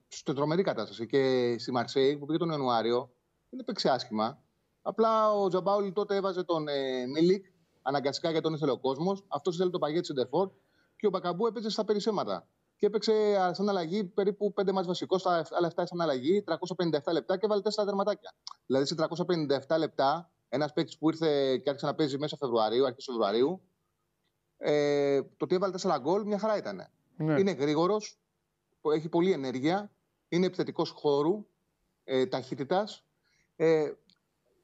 [SPEAKER 4] Σε τρομερή κατάσταση. Και στη Μαρσέη που πήγε τον Ιανουάριο, δεν έπαιξε άσχημα. Απλά ο Τζαμπάουλη τότε έβαζε τον ε, Μίλικ αναγκαστικά γιατί τον ήθελε ο κόσμος. Αυτός ήθελε το παγέτι Σεντερφόρ και ο Μπακαμπού έπαιζε στα περισσέματα. Και έπαιξε α, σαν αλλαγή περίπου 5 μάτς βασικό, στα άλλα 7 σαν αλλαγή, 357 λεπτά και βάλε 4 τερματάκια. Δηλαδή σε 357 λεπτά, ένας παίκτης που ήρθε και άρχισε να παίζει μέσα Φεβρουαρίου, αρχές Φεβρουαρίου, ε, το ότι έβαλε 4 γκολ μια χαρά ήταν.
[SPEAKER 1] ναι.
[SPEAKER 4] Είναι γρήγορος, έχει πολλή ενέργεια, είναι επιθετικός χώρου, ε, ταχύτητας. Ε,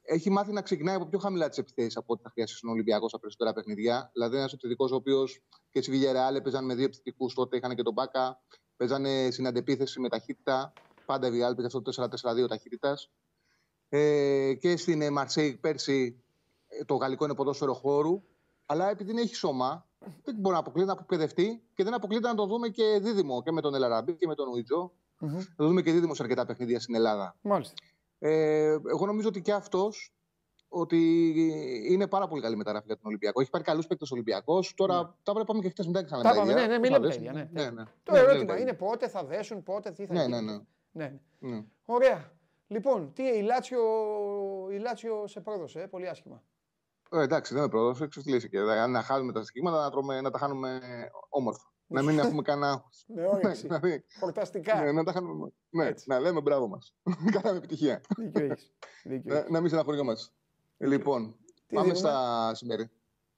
[SPEAKER 4] έχει μάθει να ξεκινάει από πιο χαμηλά τις επιθέσεις από ό,τι θα χρειαστεί στον Ολυμπιακό στα περισσότερα παιχνίδια. Δηλαδή, ένας επιθετικός ο οποίος και στη Βιγερεάλ έπαιζαν με δύο επιθετικούς τότε, είχαν και τον Μπάκα, παίζανε στην αντεπίθεση με ταχύτητα. Πάντα η Βιγερεάλ παίζει αυτό το 4-4-2 ταχύτητας. Ε, και στην ε, Μαρσέη πέρσι ε, το γαλλικό είναι ποδόσφαιρο χώρου. Αλλά επειδή δεν έχει σώμα, δεν μπορεί να αποκλείεται να αποκπαιδευτεί και δεν αποκλείεται να το δούμε και δίδυμο και με τον Ελαραμπή και με τον Ουιτζό.
[SPEAKER 1] Μμμ.
[SPEAKER 4] Θα το δούμε και δίδυμος σε αρκετά παιχνίδια στην Ελλάδα.
[SPEAKER 1] Μάλιστα.
[SPEAKER 4] Ε, εγώ νομίζω ότι και αυτός ότι είναι πάρα πολύ καλή μεταγραφή για τον Ολυμπιακό. Έχει πάρει καλούς παίκτες Ολυμπιακός. Τώρα τα βλέπαμε και χθες μετά και
[SPEAKER 1] Τα είπαμε, ναι, ναι, μην λέμε τα
[SPEAKER 4] δέσουν.
[SPEAKER 1] ίδια, ναι.
[SPEAKER 4] ναι, ναι.
[SPEAKER 1] Το
[SPEAKER 4] Ναι,
[SPEAKER 1] ερώτημα
[SPEAKER 4] λέμε τα
[SPEAKER 1] είναι
[SPEAKER 4] ίδια.
[SPEAKER 1] πότε θα δέσουν, πότε τι θα
[SPEAKER 4] Ναι,
[SPEAKER 1] γίνει.
[SPEAKER 4] ναι, ναι.
[SPEAKER 1] ναι. ναι.
[SPEAKER 4] Ναι.
[SPEAKER 1] Ωραία. Λοιπόν, τι η Λάτσιο, η Λάτσιο σε πρόδωσε, ε, πολύ άσχημα.
[SPEAKER 4] Ε, εντάξει, δεν με πρόδωσε, εξοφλήθηκε. Δηλαδή, να χάνουμε τα στοιχήματα, να, τρώμε, να τα χάνουμε όμορφα. να μην έχουμε κανένα.
[SPEAKER 1] Με όρεξη.
[SPEAKER 4] Δηλαδή,
[SPEAKER 1] Χορταστικά.
[SPEAKER 4] ναι, να τα χάνουμε. Ναι,
[SPEAKER 1] Έτσι.
[SPEAKER 4] να λέμε μπράβο μας. Κάναμε επιτυχία.
[SPEAKER 1] Δίκιο έχεις. Δίκιο
[SPEAKER 4] να,
[SPEAKER 1] έχεις.
[SPEAKER 4] να μην στεναχωριόμαστε. Λοιπόν,
[SPEAKER 1] Τι
[SPEAKER 4] πάμε
[SPEAKER 1] δίνουμε;
[SPEAKER 4] στα, σημερι...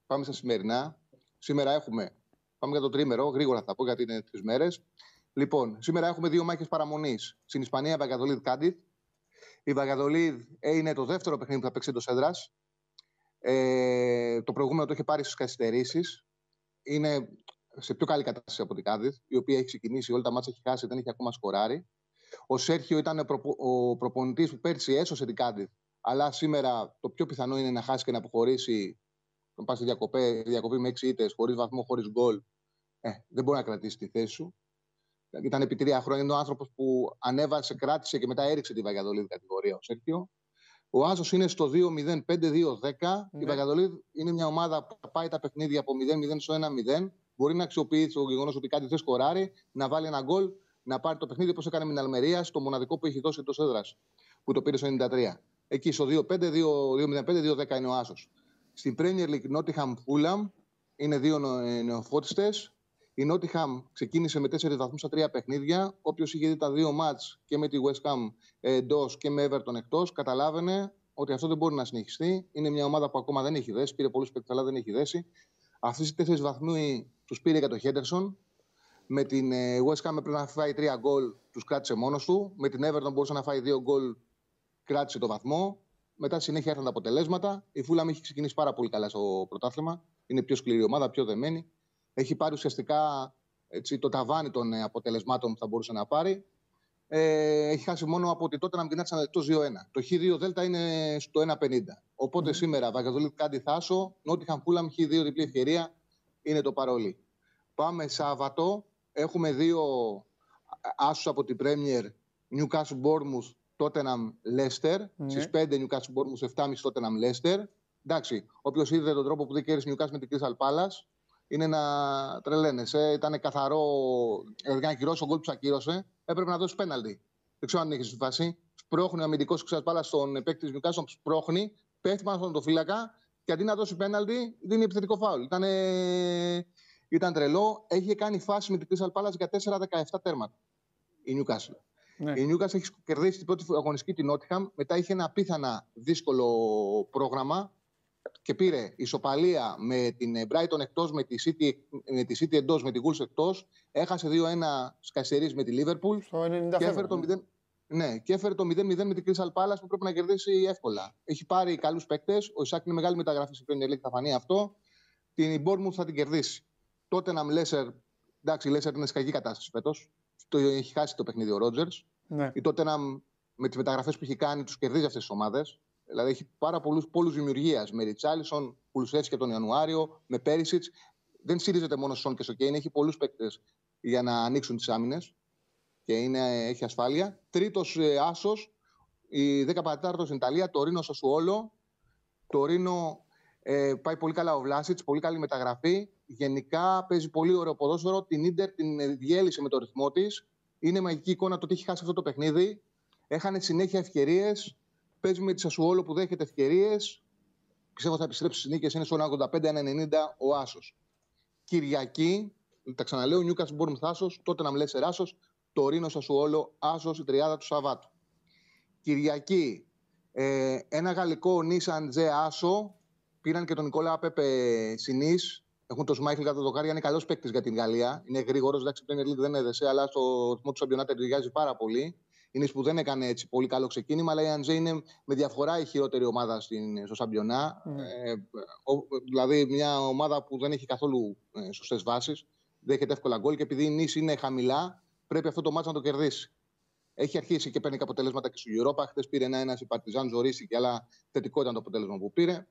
[SPEAKER 4] πάμε στα σημερινά. Σήμερα έχουμε, πάμε για το τρίμερο, γρήγορα θα πω γιατί είναι τρει μέρες. Λοιπόν, σήμερα έχουμε δύο μάχες παραμονής. Στην Ισπανία, Βαγκαδολίδ Κάντιθ. Η Βαγκαδολίδ είναι το δεύτερο παιχνίδι που θα παίξει το Σέντρα. Ε, το προηγούμενο το είχε πάρει στις καθυστερήσεις. Είναι σε πιο καλή κατάσταση από την Κάντιθ, η οποία έχει ξεκινήσει, όλα τα μάτια έχει χάσει, δεν έχει ακόμα σκοράρει. Ο Σέρχιο ήταν ο προπονητής που πέρσι έσωσε την Κάντιθ, αλλά σήμερα το πιο πιθανό είναι να χάσει και να αποχωρήσει. Να πας στη διακοπή, διακοπή με 6 ήττες, χωρίς βαθμό, χωρίς γκολ. Ε, δεν μπορεί να κρατήσει τη θέση σου. Ήταν επί τρία χρόνια. Είναι ο άνθρωπος που ανέβασε, κράτησε και μετά έριξε τη Βαγιαδολίδη κατηγορία ο Σέρχιο. Ο Άσος είναι στο 2-0-5-2-10. Ναι. Η Βαγιαδολίδη είναι μια ομάδα που πάει τα παιχνίδια από 0-0 στο 1-0. Μπορεί να αξιοποιήσει το γεγονός ότι κάτι δεν σκοράρει, να βάλει ένα γκολ, να πάρει το παιχνίδι όπως έκανε με την Αλμερία, στο μοναδικό που έχει δώσει εντός έδρας, που το πήρε στο 93. Εκεί στο 2-5-2-0-5-2-10 είναι ο Άσος. Στην Premier League Nottingham Fulham είναι δύο νεοφώτιστες. Η Νότιχαμ ξεκίνησε με 4 βαθμούς στα τρία παιχνίδια. Όποιος είχε δει τα δύο μάτς και με τη West Ham εντός και με Everton εκτός, καταλάβαινε ότι αυτό δεν μπορεί να συνεχιστεί. Είναι μια ομάδα που ακόμα δεν έχει δέσει. Πήρε πολλούς παίκτες, αλλά δεν έχει δέσει. Αυτοί οι τέσσερις βαθμού τους πήρε για το Χέντερσον. Με την ε, West Ham έπρεπε να φάει τρία γκολ, τους κράτησε μόνος του. Με την Everton μπορούσε να φάει δύο γκολ, κράτησε το βαθμό. Μετά συνέχεια έρθαν τα αποτελέσματα. Η Φούλαμ έχει ξεκινήσει πάρα πολύ καλά στο πρωτάθλημα. Είναι πιο σκληρή ομάδα, πιο δεμένη έχει πάρει ουσιαστικά έτσι, το ταβάνι των ε, αποτελεσμάτων που θα μπορούσε να πάρει. Ε, έχει χάσει μόνο από ότι τότε να μην το 2-1. Το Χ2 Δέλτα είναι στο 1-50. Οπότε mm. σήμερα Βαγκαδολίτ Κάντι Θάσο, Νότιχαμ Φούλαμ Χ2 διπλή ευκαιρία είναι το παρόλι. Πάμε Σάββατο. Έχουμε δύο άσους από την Πρέμιερ Newcastle Bournemouth, Tottenham Leicester. Mm. Στις 5 Newcastle Bournemouth, 7,5 Tottenham Leicester. Εντάξει, όποιος είδε τον τρόπο που δεν κέρδισε Newcastle με την Crystal Palace, είναι να τρελαίνεσαι. Ήταν καθαρό. Δηλαδή, να ακυρώσει ο γκολ που ακύρωσε, έπρεπε να δώσει πέναλτι. Δεν ξέρω αν έχεις στη φάση. Σπρώχνει ο αμυντικός ξεσπάλα στον παίκτη της Νιουκάσον, σπρώχνει, πέφτει πάνω στον φύλακα και αντί να δώσει πέναλτι, δίνει επιθετικό φάουλ. Ήταν, ήταν τρελό. Έχει κάνει φάση με την Crystal Palace για 4-17 τέρματα η Newcastle. Ναι. Η Newcastle έχει κερδίσει την πρώτη αγωνιστική την Nottingham. Μετά είχε ένα απίθανα δύσκολο πρόγραμμα και πήρε ισοπαλία με την Brighton εκτός, με τη City, με τη City εντός, με την Wolves εκτός. Έχασε 2-1 σκασερί με τη Liverpool.
[SPEAKER 1] Στο 90
[SPEAKER 4] και έφερε το 0. Ναι, και έφερε το 0-0 με την Crystal Palace που πρέπει να κερδίσει εύκολα. Έχει πάρει καλούς παίκτες. Ο Ισάκ είναι μεγάλη μεταγραφή στην Premier League, θα φανεί αυτό. Την Bournemouth θα την κερδίσει. Τότε να Λέσσερ, εντάξει, η Λέσσερ είναι σε κακή κατάσταση φέτος. Το έχει χάσει το παιχνίδι ο Ρότζερ. Ναι. Η τότε με τις μεταγραφές που έχει κάνει τους κερδίζει αυτές τις ομάδες. Δηλαδή έχει πάρα πολλούς πόλου δημιουργίας. Με Ριτσάλισον, και τον Ιανουάριο, με Πέρισιτ. Δεν στηρίζεται μόνο Σον και στο Κέιν, έχει πολλούς παίκτες για να ανοίξουν τις άμυνες και είναι, έχει ασφάλεια. Τρίτος ε, άσος, η 14η στην Ιταλία, το Ρήνο Σασουόλο. Το Ρήνο ε, πάει πολύ καλά ο Βλάσιτ, πολύ καλή μεταγραφή. Γενικά παίζει πολύ ωραίο ποδόσφαιρο. Την ντερ την διέλυσε με το ρυθμό της. Είναι μαγική εικόνα το ότι έχει χάσει αυτό το παιχνίδι. Έχανε συνέχεια ευκαιρίες. Παίζει με τη Σασουόλο που δέχεται ευκαιρίες. Πιστεύω θα επιστρέψει στις νίκες. Είναι στο 85-90 ο Άσος. Κυριακή, τα ξαναλέω, Νιούκα Μπούρμ Θάσο, τότε να μιλέ Άσος, το Ρήνο Σασουόλο, Άσος, η τριάδα του Σαββάτου. Κυριακή, ε, ένα γαλλικό Nissan Τζε Άσο. Πήραν και τον Νικόλα Πέπε Συνή. Έχουν τον Σμάιχλ κατά το χάρι, είναι καλός παίκτης για την Γαλλία. Είναι γρήγορος, εντάξει, δεν έδεσε, αλλά στο ρυθμό του Σαμπιονάτα ταιριάζει πάρα πολύ είναι που δεν έκανε έτσι πολύ καλό ξεκίνημα, αλλά η Αντζέ είναι με διαφορά η χειρότερη ομάδα στην, στο Σαμπιονά. Mm. Ε, δηλαδή, μια ομάδα που δεν έχει καθόλου ε, σωστές βάσεις, δέχεται εύκολα γκολ και επειδή η νήση είναι χαμηλά, πρέπει αυτό το μάτσο να το κερδίσει. Έχει αρχίσει και παίρνει και αποτελέσματα και στο Europa. Χθε πήρε ένα-ένα η Παρτιζάν, ζωρίστηκε, αλλά θετικό ήταν το αποτέλεσμα που πήρε.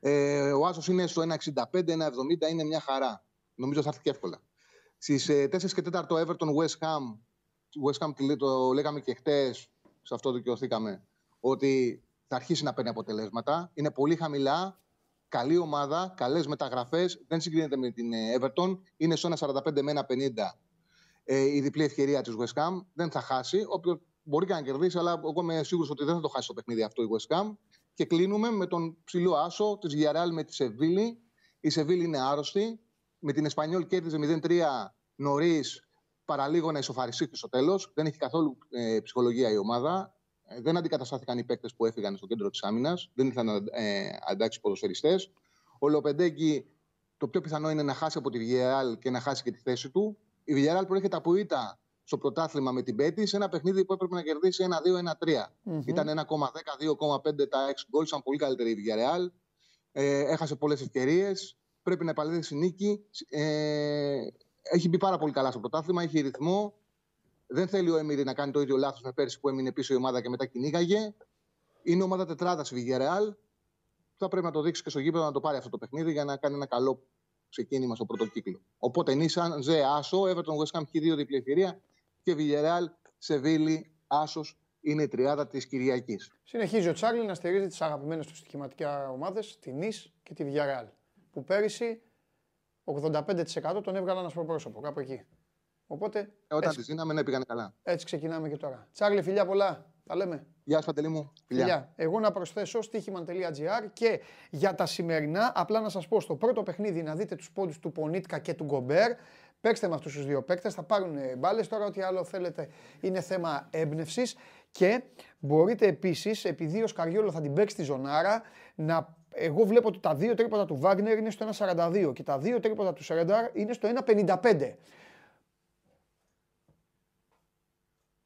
[SPEAKER 4] Ε, ο Άσος είναι στο 1,65, 1,70, είναι μια χαρά. Νομίζω θα έρθει και εύκολα. Στις 4 ε, και 4 το Everton West Ham West Ham το λέγαμε και χτες, σε αυτό δικαιωθήκαμε, ότι θα αρχίσει να παίρνει αποτελέσματα. Είναι πολύ χαμηλά, καλή ομάδα, καλές μεταγραφές. Δεν συγκρίνεται με την ε, Everton. Είναι στο 1,45 με 1,50 ε, η διπλή ευκαιρία της West Ham. Δεν θα χάσει. Όποιο μπορεί και να κερδίσει, αλλά εγώ είμαι σίγουρος ότι δεν θα το χάσει το παιχνίδι αυτό η West Ham. Και κλείνουμε με τον ψηλό άσο της Γιαράλ με τη Σεβίλη. Η Σεβίλη είναι άρρωστη. Με την Εσπανιόλ κέρδιζε 0-3 νωρίς παραλίγο να ισοφαριστεί στο τέλος. Δεν έχει καθόλου ε, ψυχολογία η ομάδα. Ε, δεν αντικαταστάθηκαν οι παίκτες που έφυγαν στο κέντρο της άμυνας. Δεν ήρθαν ε, αντάξει ποδοσφαιριστές. Ο Λοπεντέγκη το πιο πιθανό είναι να χάσει από τη Βιεάλ και να χάσει και τη θέση του. Η Villarreal προέρχεται από ήττα στο πρωτάθλημα με την Πέτης σε ένα παιχνίδι που έπρεπε να κερδίσει 1-2-1-3. Mm-hmm. Ήταν 1,10-2,5 τα 6 γκολ, ήταν πολύ καλύτερη η Villarreal. Ε, έχασε πολλές ευκαιρίες. Πρέπει να επαλέξει νίκη. Ε, έχει μπει πάρα πολύ καλά στο πρωτάθλημα, έχει ρυθμό. Δεν θέλει ο Έμιρη να κάνει το ίδιο λάθος με πέρσι που έμεινε πίσω η ομάδα και μετά κυνήγαγε. Είναι ομάδα τετράδας η Villarreal. Θα πρέπει να το δείξει και στο γήπεδο να το πάρει αυτό το παιχνίδι για να κάνει ένα καλό ξεκίνημα στο πρώτο κύκλο. Οπότε Νίσαν, Ζε, Άσο, Everton, West Ham έχει δύο διπλή ευκαιρία και Villarreal, Σεβίλη, Άσος είναι η τριάδα της Κυριακής.
[SPEAKER 1] Συνεχίζει ο Τσάρλι να στηρίζει τις αγαπημένες του στοιχηματικά ομάδες, τη Νη και τη Villarreal. Που πέρυσι 85% τον έβγαλαν ένας πρόσωπο, κάπου εκεί. Οπότε.
[SPEAKER 4] Ε, όταν τη δίναμε, ναι, πήγανε καλά.
[SPEAKER 1] Έτσι ξεκινάμε και τώρα. Τσάρλι, φιλιά πολλά. Τα λέμε.
[SPEAKER 4] Γεια σα, Παντελή μου. Φιλιά. φιλιά.
[SPEAKER 1] Εγώ να προσθέσω στοίχημαν.gr και για τα σημερινά, απλά να σας πω στο πρώτο παιχνίδι να δείτε τους πόντους του Πονίτκα και του Γκομπέρ. Παίξτε με αυτούς τους δύο παίκτες, θα πάρουν μπάλες. Τώρα, ό,τι άλλο θέλετε είναι θέμα έμπνευσης. Και μπορείτε επίσης, επειδή ο Σκαριόλο θα την παίξει τη ζωνάρα, να. Εγώ βλέπω ότι τα δύο τρίποτα του Βάγνερ είναι στο 1,42 και τα δύο τρίποτα του Σερένταρ είναι στο 1,55.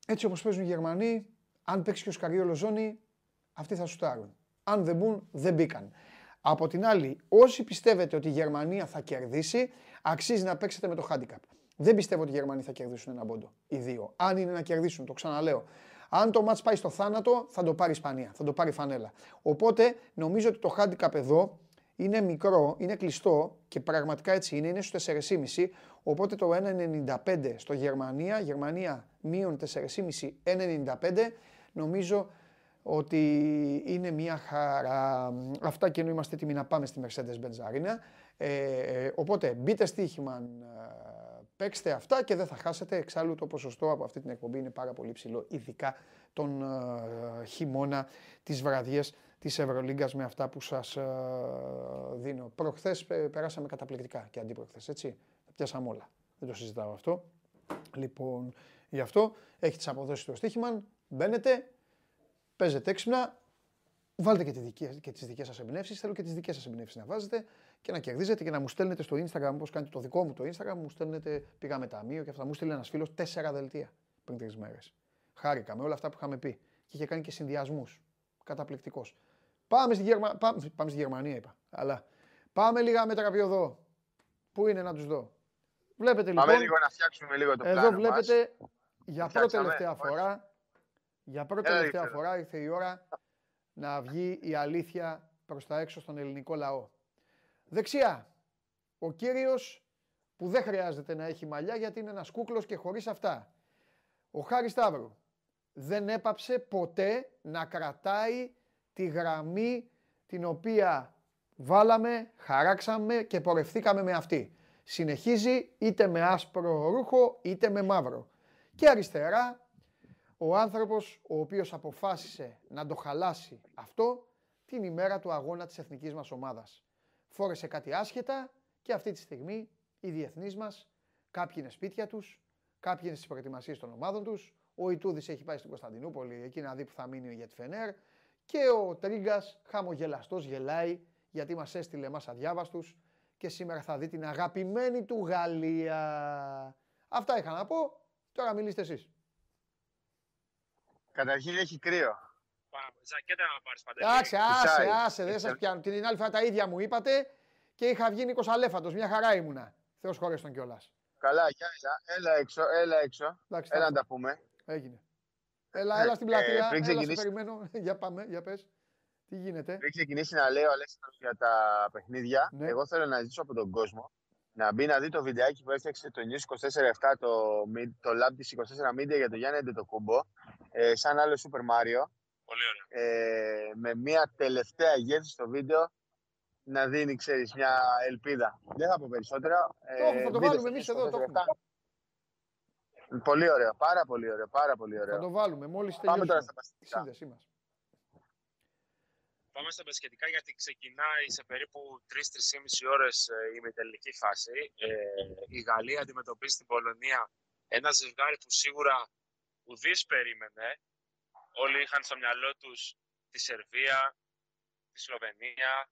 [SPEAKER 1] Έτσι όπως παίζουν οι Γερμανοί, αν παίξει και ο Σκαριόλο ζώνη, αυτοί θα σουτάρουν. Αν δεν μπουν, δεν μπήκαν. Από την άλλη, όσοι πιστεύετε ότι η Γερμανία θα κερδίσει, αξίζει να παίξετε με το handicap. Δεν πιστεύω ότι οι Γερμανοί θα κερδίσουν ένα πόντο. Οι δύο. Αν είναι να κερδίσουν, το ξαναλέω. Αν το μάτς πάει στο θάνατο, θα το πάρει Ισπανία, θα το πάρει φανέλα. Οπότε νομίζω ότι το handicap εδώ είναι μικρό, είναι κλειστό και πραγματικά έτσι είναι, είναι στο 4,5. Οπότε το 1,95 στο Γερμανία, Γερμανία μείον 4,5, 1,95 νομίζω ότι είναι μια χαρά. Αυτά και ενώ είμαστε έτοιμοι να πάμε στη Mercedes-Benz Arena. Ε, οπότε μπείτε στοίχημα, ε, παίξτε αυτά και δεν θα χάσετε. Εξάλλου το ποσοστό από αυτή την εκπομπή είναι πάρα πολύ ψηλό, ειδικά τον ε, χειμώνα, τις βραδιές της Ευρωλίγκας με αυτά που σας ε, δίνω. Προχθές περάσαμε καταπληκτικά και αντίπροχθές, έτσι. Τα πιάσαμε όλα. Δεν το συζητάω αυτό. Λοιπόν, γι' αυτό έχει τις αποδόσεις του στοίχημα. Μπαίνετε, παίζετε έξυπνα, βάλτε και, τη δική, και τις δικές σας εμπνεύσεις. Θέλω και τις δικές σας εμπνεύσεις να βάζετε και να κερδίζετε και να μου στέλνετε στο Instagram, όπως κάνετε το δικό μου το Instagram, μου στέλνετε, πήγαμε ταμείο και αυτά. Μου στείλει ένας φίλος τέσσερα δελτία πριν τρεις μέρες. Χάρηκα με όλα αυτά που είχαμε πει και είχε κάνει και συνδυασμούς. Καταπληκτικός. Πάμε στη, Γερμα... πάμε, πάμε στη Γερμανία, είπα. Αλλά πάμε λίγα μέτρα πιο εδώ. Πού είναι να τους δω; Βλέπετε
[SPEAKER 5] λοιπόν. Πάμε λίγο να φτιάξουμε λίγο το
[SPEAKER 1] εδώ βλέπετε μας. για πρώτη τελευταία φορά. Για πρώτη τελευταία φορά ήρθε η ώρα να βγει η αλήθεια προς τα έξω στον ελληνικό λαό. Δεξιά, ο κύριος που δεν χρειάζεται να έχει μαλλιά γιατί είναι ένας κούκλος και χωρίς αυτά. Ο Χάρης Σταύρου δεν έπαψε ποτέ να κρατάει τη γραμμή την οποία βάλαμε, χαράξαμε και πορευθήκαμε με αυτή. Συνεχίζει είτε με άσπρο ρούχο είτε με μαύρο. Και αριστερά ο άνθρωπος ο οποίος αποφάσισε να το χαλάσει αυτό την ημέρα του αγώνα της εθνικής μας ομάδας. Φόρεσε κάτι άσχετα και αυτή τη στιγμή οι διεθνείς μας, κάποιοι είναι σπίτια τους, κάποιοι είναι στις προετοιμασίες των ομάδων τους, ο Ιτούδης έχει πάει στην Κωνσταντινούπολη εκεί να δει που θα μείνει για τη Φενέρ, και ο Τρίγκας χαμογελαστός γελάει γιατί μας έστειλε εμάς αδιάβαστους και σήμερα θα δει την αγαπημένη του Γαλλία. Αυτά είχα να πω. Τώρα μιλήστε εσείς.
[SPEAKER 5] Καταρχήν έχει κρύο.
[SPEAKER 6] Ζακέτα να πάρεις παντελή.
[SPEAKER 1] Εντάξει, άσε, άσε, δεν σας πιάνω. Την άλλη φορά τα ίδια μου είπατε και είχα βγει Νίκος Αλέφαντος. Μια χαρά ήμουνα. Θεός χωρές τον κιόλας.
[SPEAKER 5] Καλά, για έλα, έλα έξω, έλα έξω. Εντάξει, έλα να τα πούμε.
[SPEAKER 1] Έγινε. Έλα, έλα στην πλατεία. Ε, πριν ξεκινήσει... έλα, περιμένω. για πάμε, για πες. Τι γίνεται;
[SPEAKER 5] Πριν ξεκινήσει να λέω Αλέξανδρο για τα παιχνίδια, ναι. εγώ θέλω να ζητήσω από τον κόσμο να μπει να δει το βιντεάκι που έφτιαξε το News 24-7, το, το lab της 24 Media για το Γιάννη Αντετοκούμπο, ε, σαν άλλο Super Mario.
[SPEAKER 6] Πολύ ωραία. Ε,
[SPEAKER 5] με μια τελευταία γεύση στο βίντεο να δίνει, ξέρεις, μια ελπίδα. Δεν θα πω περισσότερα.
[SPEAKER 1] Το ε, θα το βάλουμε εμείς εδώ. Το
[SPEAKER 5] Πολύ ωραίο, πάρα πολύ ωραίο, πάρα πολύ ωραίο.
[SPEAKER 1] Θα το βάλουμε μόλις τελειώσουμε
[SPEAKER 5] Πάμε τώρα στα τη
[SPEAKER 1] σύνδεσή μας.
[SPEAKER 6] Πάμε στα μπασκετικά γιατί ξεκινάει σε περίπου 3-3,5 ώρες ε, η μετελική φάση. Ε, η Γαλλία αντιμετωπίζει την Πολωνία ένα ζευγάρι που σίγουρα ουδής περίμενε. Όλοι είχαν στο μυαλό τους τη Σερβία, τη Σλοβενία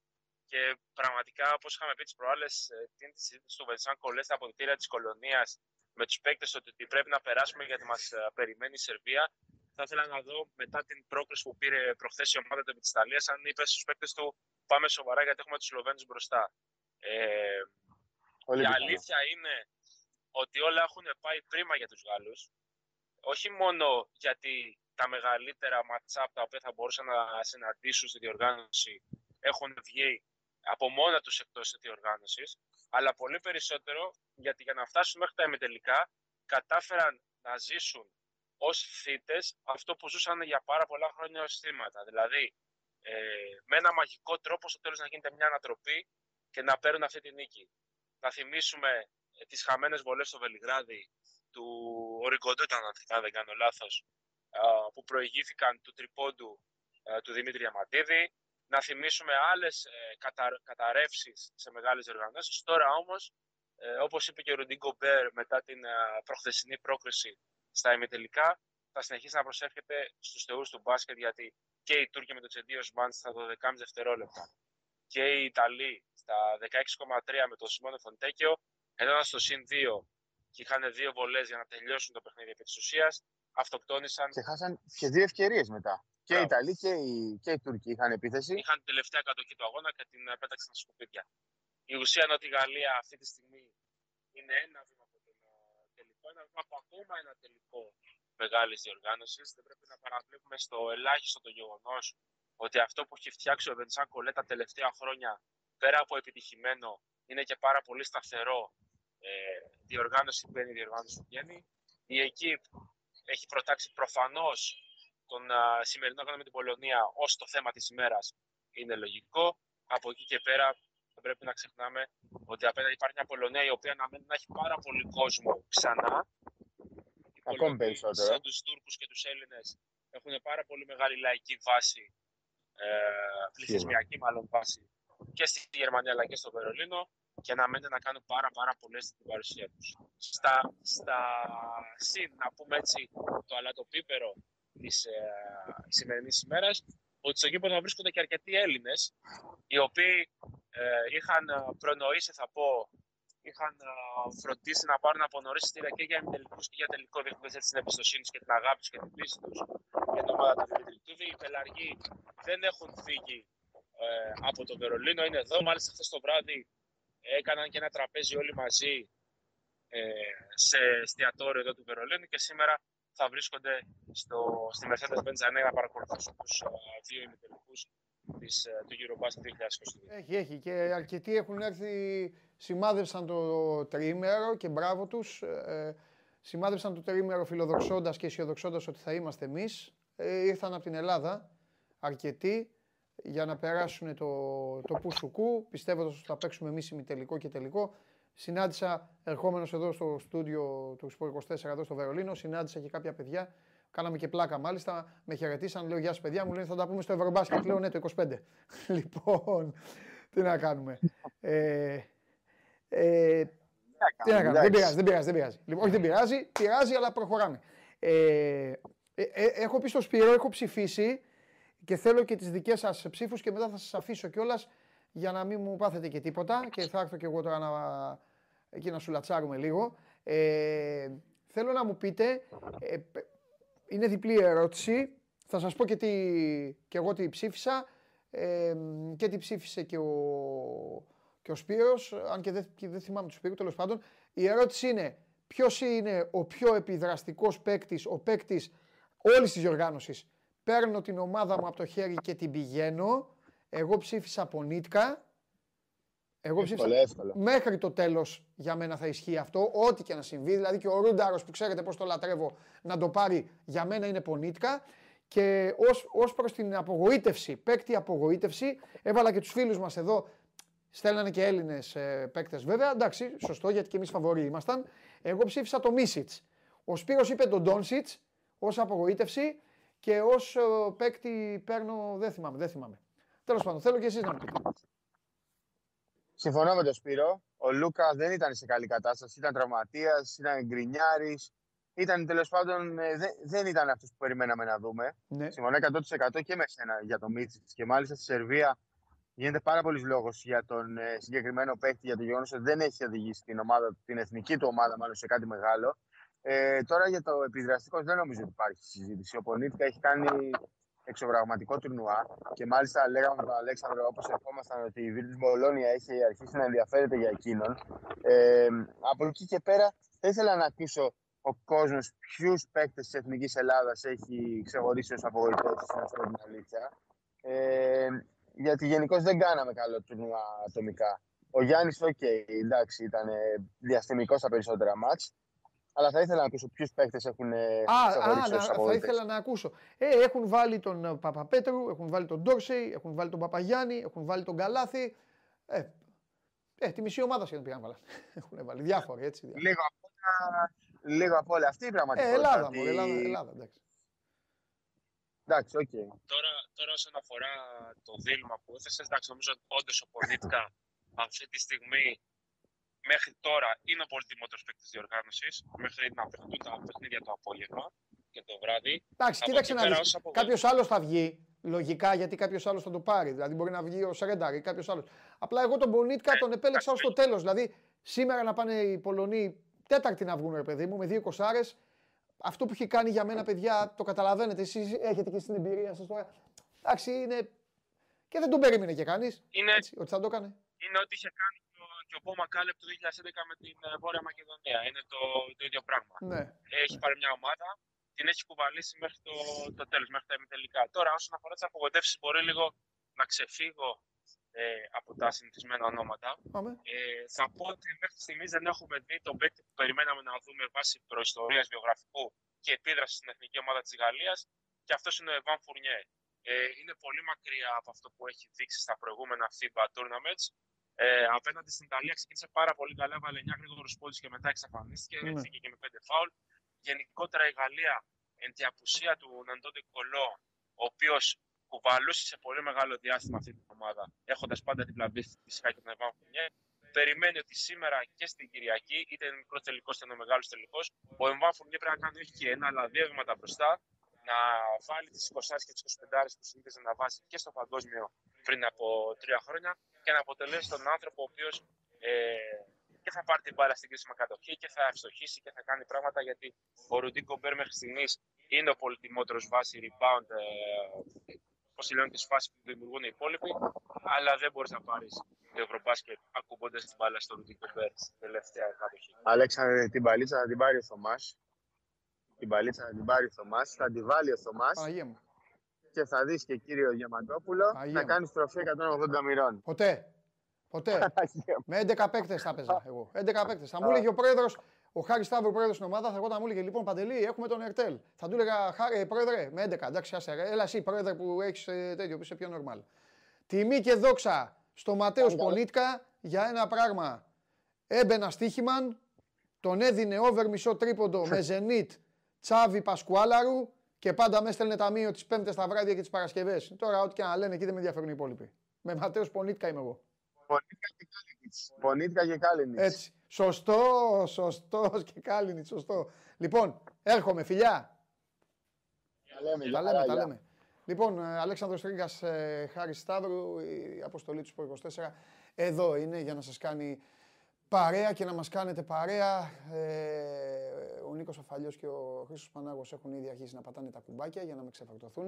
[SPEAKER 6] και πραγματικά όπως είχαμε πει τις προάλλες, ε, την τη συζήτηση του Βενσάν Κολέ στα αποδητήρια της κολονίας με τους παίκτες ότι πρέπει να περάσουμε γιατί μας ε, περιμένει η Σερβία. Θα ήθελα να δω μετά την πρόκληση που πήρε προχθές η ομάδα του της Ιταλίας, αν είπες στους παίκτες του πάμε σοβαρά γιατί έχουμε τους Σλοβαίνους μπροστά. Ε, η αλήθεια είναι ότι όλα έχουν πάει πρίμα για τους Γάλλους. Όχι μόνο γιατί τα μεγαλύτερα ματσάπ τα οποία θα μπορούσαν να συναντήσουν στη διοργάνωση έχουν βγει από μόνα τους εκτός της διοργάνωσης, αλλά πολύ περισσότερο γιατί για να φτάσουν μέχρι τα ημιτελικά κατάφεραν να ζήσουν ως θύτες αυτό που ζούσαν για πάρα πολλά χρόνια ως θύματα. Δηλαδή, ε, με ένα μαγικό τρόπο στο τέλος να γίνεται μια ανατροπή και να παίρνουν αυτή τη νίκη. Να θυμίσουμε ε, τις χαμένες βολές στο Βελιγράδι του Οριγκοντού ήταν, αν δεν κάνω λάθος, που προηγήθηκαν του τριπόντου του Δημήτρη Αματίδη, να θυμίσουμε άλλες ε, κατα, καταρρεύσεις σε μεγάλες οργανώσεις. Τώρα όμως, ε, όπως είπε και ο Ρουντίγκο Μπέρ μετά την ε, προχθεσινή πρόκριση στα ημιτελικά, θα συνεχίσει να προσεύχεται στους θεούς του μπάσκετ γιατί και οι Τούρκοι με το Τσεντίο Σμάντ στα 12,5 δευτερόλεπτα και οι Ιταλοί στα 16,3 με το Σιμώνε Φοντέκιο, ενώ στο συν 2 και είχαν δύο βολές για να τελειώσουν το παιχνίδι επί της ουσίας, αυτοκτόνησαν.
[SPEAKER 5] Και χάσαν και δύο ευκαιρίες μετά. Και οι Ιταλοί και οι, και οι Τούρκοι είχαν επίθεση.
[SPEAKER 6] Είχαν την τελευταία κατοχή του αγώνα και την ε, πέταξαν στα σκουπίδια. Η ουσία είναι ότι η Γαλλία αυτή τη στιγμή είναι ένα βήμα από τον ε, τελικό, ένα βήμα από ακόμα ένα τελικό μεγάλης διοργάνωσης. Δεν πρέπει να παραβλέπουμε στο ελάχιστο το γεγονός ότι αυτό που έχει φτιάξει ο Βενσάν Κολέ τα τελευταία χρόνια, πέρα από επιτυχημένο, είναι και πάρα πολύ σταθερό. Ε, διοργάνωση που είναι η διοργάνωση που βγαίνει. Η ΕΚΙΠ έχει προτάξει προφανώς τον α, σημερινό αγώνα με την Πολωνία ως το θέμα της ημέρας είναι λογικό. Από εκεί και πέρα δεν πρέπει να ξεχνάμε ότι απέναντι υπάρχει μια Πολωνία η οποία να έχει πάρα πολύ κόσμο ξανά.
[SPEAKER 5] Ακόμη περισσότερο.
[SPEAKER 6] Σαν τους Τούρκους και τους Έλληνες έχουν πάρα πολύ μεγάλη λαϊκή βάση, ε, πληθυσμιακή μάλλον βάση και στη Γερμανία αλλά και στο Βερολίνο και να μένουν να κάνουν πάρα πάρα πολλές στην παρουσία τους. Στα, στα συν, να πούμε έτσι, το αλατοπίπερο της ε, σημερινής ημέρας, ότι στο γήπεδο βρίσκονται και αρκετοί Έλληνες, οι οποίοι ε, είχαν ε, προνοήσει, θα πω, είχαν ε, φροντίσει να πάρουν από νωρίς στήρα και για ημιτελικού και για τελικό, δείχνοντα έτσι την εμπιστοσύνη και την αγάπη και την πίστη τους για την ομάδα του Δημήτρη Οι πελαργοί δεν έχουν φύγει ε, από το Βερολίνο, είναι εδώ. Μάλιστα, χθες το βράδυ έκαναν και ένα τραπέζι όλοι μαζί ε, σε εστιατόριο εδώ του Βερολίνου και σήμερα θα βρίσκονται στο, στη Mercedes Benz να παρακολουθήσουν τους uh, δύο ημιτελικούς της, uh, του Eurobasket 2022.
[SPEAKER 1] Έχει, έχει και αρκετοί έχουν έρθει, σημάδευσαν το τριήμερο και μπράβο τους. Ε, σημάδευσαν το τριήμερο φιλοδοξώντας και αισιοδοξώντας ότι θα είμαστε εμείς. Ε, ήρθαν από την Ελλάδα αρκετοί για να περάσουν το, το Πουσουκού, πιστεύοντας ότι θα παίξουμε εμείς ημιτελικό και τελικό. Συνάντησα, ερχόμενος εδώ στο στούντιο του Σπορ 24 εδώ στο Βερολίνο, συνάντησα και κάποια παιδιά. Κάναμε και πλάκα μάλιστα. Με χαιρετήσαν, λέω Γεια σας, παιδιά μου. Λένε θα τα πούμε στο Ευρωμπάσκετ. Λέω ναι, το 25. λοιπόν, τι να κάνουμε. Ε, ε, τι να κάνουμε. Δεν πειράζει, δεν πειράζει. Δεν πειράζει. Λοιπόν, όχι, δεν πειράζει. Πειράζει, αλλά προχωράμε. Ε, ε, ε, έχω πει στο Σπύρο, έχω ψηφίσει και θέλω και τις δικές σας ψήφους και μετά θα σας αφήσω κιόλας για να μην μου πάθετε και τίποτα και θα έρθω και εγώ τώρα να, εκεί να σου λατσάρουμε λίγο. Ε, θέλω να μου πείτε, ε, είναι διπλή ερώτηση, θα σας πω και, τι, και εγώ τι ψήφισα ε, και τι ψήφισε και ο, και ο Σπύρος, αν και δεν, δεν θυμάμαι τους Σπύρους, τέλος πάντων. Η ερώτηση είναι, ποιος είναι ο πιο επιδραστικός παίκτης, ο παίκτης όλης της διοργάνωσης; Παίρνω την ομάδα μου από το χέρι και την πηγαίνω. Εγώ ψήφισα Πονίτκα. Εγώ ψήφισα. Μέχρι το τέλος για μένα θα ισχύει αυτό. Ό,τι και να συμβεί. Δηλαδή και ο Ρούνταρος που ξέρετε πώς το λατρεύω να το πάρει για μένα είναι Πονίτκα. Και ως ως προς την απογοήτευση, παίκτη απογοήτευση, έβαλα και τους φίλους μας εδώ. Στέλνανε και Έλληνες ε, παίκτες βέβαια. Εντάξει, σωστό γιατί και εμείς φαβοροί ήμασταν. Εγώ ψήφισα το Μίσιτς. Ο Σπύρος είπε τον Ντόνσιτς ως απογοήτευση και ω ε, παίκτη παίρνω. Δεν θυμάμαι, δεν θυμάμαι. Τέλος πάντων, θέλω και εσείς να μου πείτε.
[SPEAKER 5] Συμφωνώ με τον Σπύρο. Ο Λούκα δεν ήταν σε καλή κατάσταση. Ήταν τραυματίας, ήταν γκρινιάρης. Ήταν τέλος πάντων. Ε, δεν, δεν ήταν αυτός που περιμέναμε να δούμε. Ναι. Συμφωνώ 100% και με σένα για το Μίτσι. Και μάλιστα στη Σερβία Γίνεται πάρα πολλή λόγος για τον ε, συγκεκριμένο παίκτη, για το γεγονός ότι δεν έχει οδηγήσει την, ομάδα, την εθνική του ομάδα μάλλον σε κάτι μεγάλο. Ε, τώρα για το επιδραστικό δεν νομίζω ότι υπάρχει συζήτηση. Ο Πονίτικα έχει κάνει εξωπραγματικό τουρνουά και μάλιστα λέγαμε με τον Αλέξανδρο όπως ερχόμασταν ότι η Βίλτ Μπολόνια έχει αρχίσει να ενδιαφέρεται για εκείνον. Ε, από εκεί και πέρα θα ήθελα να ακούσω ο κόσμος ποιους παίκτες της Εθνικής Ελλάδας έχει ξεχωρίσει ως απογοητεύσεις, να πω την αλήθεια. Ε, γιατί γενικώς δεν κάναμε καλό τουρνουά ατομικά. Ο Γιάννης, ok, okay, εντάξει, ήταν διαστημικός στα περισσότερα ματς. Αλλά θα ήθελα να ακούσω ποιους παίκτες έχουν ε, ξεχωρίσει
[SPEAKER 1] α, θα ήθελα να ακούσω. Ε, έχουν βάλει τον ε, Παπαπέτρου, έχουν βάλει τον Ντόρσεϊ, έχουν βάλει τον Παπαγιάννη, έχουν βάλει τον Καλάθι. Ε, ε, τη μισή ομάδα σχεδόν πήγαν βάλει. έχουν βάλει διάφοροι έτσι.
[SPEAKER 5] Διάφοροι. Λίγο από όλα, λίγο από όλα. Αυτή η πραγματικότητα.
[SPEAKER 1] Ε, Ελλάδα, ότι... Ελλάδα, Ελλάδα, εντάξει.
[SPEAKER 5] Εντάξει, ok. Okay.
[SPEAKER 6] Τώρα, τώρα όσον αφορά το δίλημα που έθεσες, εντάξει, νομίζω ότι όντως ο Πονίτκα αυτή τη στιγμή μέχρι τώρα είναι ο πολυτιμότερο παίκτης διοργάνωσης. Μέχρι να παιχτούν τα παιχνίδια το απόγευμα και το βράδυ.
[SPEAKER 1] Εντάξει, κοίταξε να δεις. Κάποιος άλλος θα βγει. Λογικά γιατί κάποιος άλλος θα το πάρει. Δηλαδή μπορεί να βγει ο Σρέντερ ή κάποιος άλλος. Απλά εγώ τον Μπονίτκα ε, τον επέλεξα ως το τέλος. Δηλαδή σήμερα να πάνε οι Πολωνοί τέταρτη να βγουν, ρε παιδί μου, με δύο κοσάρε. Αυτό που έχει κάνει για μένα, παιδιά, το καταλαβαίνετε. Εσείς έχετε και στην εμπειρία σας τώρα. Εντάξει, είναι. Και δεν τον περίμενε και κανείς.
[SPEAKER 6] Είναι...
[SPEAKER 1] ότι θα το έκανε.
[SPEAKER 6] Είναι ότι είχε κάνει και ο Πόμα Κάλεπ το 2011 με την ε, Βόρεια Μακεδονία. Είναι το, το ίδιο πράγμα.
[SPEAKER 1] Ναι.
[SPEAKER 6] Έχει πάρει μια ομάδα, την έχει κουβαλήσει μέχρι το, το τέλος, μέχρι τα ημιτελικά. Τώρα, όσον αφορά τις απογοητεύσεις, μπορεί λίγο να ξεφύγω ε, από τα συνηθισμένα ονόματα. Ε, θα πω ότι μέχρι στιγμή δεν έχουμε δει τον παίκτη που περιμέναμε να δούμε βάσει προϊστορίας βιογραφικού και επίδρασης στην εθνική ομάδα της Γαλλίας. Και αυτός είναι ο Εβάν Φουρνιέ. Ε, είναι πολύ μακριά από αυτό που έχει δείξει στα προηγούμενα FIBA tournaments. Ε, απέναντι στην Ιταλία ξεκίνησε πάρα πολύ καλά, βάλε 9 γρήγορους πόντους και μετά εξαφανίστηκε. Mm. Έφυγε και με 5 φάουλ. Γενικότερα η Γαλλία, εν τη απουσία του Ναντόντε Κολό, ο οποίος κουβαλούσε σε πολύ μεγάλο διάστημα αυτή την ομάδα, έχοντας πάντα την πλαβή φυσικά και τον Εβάν Φουνιέ, περιμένει ότι σήμερα και στην Κυριακή, είτε είναι μικρός τελικός είτε είναι μεγάλος τελικός, ο Εμβάν Φουνιέ πρέπει να κάνει όχι και ένα, αλλά δύο βήματα μπροστά, να βάλει τις 20 και τις 25 που συνήθιζε να βάζει και στο παγκόσμιο πριν από τρία χρόνια και να αποτελέσει τον άνθρωπο ο οποίος ε, και θα πάρει την μπάλα στην κρίσιμη κατοχή και θα ευστοχήσει και θα κάνει πράγματα γιατί ο Ρουντί Κομπέρ μέχρι στιγμής είναι ο πολυτιμότερος βάση rebound, ε, πώ λένε τι φάσει που δημιουργούν οι υπόλοιποι, αλλά δεν μπορείς να πάρεις το Ευρωμπάσκετ ακουμπώντας την μπάλα στο Ρουντί Κομπέρ στην τελευταία κατοχή.
[SPEAKER 5] Αλέξανδρε, την παλίτσα θα την πάρει ο Θωμάς. Την παλίτσα θα την πάρει ο Θωμάς, θα την βάλει ο Θωμάς και θα δεις και κύριο Διαμαντόπουλο να κάνει στροφή 180 μοιρών.
[SPEAKER 1] Ποτέ. Ποτέ. με 11 παίκτες θα έπαιζα εγώ. 11 παίκτες. Θα μου έλεγε ο πρόεδρος, ο Χάρης Σταύρου, πρόεδρος στην ομάδα, θα να μου έλεγε λοιπόν Παντελή, έχουμε τον Ερτέλ. Θα του έλεγα Χάρη, πρόεδρε, με 11. Εντάξει, άσε, έλα εσύ, πρόεδρε που έχεις ε, τέτοιο, που είσαι πιο νορμάλ. Τιμή και δόξα στο Ματέος Πονίτκα για ένα πράγμα. Έμπαινα στοίχημαν, τον έδινε over μισό τρίποντο με Ζενίτ Τσάβη Πασκουάλαρου και πάντα με έστελνε ταμείο τις Πέμπτες τα βράδια και τις Παρασκευές. Τώρα, ό,τι και να λένε εκεί δεν με ενδιαφέρουν οι υπόλοιποι. Με Ματέος Πονίτκα είμαι εγώ.
[SPEAKER 5] Πονίτκα και Καλινίτσ. Πονίτκα και Καλινίτσ.
[SPEAKER 1] Έτσι. Σωστός, σωστός και Καλινίτσ, σωστό. Λοιπόν, έρχομαι, φιλιά.
[SPEAKER 5] Τα λέμε,
[SPEAKER 1] τα λέμε. Τα λέμε. Λοιπόν, ε, Αλέξανδρος Τρίγκας, ε, Χάρη Σταύρου, η αποστολή του Sport 24, εδώ είναι για να σας κάνει παρέα και να μας κάνετε παρέα. Ε, ο Νίκος Αφαλιός και ο Χρήστος Πανάγος έχουν ήδη αρχίσει να πατάνε τα κουμπάκια για να με ξεφορτωθούν.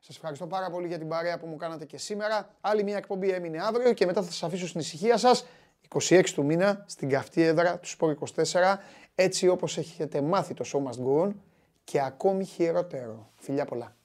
[SPEAKER 1] Σας ευχαριστώ πάρα πολύ για την παρέα που μου κάνατε και σήμερα. Άλλη μια εκπομπή έμεινε αύριο και μετά θα σας αφήσω στην ησυχία σας. 26 του μήνα στην καυτή έδρα του Σπορ 24, έτσι όπως έχετε μάθει το Show Must Go On και ακόμη χειρότερο. Φιλιά πολλά.